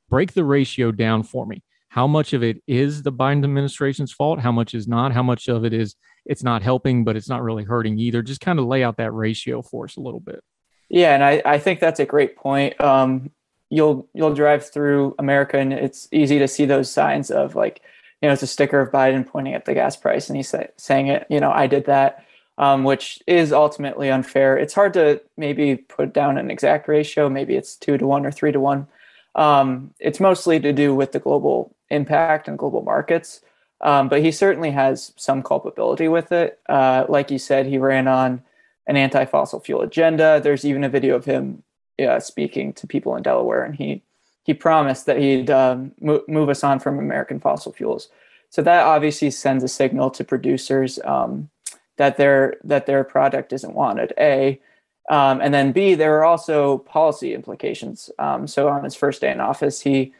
Break the ratio down for me. How much of it is the Biden administration's fault? How much is not? How much of it is it's not helping, but it's not really hurting either? Just kind of lay out that ratio for us a little bit.
Yeah, and I, I think that's a great point. Um, you'll you'll drive through America, and it's easy to see those signs of like, you know, it's a sticker of Biden pointing at the gas price, and he's say, saying it. You know, I did that, um, which is ultimately unfair. It's hard to maybe put down an exact ratio. Maybe it's two to one or three to one. Um, it's mostly to do with the global impact and global markets. Um, but he certainly has some culpability with it. Uh, like you said, he ran on an anti-fossil fuel agenda. There's even a video of him uh, speaking to people in Delaware, and he he promised that he'd um, mo- move us on from American fossil fuels. So that obviously sends a signal to producers um, that their that their product isn't wanted. A um, and then B, there are also policy implications. Um, so on his first day in office, he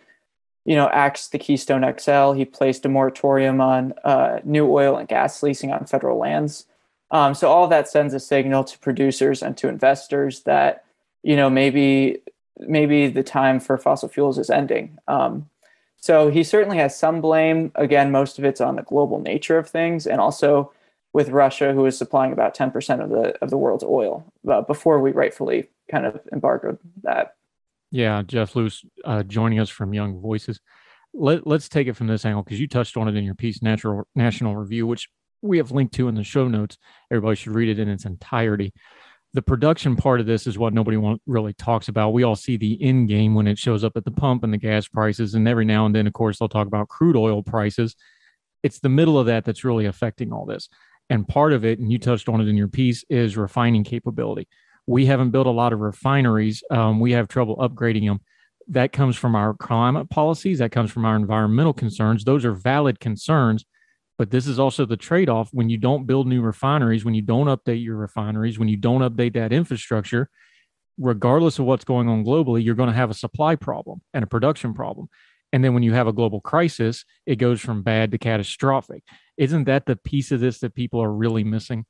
you know, axed the Keystone XL. He placed a moratorium on uh, new oil and gas leasing on federal lands. Um, so all that sends a signal to producers and to investors that you know maybe maybe the time for fossil fuels is ending. Um, so he certainly has some blame. Again, most of it's on the global nature of things, and also with Russia, who is supplying about ten percent of the of the world's oil uh, before we rightfully kind of embargoed that.
Yeah, Jeff Luce uh, joining us from Young Voices. Let, let's take it from this angle because you touched on it in your piece, Natural National Review, which we have linked to in the show notes. Everybody should read it in its entirety. The production part of this is what nobody want, really talks about. We all see the end game when it shows up at the pump and the gas prices, and every now and then, of course, they'll talk about crude oil prices. It's the middle of that that's really affecting all this. And part of it, and you touched on it in your piece, is refining capability we haven't built a lot of refineries. Um, we have trouble upgrading them. That comes from our climate policies. That comes from our environmental concerns. Those are valid concerns. But this is also the trade off when you don't build new refineries, when you don't update your refineries, when you don't update that infrastructure, regardless of what's going on globally, you're going to have a supply problem and a production problem. And then when you have a global crisis, it goes from bad to catastrophic. Isn't that the piece of this that people are really missing?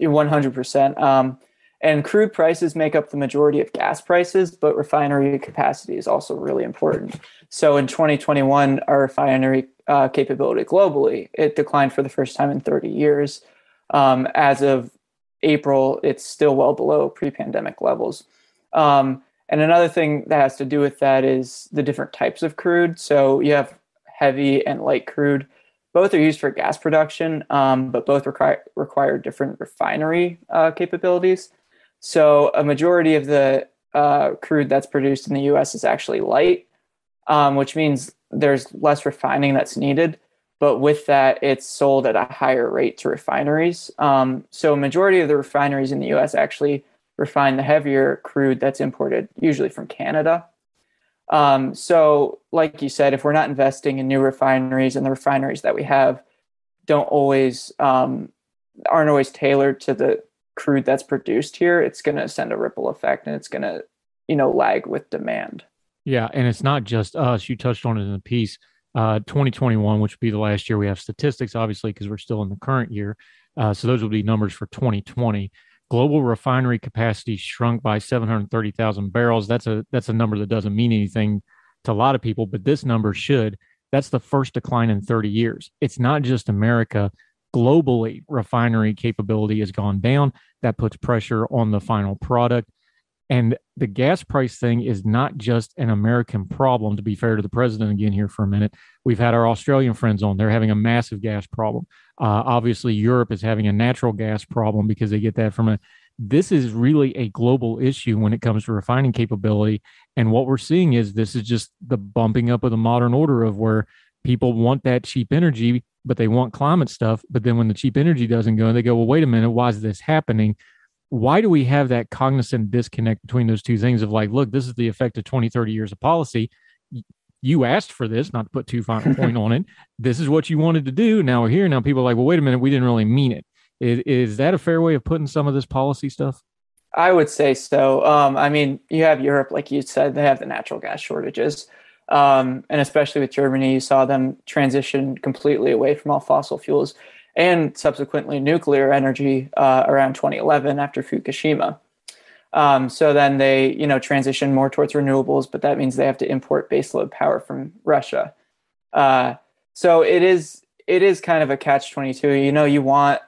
100%. Um, and crude prices make up the majority of gas prices, but refinery capacity is also really important. So in 2021, our refinery uh, capability globally it declined for the first time in 30 years. Um, as of April, it's still well below pre-pandemic levels. Um, and another thing that has to do with that is the different types of crude. So you have heavy and light crude. Both are used for gas production, um, but both require require different refinery uh, capabilities. So a majority of the uh, crude that's produced in the U.S. is actually light, um, which means there's less refining that's needed. But with that, it's sold at a higher rate to refineries. Um, so a majority of the refineries in the U.S. actually refine the heavier crude that's imported, usually from Canada. Um, so, like you said, if we're not investing in new refineries and the refineries that we have don't always um, aren't always tailored to the crude that's produced here, it's going to send a ripple effect and it's going to, you know, lag with demand.
Yeah. And it's not just us. You touched on it in the piece. Uh, 2021, which would be the last year we have statistics, obviously, because we're still in the current year. Uh, so those will be numbers for 2020. Global refinery capacity shrunk by 730,000 barrels. That's a that's a number that doesn't mean anything to a lot of people, but this number should. That's the first decline in 30 years. It's not just America globally refinery capability has gone down. That puts pressure on the final product. And the gas price thing is not just an American problem, to be fair to the president again here for a minute. We've had our Australian friends on. They're having a massive gas problem. Uh, obviously, Europe is having a natural gas problem because they get that from a. This is really a global issue when it comes to refining capability. And what we're seeing is this is just the bumping up of the modern order of where people want that cheap energy but they want climate stuff. But then when the cheap energy doesn't go, they go, well, wait a minute, why is this happening? Why do we have that cognizant disconnect between those two things of like, look, this is the effect of 20, 30 years of policy. You asked for this, not to put too fine a point on it. This is what you wanted to do. Now we're here. Now people are like, well, wait a minute, we didn't really mean it. Is, is that a fair way of putting some of this policy stuff?
I would say so. Um, I mean, you have Europe, like you said, they have the natural gas shortages. Um, and especially with Germany, you saw them transition completely away from all fossil fuels and subsequently nuclear energy uh, around 2011 after Fukushima. Um, so then they, you know, transition more towards renewables, but that means they have to import baseload power from Russia. Uh, so it is it is kind of a catch 22. You know, you want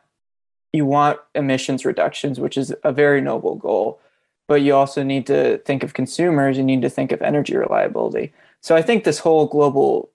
you want emissions reductions, which is a very noble goal, but you also need to think of consumers. You need to think of energy reliability. So I think this whole global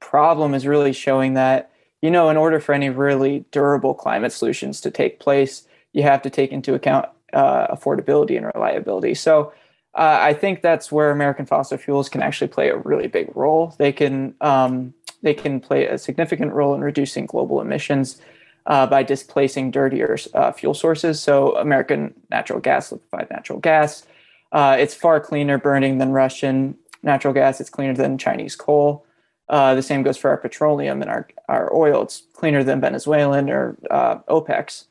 problem is really showing that you know, in order for any really durable climate solutions to take place, you have to take into account uh, affordability and reliability. So uh, I think that's where American fossil fuels can actually play a really big role. They can um, they can play a significant role in reducing global emissions uh, by displacing dirtier uh, fuel sources. So, American natural gas, liquefied natural gas, uh, it's far cleaner burning than Russian natural gas. It's cleaner than Chinese coal. Uh, the same goes for our petroleum and our, our oil. It's cleaner than Venezuelan or uh, OPEC's.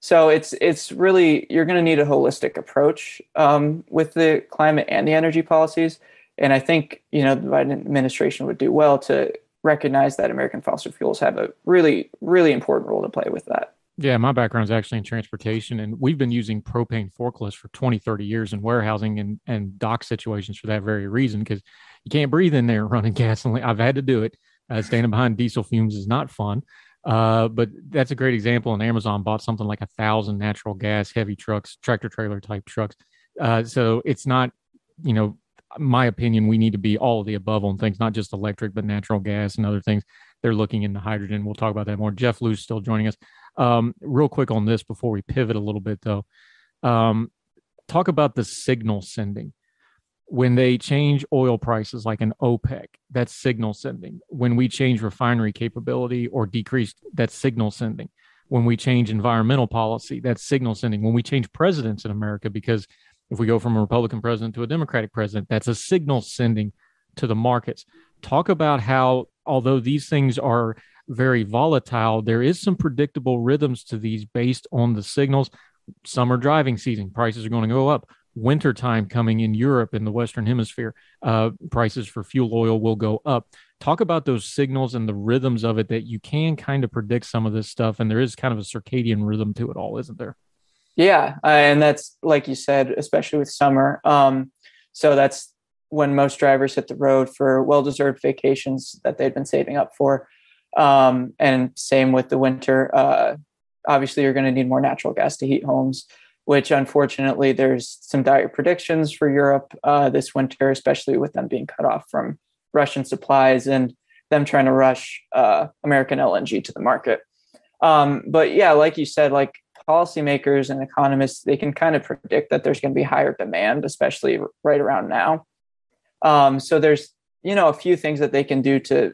So it's it's really you're going to need a holistic approach um, with the climate and the energy policies. And I think you know the Biden administration would do well to recognize that American fossil fuels have a really, really important role to play with that.
Yeah, my background is actually in transportation, and we've been using propane forklifts for 20, 30 years in warehousing and, and dock situations for that very reason because you can't breathe in there running gasoline. I've had to do it. Uh, standing behind diesel fumes is not fun. Uh, but that's a great example. And Amazon bought something like a thousand natural gas heavy trucks, tractor trailer type trucks. Uh, so it's not, you know, my opinion, we need to be all of the above on things, not just electric, but natural gas and other things. They're looking into hydrogen. We'll talk about that more. Jeff Luce still joining us. Um, real quick on this before we pivot a little bit, though. Um, talk about the signal sending. When they change oil prices like an OPEC, that's signal sending. When we change refinery capability or decrease, that's signal sending. When we change environmental policy, that's signal sending. When we change presidents in America, because if we go from a Republican president to a Democratic president, that's a signal sending to the markets. Talk about how, although these things are very volatile, there is some predictable rhythms to these based on the signals. Summer driving season, prices are going to go up. Winter time coming in Europe in the Western Hemisphere, uh, prices for fuel oil will go up. Talk about those signals and the rhythms of it that you can kind of predict some of this stuff. And there is kind of a circadian rhythm to it all, isn't there?
Yeah, and that's like you said, especially with summer. Um, so that's when most drivers hit the road for well-deserved vacations that they've been saving up for. Um, and same with the winter. Uh, obviously, you're going to need more natural gas to heat homes, which unfortunately there's some dire predictions for Europe uh, this winter, especially with them being cut off from Russian supplies and them trying to rush uh, American LNG to the market. Um, but yeah, like you said, like policymakers and economists they can kind of predict that there's going to be higher demand especially right around now. Um, so there's you know a few things that they can do to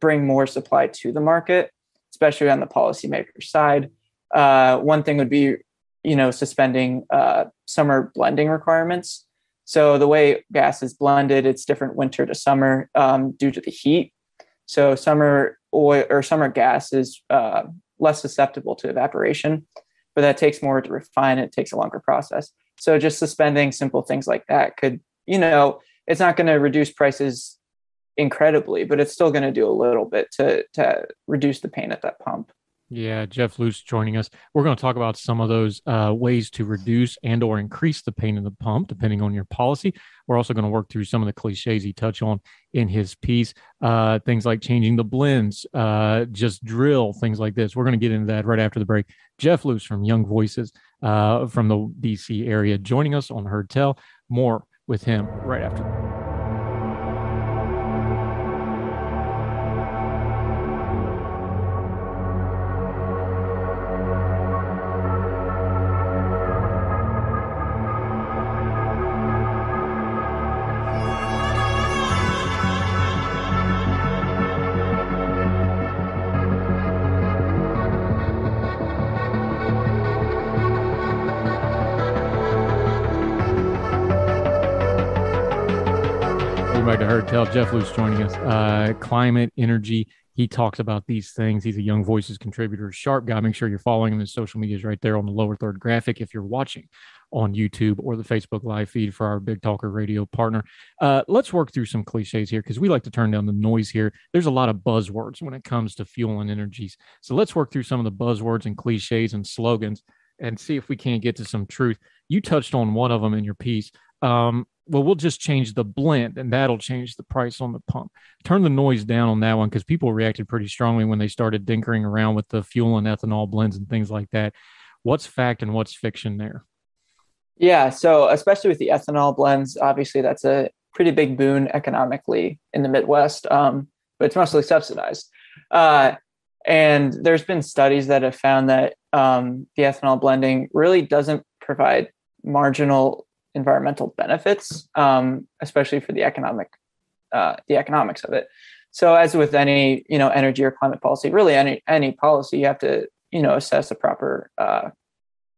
bring more supply to the market especially on the policymaker side. Uh, one thing would be you know suspending uh, summer blending requirements. So the way gas is blended it's different winter to summer um, due to the heat. So summer oil or summer gas is uh, less susceptible to evaporation but that takes more to refine. It takes a longer process. So just suspending simple things like that could, you know, it's not going to reduce prices incredibly, but it's still going to do a little bit to to reduce the pain at that pump.
Yeah, Jeff Luce joining us. We're going to talk about some of those uh, ways to reduce and or increase the pain in the pump, depending on your policy. We're also going to work through some of the cliches he touched on in his piece, uh, things like changing the blends, uh, just drill, things like this. We're going to get into that right after the break. Jeff Luce from Young Voices uh, from the DC area joining us on Heard Tell. More with him right after. Jeff Luce joining us. Uh, climate, energy. He talks about these things. He's a Young Voices contributor, sharp guy. Make sure you're following him. His social media is right there on the lower third graphic if you're watching on YouTube or the Facebook live feed for our Big Talker Radio partner. Uh, let's work through some cliches here because we like to turn down the noise here. There's a lot of buzzwords when it comes to fuel and energies. So let's work through some of the buzzwords and cliches and slogans and see if we can't get to some truth. You touched on one of them in your piece. Um, well, we'll just change the blend and that'll change the price on the pump. Turn the noise down on that one because people reacted pretty strongly when they started dinkering around with the fuel and ethanol blends and things like that. What's fact and what's fiction there?
Yeah, so especially with the ethanol blends, obviously that's a pretty big boon economically in the Midwest, um, but it's mostly subsidized. Uh, and there's been studies that have found that um, the ethanol blending really doesn't provide marginal environmental benefits, um, especially for the economic uh, the economics of it. So, as with any you know energy or climate policy, really any any policy, you have to you know assess a proper uh,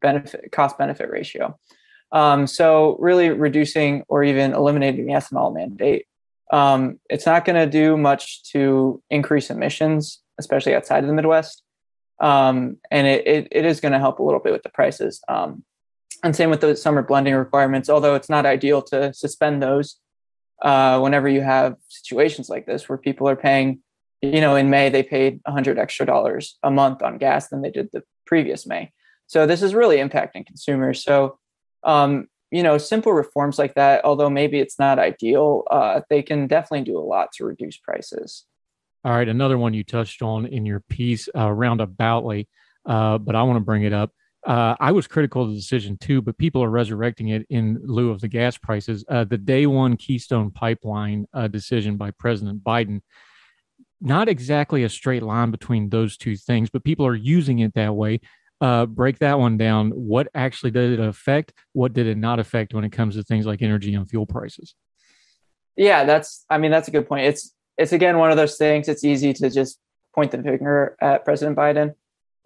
benefit cost benefit ratio. Um, so, really reducing or even eliminating the ethanol mandate, um, it's not going to do much to increase emissions, especially outside of the Midwest. Um, and it, it, it is going to help a little bit with the prices. Um, and same with the summer blending requirements, although it's not ideal to suspend those uh, whenever you have situations like this where people are paying, you know, in May, they paid 100 extra dollars a month on gas than they did the previous May. So this is really impacting consumers. So, um, you know, simple reforms like that, although maybe it's not ideal, uh, they can definitely do a lot to reduce prices.
All right, another one you touched on in your piece uh, roundaboutly, uh, but I want to bring it up. Uh, I was critical of the decision too, but people are resurrecting it in lieu of the gas prices. Uh, the day one Keystone Pipeline uh, decision by President Biden, not exactly a straight line between those two things, but people are using it that way. Uh, break that one down. What actually did it affect? What did it not affect when it comes to things like energy and fuel prices?
Yeah, that's. I mean, that's a good point. It's it's again one of those things. It's easy to just point the finger at President Biden.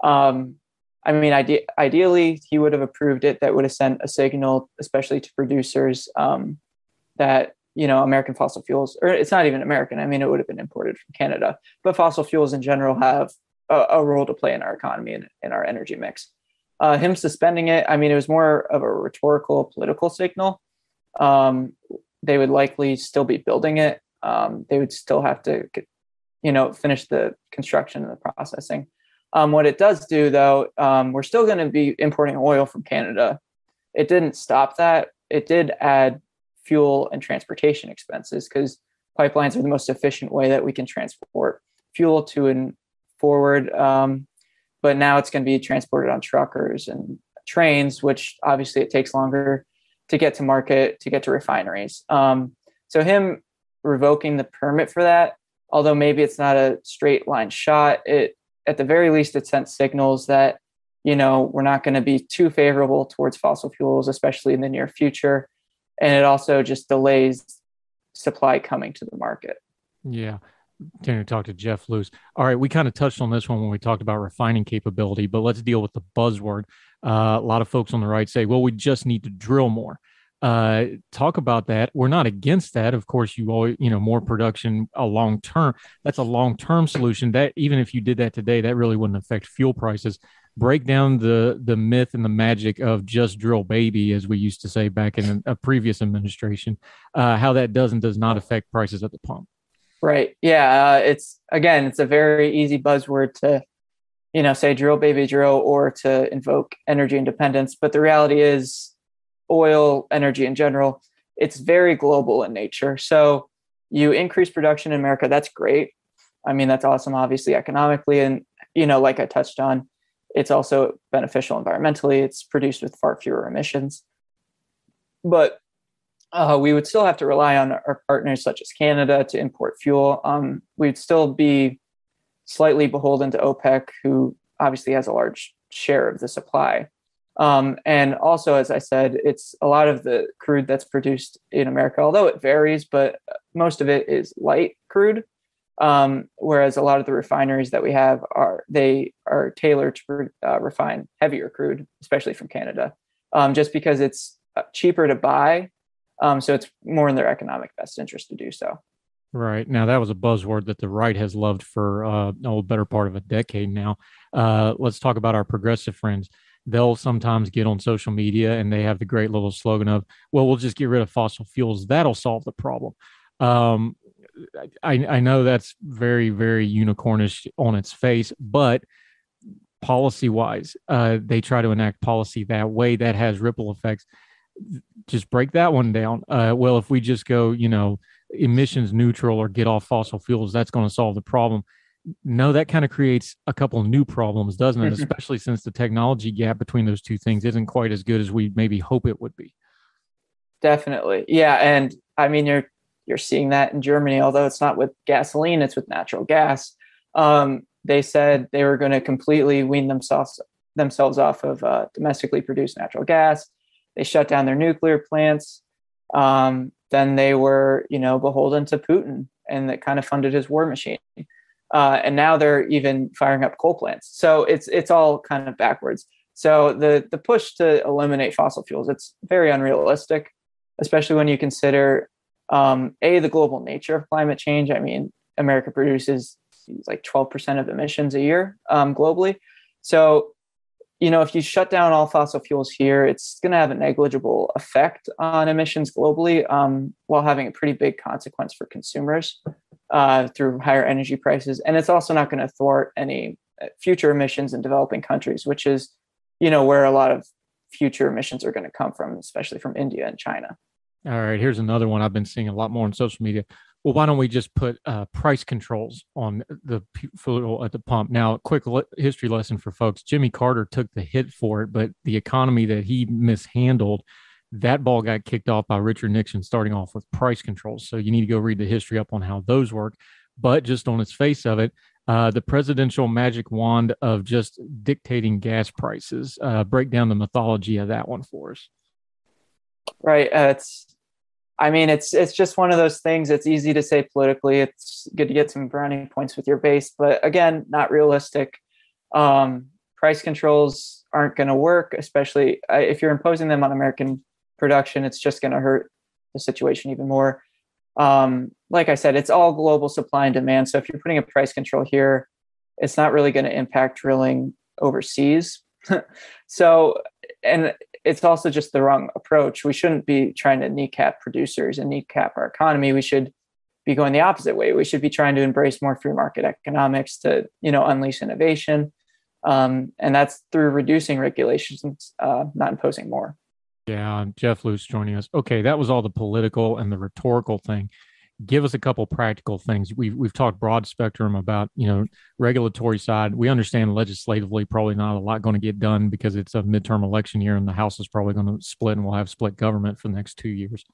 Um, I mean, ide- ideally, he would have approved it. That would have sent a signal, especially to producers, um, that you know American fossil fuels, or it's not even American. I mean, it would have been imported from Canada. But fossil fuels in general have a, a role to play in our economy and in our energy mix. Uh, him suspending it, I mean, it was more of a rhetorical, political signal. Um, they would likely still be building it. Um, they would still have to, you know, finish the construction and the processing. Um, what it does do, though, um, we're still going to be importing oil from Canada. It didn't stop that. It did add fuel and transportation expenses because pipelines are the most efficient way that we can transport fuel to and forward. Um, but now it's going to be transported on truckers and trains, which obviously it takes longer to get to market, to get to refineries. Um, so him revoking the permit for that, although maybe it's not a straight line shot, it at the very least, it sent signals that, you know, we're not going to be too favorable towards fossil fuels, especially in the near future. And it also just delays supply coming to the market.
Yeah. Can you talk to Jeff Luce? All right, we kind of touched on this one when we talked about refining capability, but let's deal with the buzzword. Uh, a lot of folks on the right say, well, we just need to drill more. Uh, talk about that. We're not against that. Of course, you always, you know, more production a long term. That's a long term solution. That even if you did that today, that really wouldn't affect fuel prices. Break down the the myth and the magic of just drill baby, as we used to say back in a previous administration. Uh, how that does and does not affect prices at the pump.
Right. Yeah. Uh, it's again, it's a very easy buzzword to, you know, say drill baby drill or to invoke energy independence. But the reality is oil, energy in general, it's very global in nature. So you increase production in America, that's great. I mean, that's awesome, obviously, economically. And, you know, like I touched on, it's also beneficial environmentally. It's produced with far fewer emissions. But uh, we would still have to rely on our partners such as Canada to import fuel. Um, we'd still be slightly beholden to OPEC, who obviously has a large share of the supply. Um, and also, as I said, it's a lot of the crude that's produced in America, although it varies, but most of it is light crude. Um, whereas a lot of the refineries that we have are they are tailored to uh, refine heavier crude, especially from Canada, um, just because it's uh, cheaper to buy. Um, so it's more in their economic best interest to do so.
Right. Now, that was a buzzword that the right has loved for uh, better part of a decade now. Uh, let's talk about our progressive friends. They'll sometimes get on social media and they have the great little slogan of, well, we'll just get rid of fossil fuels. That'll solve the problem. Um, I, I know that's very, very unicornish on its face, but policy wise, uh, they try to enact policy that way that has ripple effects. Just break that one down. Uh, well, if we just go, you know, emissions neutral or get off fossil fuels, that's going to solve the problem. No, that kind of creates a couple of new problems, doesn't it? Especially since the technology gap between those two things isn't quite as good as we maybe hope it would be.
Definitely. Yeah. And I mean, you're you're seeing that in Germany, although it's not with gasoline, it's with natural gas. Um, they said they were going to completely wean themselves themselves off of uh, domestically produced natural gas. They shut down their nuclear plants. Um, then they were, you know, beholden to Putin, and that kind of funded his war machine. Uh, and now they're even firing up coal plants. So it's it's all kind of backwards. So the the push to eliminate fossil fuels it's very unrealistic, especially when you consider um, a the global nature of climate change. I mean, America produces like 12% of emissions a year um, globally. So, you know, if you shut down all fossil fuels here, it's going to have a negligible effect on emissions globally, um, while having a pretty big consequence for consumers uh, through higher energy prices. And it's also not going to thwart any uh, future emissions in developing countries, which is, you know, where a lot of future emissions are going to come from, especially from India and China.
All right, here's another one I've been seeing a lot more on social media. Well, why don't we just put uh, price controls on the fuel at the pump? Now, quick le- history lesson for folks: Jimmy Carter took the hit for it, but the economy that he mishandled, that ball got kicked off by Richard Nixon, starting off with price controls. So you need to go read the history up on how those work. But just on its face of it, uh, the presidential magic wand of just dictating gas prices. Uh, break down the mythology of that one for us.
Right. Uh, it's I mean, it's it's just one of those things. It's easy to say politically. It's good to get some brownie points with your base, but again, not realistic. Um, price controls aren't going to work, especially uh, if you're imposing them on American production. It's just going to hurt the situation even more. Um, like I said, it's all global supply and demand. So if you're putting a price control here, it's not really going to impact drilling overseas. so, and it's also just the wrong approach. We shouldn't be trying to kneecap producers and kneecap our economy. We should be going the opposite way. We should be trying to embrace more free market economics to, you know, unleash innovation, um, and that's through reducing regulations, uh, not imposing more.
Yeah, Jeff Luce joining us. Okay, that was all the political and the rhetorical thing give us a couple practical things. We've we've talked broad spectrum about you know regulatory side. We understand legislatively probably not a lot going to get done because it's a midterm election year and the House is probably going to split and we'll have split government for the next two years.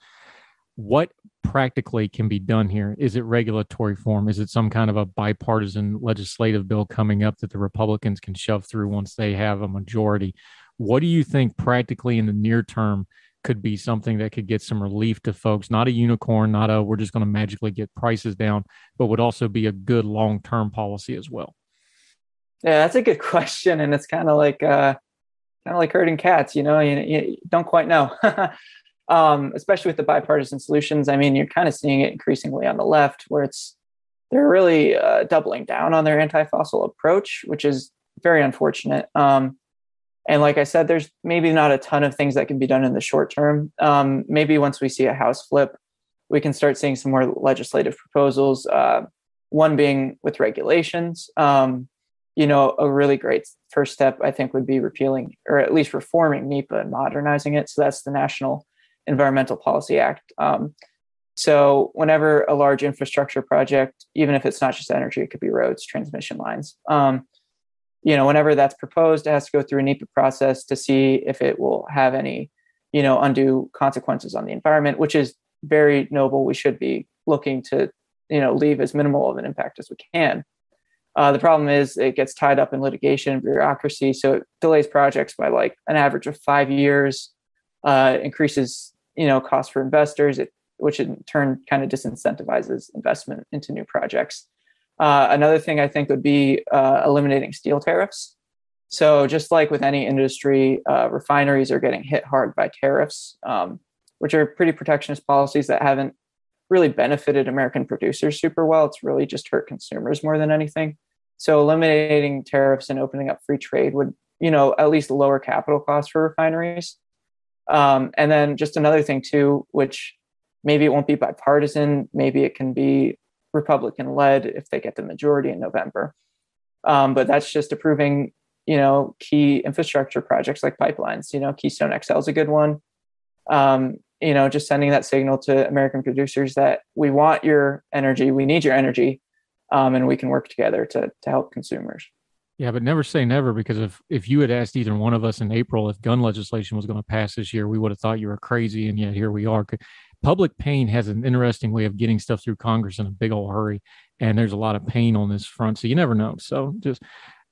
What practically can be done here? Is it regulatory form? Is it some kind of a bipartisan legislative bill coming up that the Republicans can shove through once they have a majority? What do you think practically in the near term? could be something that could get some relief to folks. Not a unicorn, not a we're just going to magically get prices down, but would also be a good long term policy as well.
Yeah, that's a good question, and it's kind of like uh, kind of like herding cats. You know, you, you don't quite know. um, especially with the bipartisan solutions. I mean, you're kind of seeing it increasingly on the left, where it's they're really uh, doubling down on their anti-fossil approach, which is very unfortunate. Um, and like I said, there's maybe not a ton of things that can be done in the short term. Um, maybe once we see a House flip, we can start seeing some more legislative proposals. Uh, one being with regulations. Um, you know, a really great first step, I think, would be repealing or at least reforming NEPA and modernizing it. So that's the National Environmental Policy Act. Um, so whenever a large infrastructure project, even if it's not just energy, it could be roads, transmission lines. Um, you know, whenever that's proposed, it has to go through a NEPA process to see if it will have any, you know, undue consequences on the environment, which is very noble. We should be looking to, you know, leave as minimal of an impact as we can. Uh, the problem is it gets tied up in litigation and bureaucracy, so it delays projects by like an average of five years, uh, increases, you know, costs for investors, it, which in turn kind of disincentivizes investment into new projects. Uh, another thing I think would be uh, eliminating steel tariffs. So, just like with any industry, uh, refineries are getting hit hard by tariffs, um, which are pretty protectionist policies that haven't really benefited American producers super well. It's really just hurt consumers more than anything. So eliminating tariffs and opening up free trade would, you know, at least lower capital costs for refineries. Um, and then just another thing too, which maybe it won't be bipartisan, maybe it can be Republican led if they get the majority in November. Um, but that's just approving, you know, key infrastructure projects like pipelines. You know, Keystone XL is a good one. Um, you know, just sending that signal to American producers that we want your energy, we need your energy, um, and we can work together to to help consumers.
Yeah, but never say never because if if you had asked either one of us in April if gun legislation was going to pass this year, we would have thought you were crazy, and yet here we are. Public pain has an interesting way of getting stuff through Congress in a big old hurry, and there's a lot of pain on this front, so you never know. So just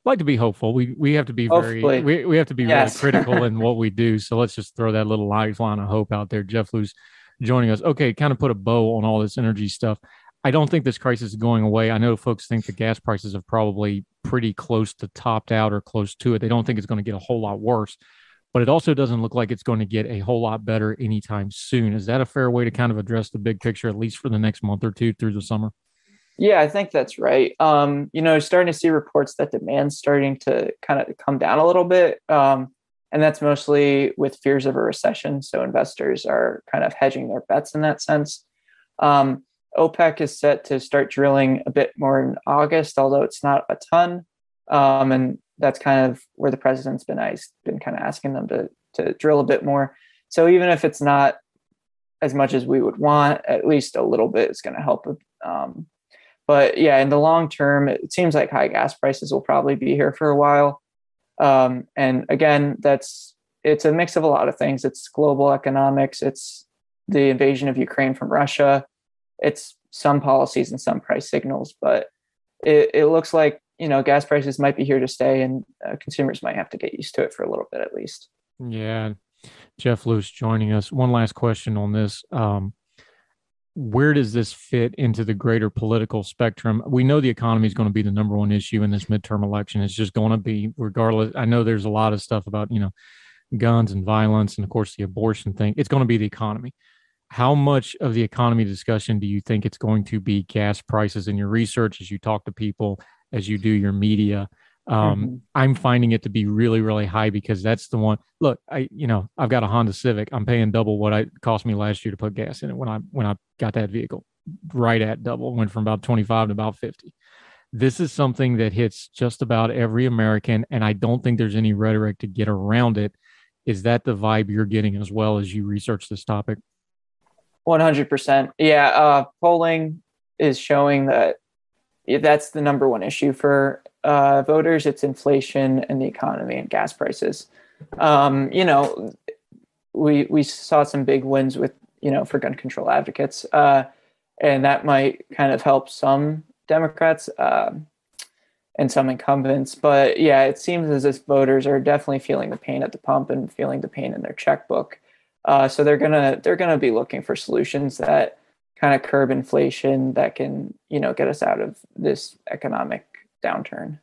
like to be hopeful. We we have to be Hopefully. very we, we have to be yes. really critical in what we do. So let's just throw that little lifeline of hope out there. Jeff Luce joining us. Okay, kind of put a bow on all this energy stuff. I don't think this crisis is going away. I know folks think the gas prices have probably pretty close to topped out or close to it. They don't think it's going to get a whole lot worse, but it also doesn't look like it's going to get a whole lot better anytime soon. Is that a fair way to kind of address the big picture, at least for the next month or two through the summer?
Yeah, I think that's right. Um, you know, starting to see reports that demand's starting to kind of come down a little bit. Um, and that's mostly with fears of a recession. So investors are kind of hedging their bets in that sense. Um, OPEC is set to start drilling a bit more in August, although it's not a ton. Um, and that's kind of where the president's been nice, been kind of asking them to to drill a bit more. So even if it's not as much as we would want, at least a little bit is going to help. Um, but yeah, in the long term, it seems like high gas prices will probably be here for a while. Um, and again, that's it's a mix of a lot of things. It's global economics. It's the invasion of Ukraine from Russia it's some policies and some price signals, but it, it looks like you know gas prices might be here to stay, and uh, consumers might have to get used to it for a little bit at least.
Yeah, Jeff Luce joining us. One last question on this. Um, where does this fit into the greater political spectrum? We know the economy is going to be the number one issue in this midterm election. It's just going to be, regardless. I know there's a lot of stuff about, you know, guns and violence and, of course, the abortion thing. It's going to be the economy how much of the economy discussion do you think it's going to be gas prices in your research as you talk to people as you do your media. Um, mm-hmm. i'm finding it to be really really high because that's the one look i you know i've got a honda civic. I'm paying double what it cost me last year to put gas in it when i when i got that vehicle right at double went from about 25 to about 50 this is something that hits just about every american and i don't think there's any rhetoric to get around it. Is that the vibe you're getting as well as you research this topic?
100%. Yeah, uh, polling is showing that that's the number one issue for uh, voters. It's inflation and the economy and gas prices. Um, you know, we we saw some big wins with you know for gun control advocates, uh, and that might kind of help some Democrats uh, and some incumbents. But yeah, it seems as if voters are definitely feeling the pain at the pump and feeling the pain in their checkbook. Uh, so they're gonna they're gonna be looking for solutions that kind of curb inflation that can you know get us out of this economic downturn.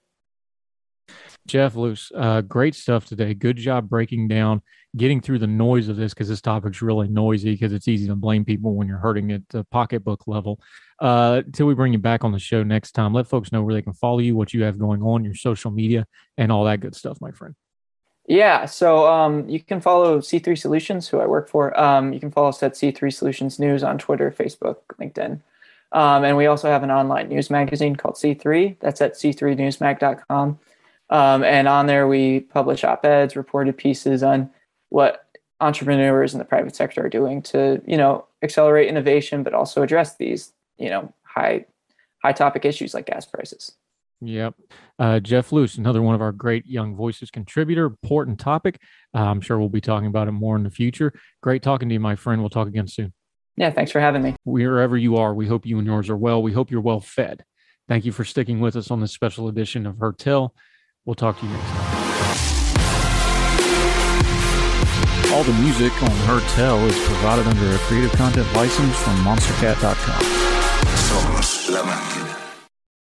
Jeff Luce, uh, great stuff today. Good job breaking down, getting through the noise of this because this topic's really noisy because it's easy to blame people when you're hurting at the pocketbook level. Uh, till we bring you back on the show next time, let folks know where they can follow you, what you have going on, your social media, and all that good stuff, my friend.
Yeah, so um, you can follow C3 Solutions, who I work for. Um, you can follow us at C3 Solutions News on Twitter, Facebook, LinkedIn. Um, and we also have an online news magazine called C3. That's at c3newsmag.com. Um, and on there, we publish op eds, reported pieces on what entrepreneurs in the private sector are doing to, you know, accelerate innovation, but also address these, you know, high, high topic issues like gas prices.
Yep. Uh, Jeff Luce, another one of our great Young Voices contributor. Important topic. Uh, I'm sure we'll be talking about it more in the future. Great talking to you, my friend. We'll talk again soon.
Yeah, thanks for having me.
Wherever you are, we hope you and yours are well. We hope you're well fed. Thank you for sticking with us on this special edition of Heard Tell. We'll talk to you next time. All the music on Heard Tell is provided under a Creative Content license from MonsterCat.com.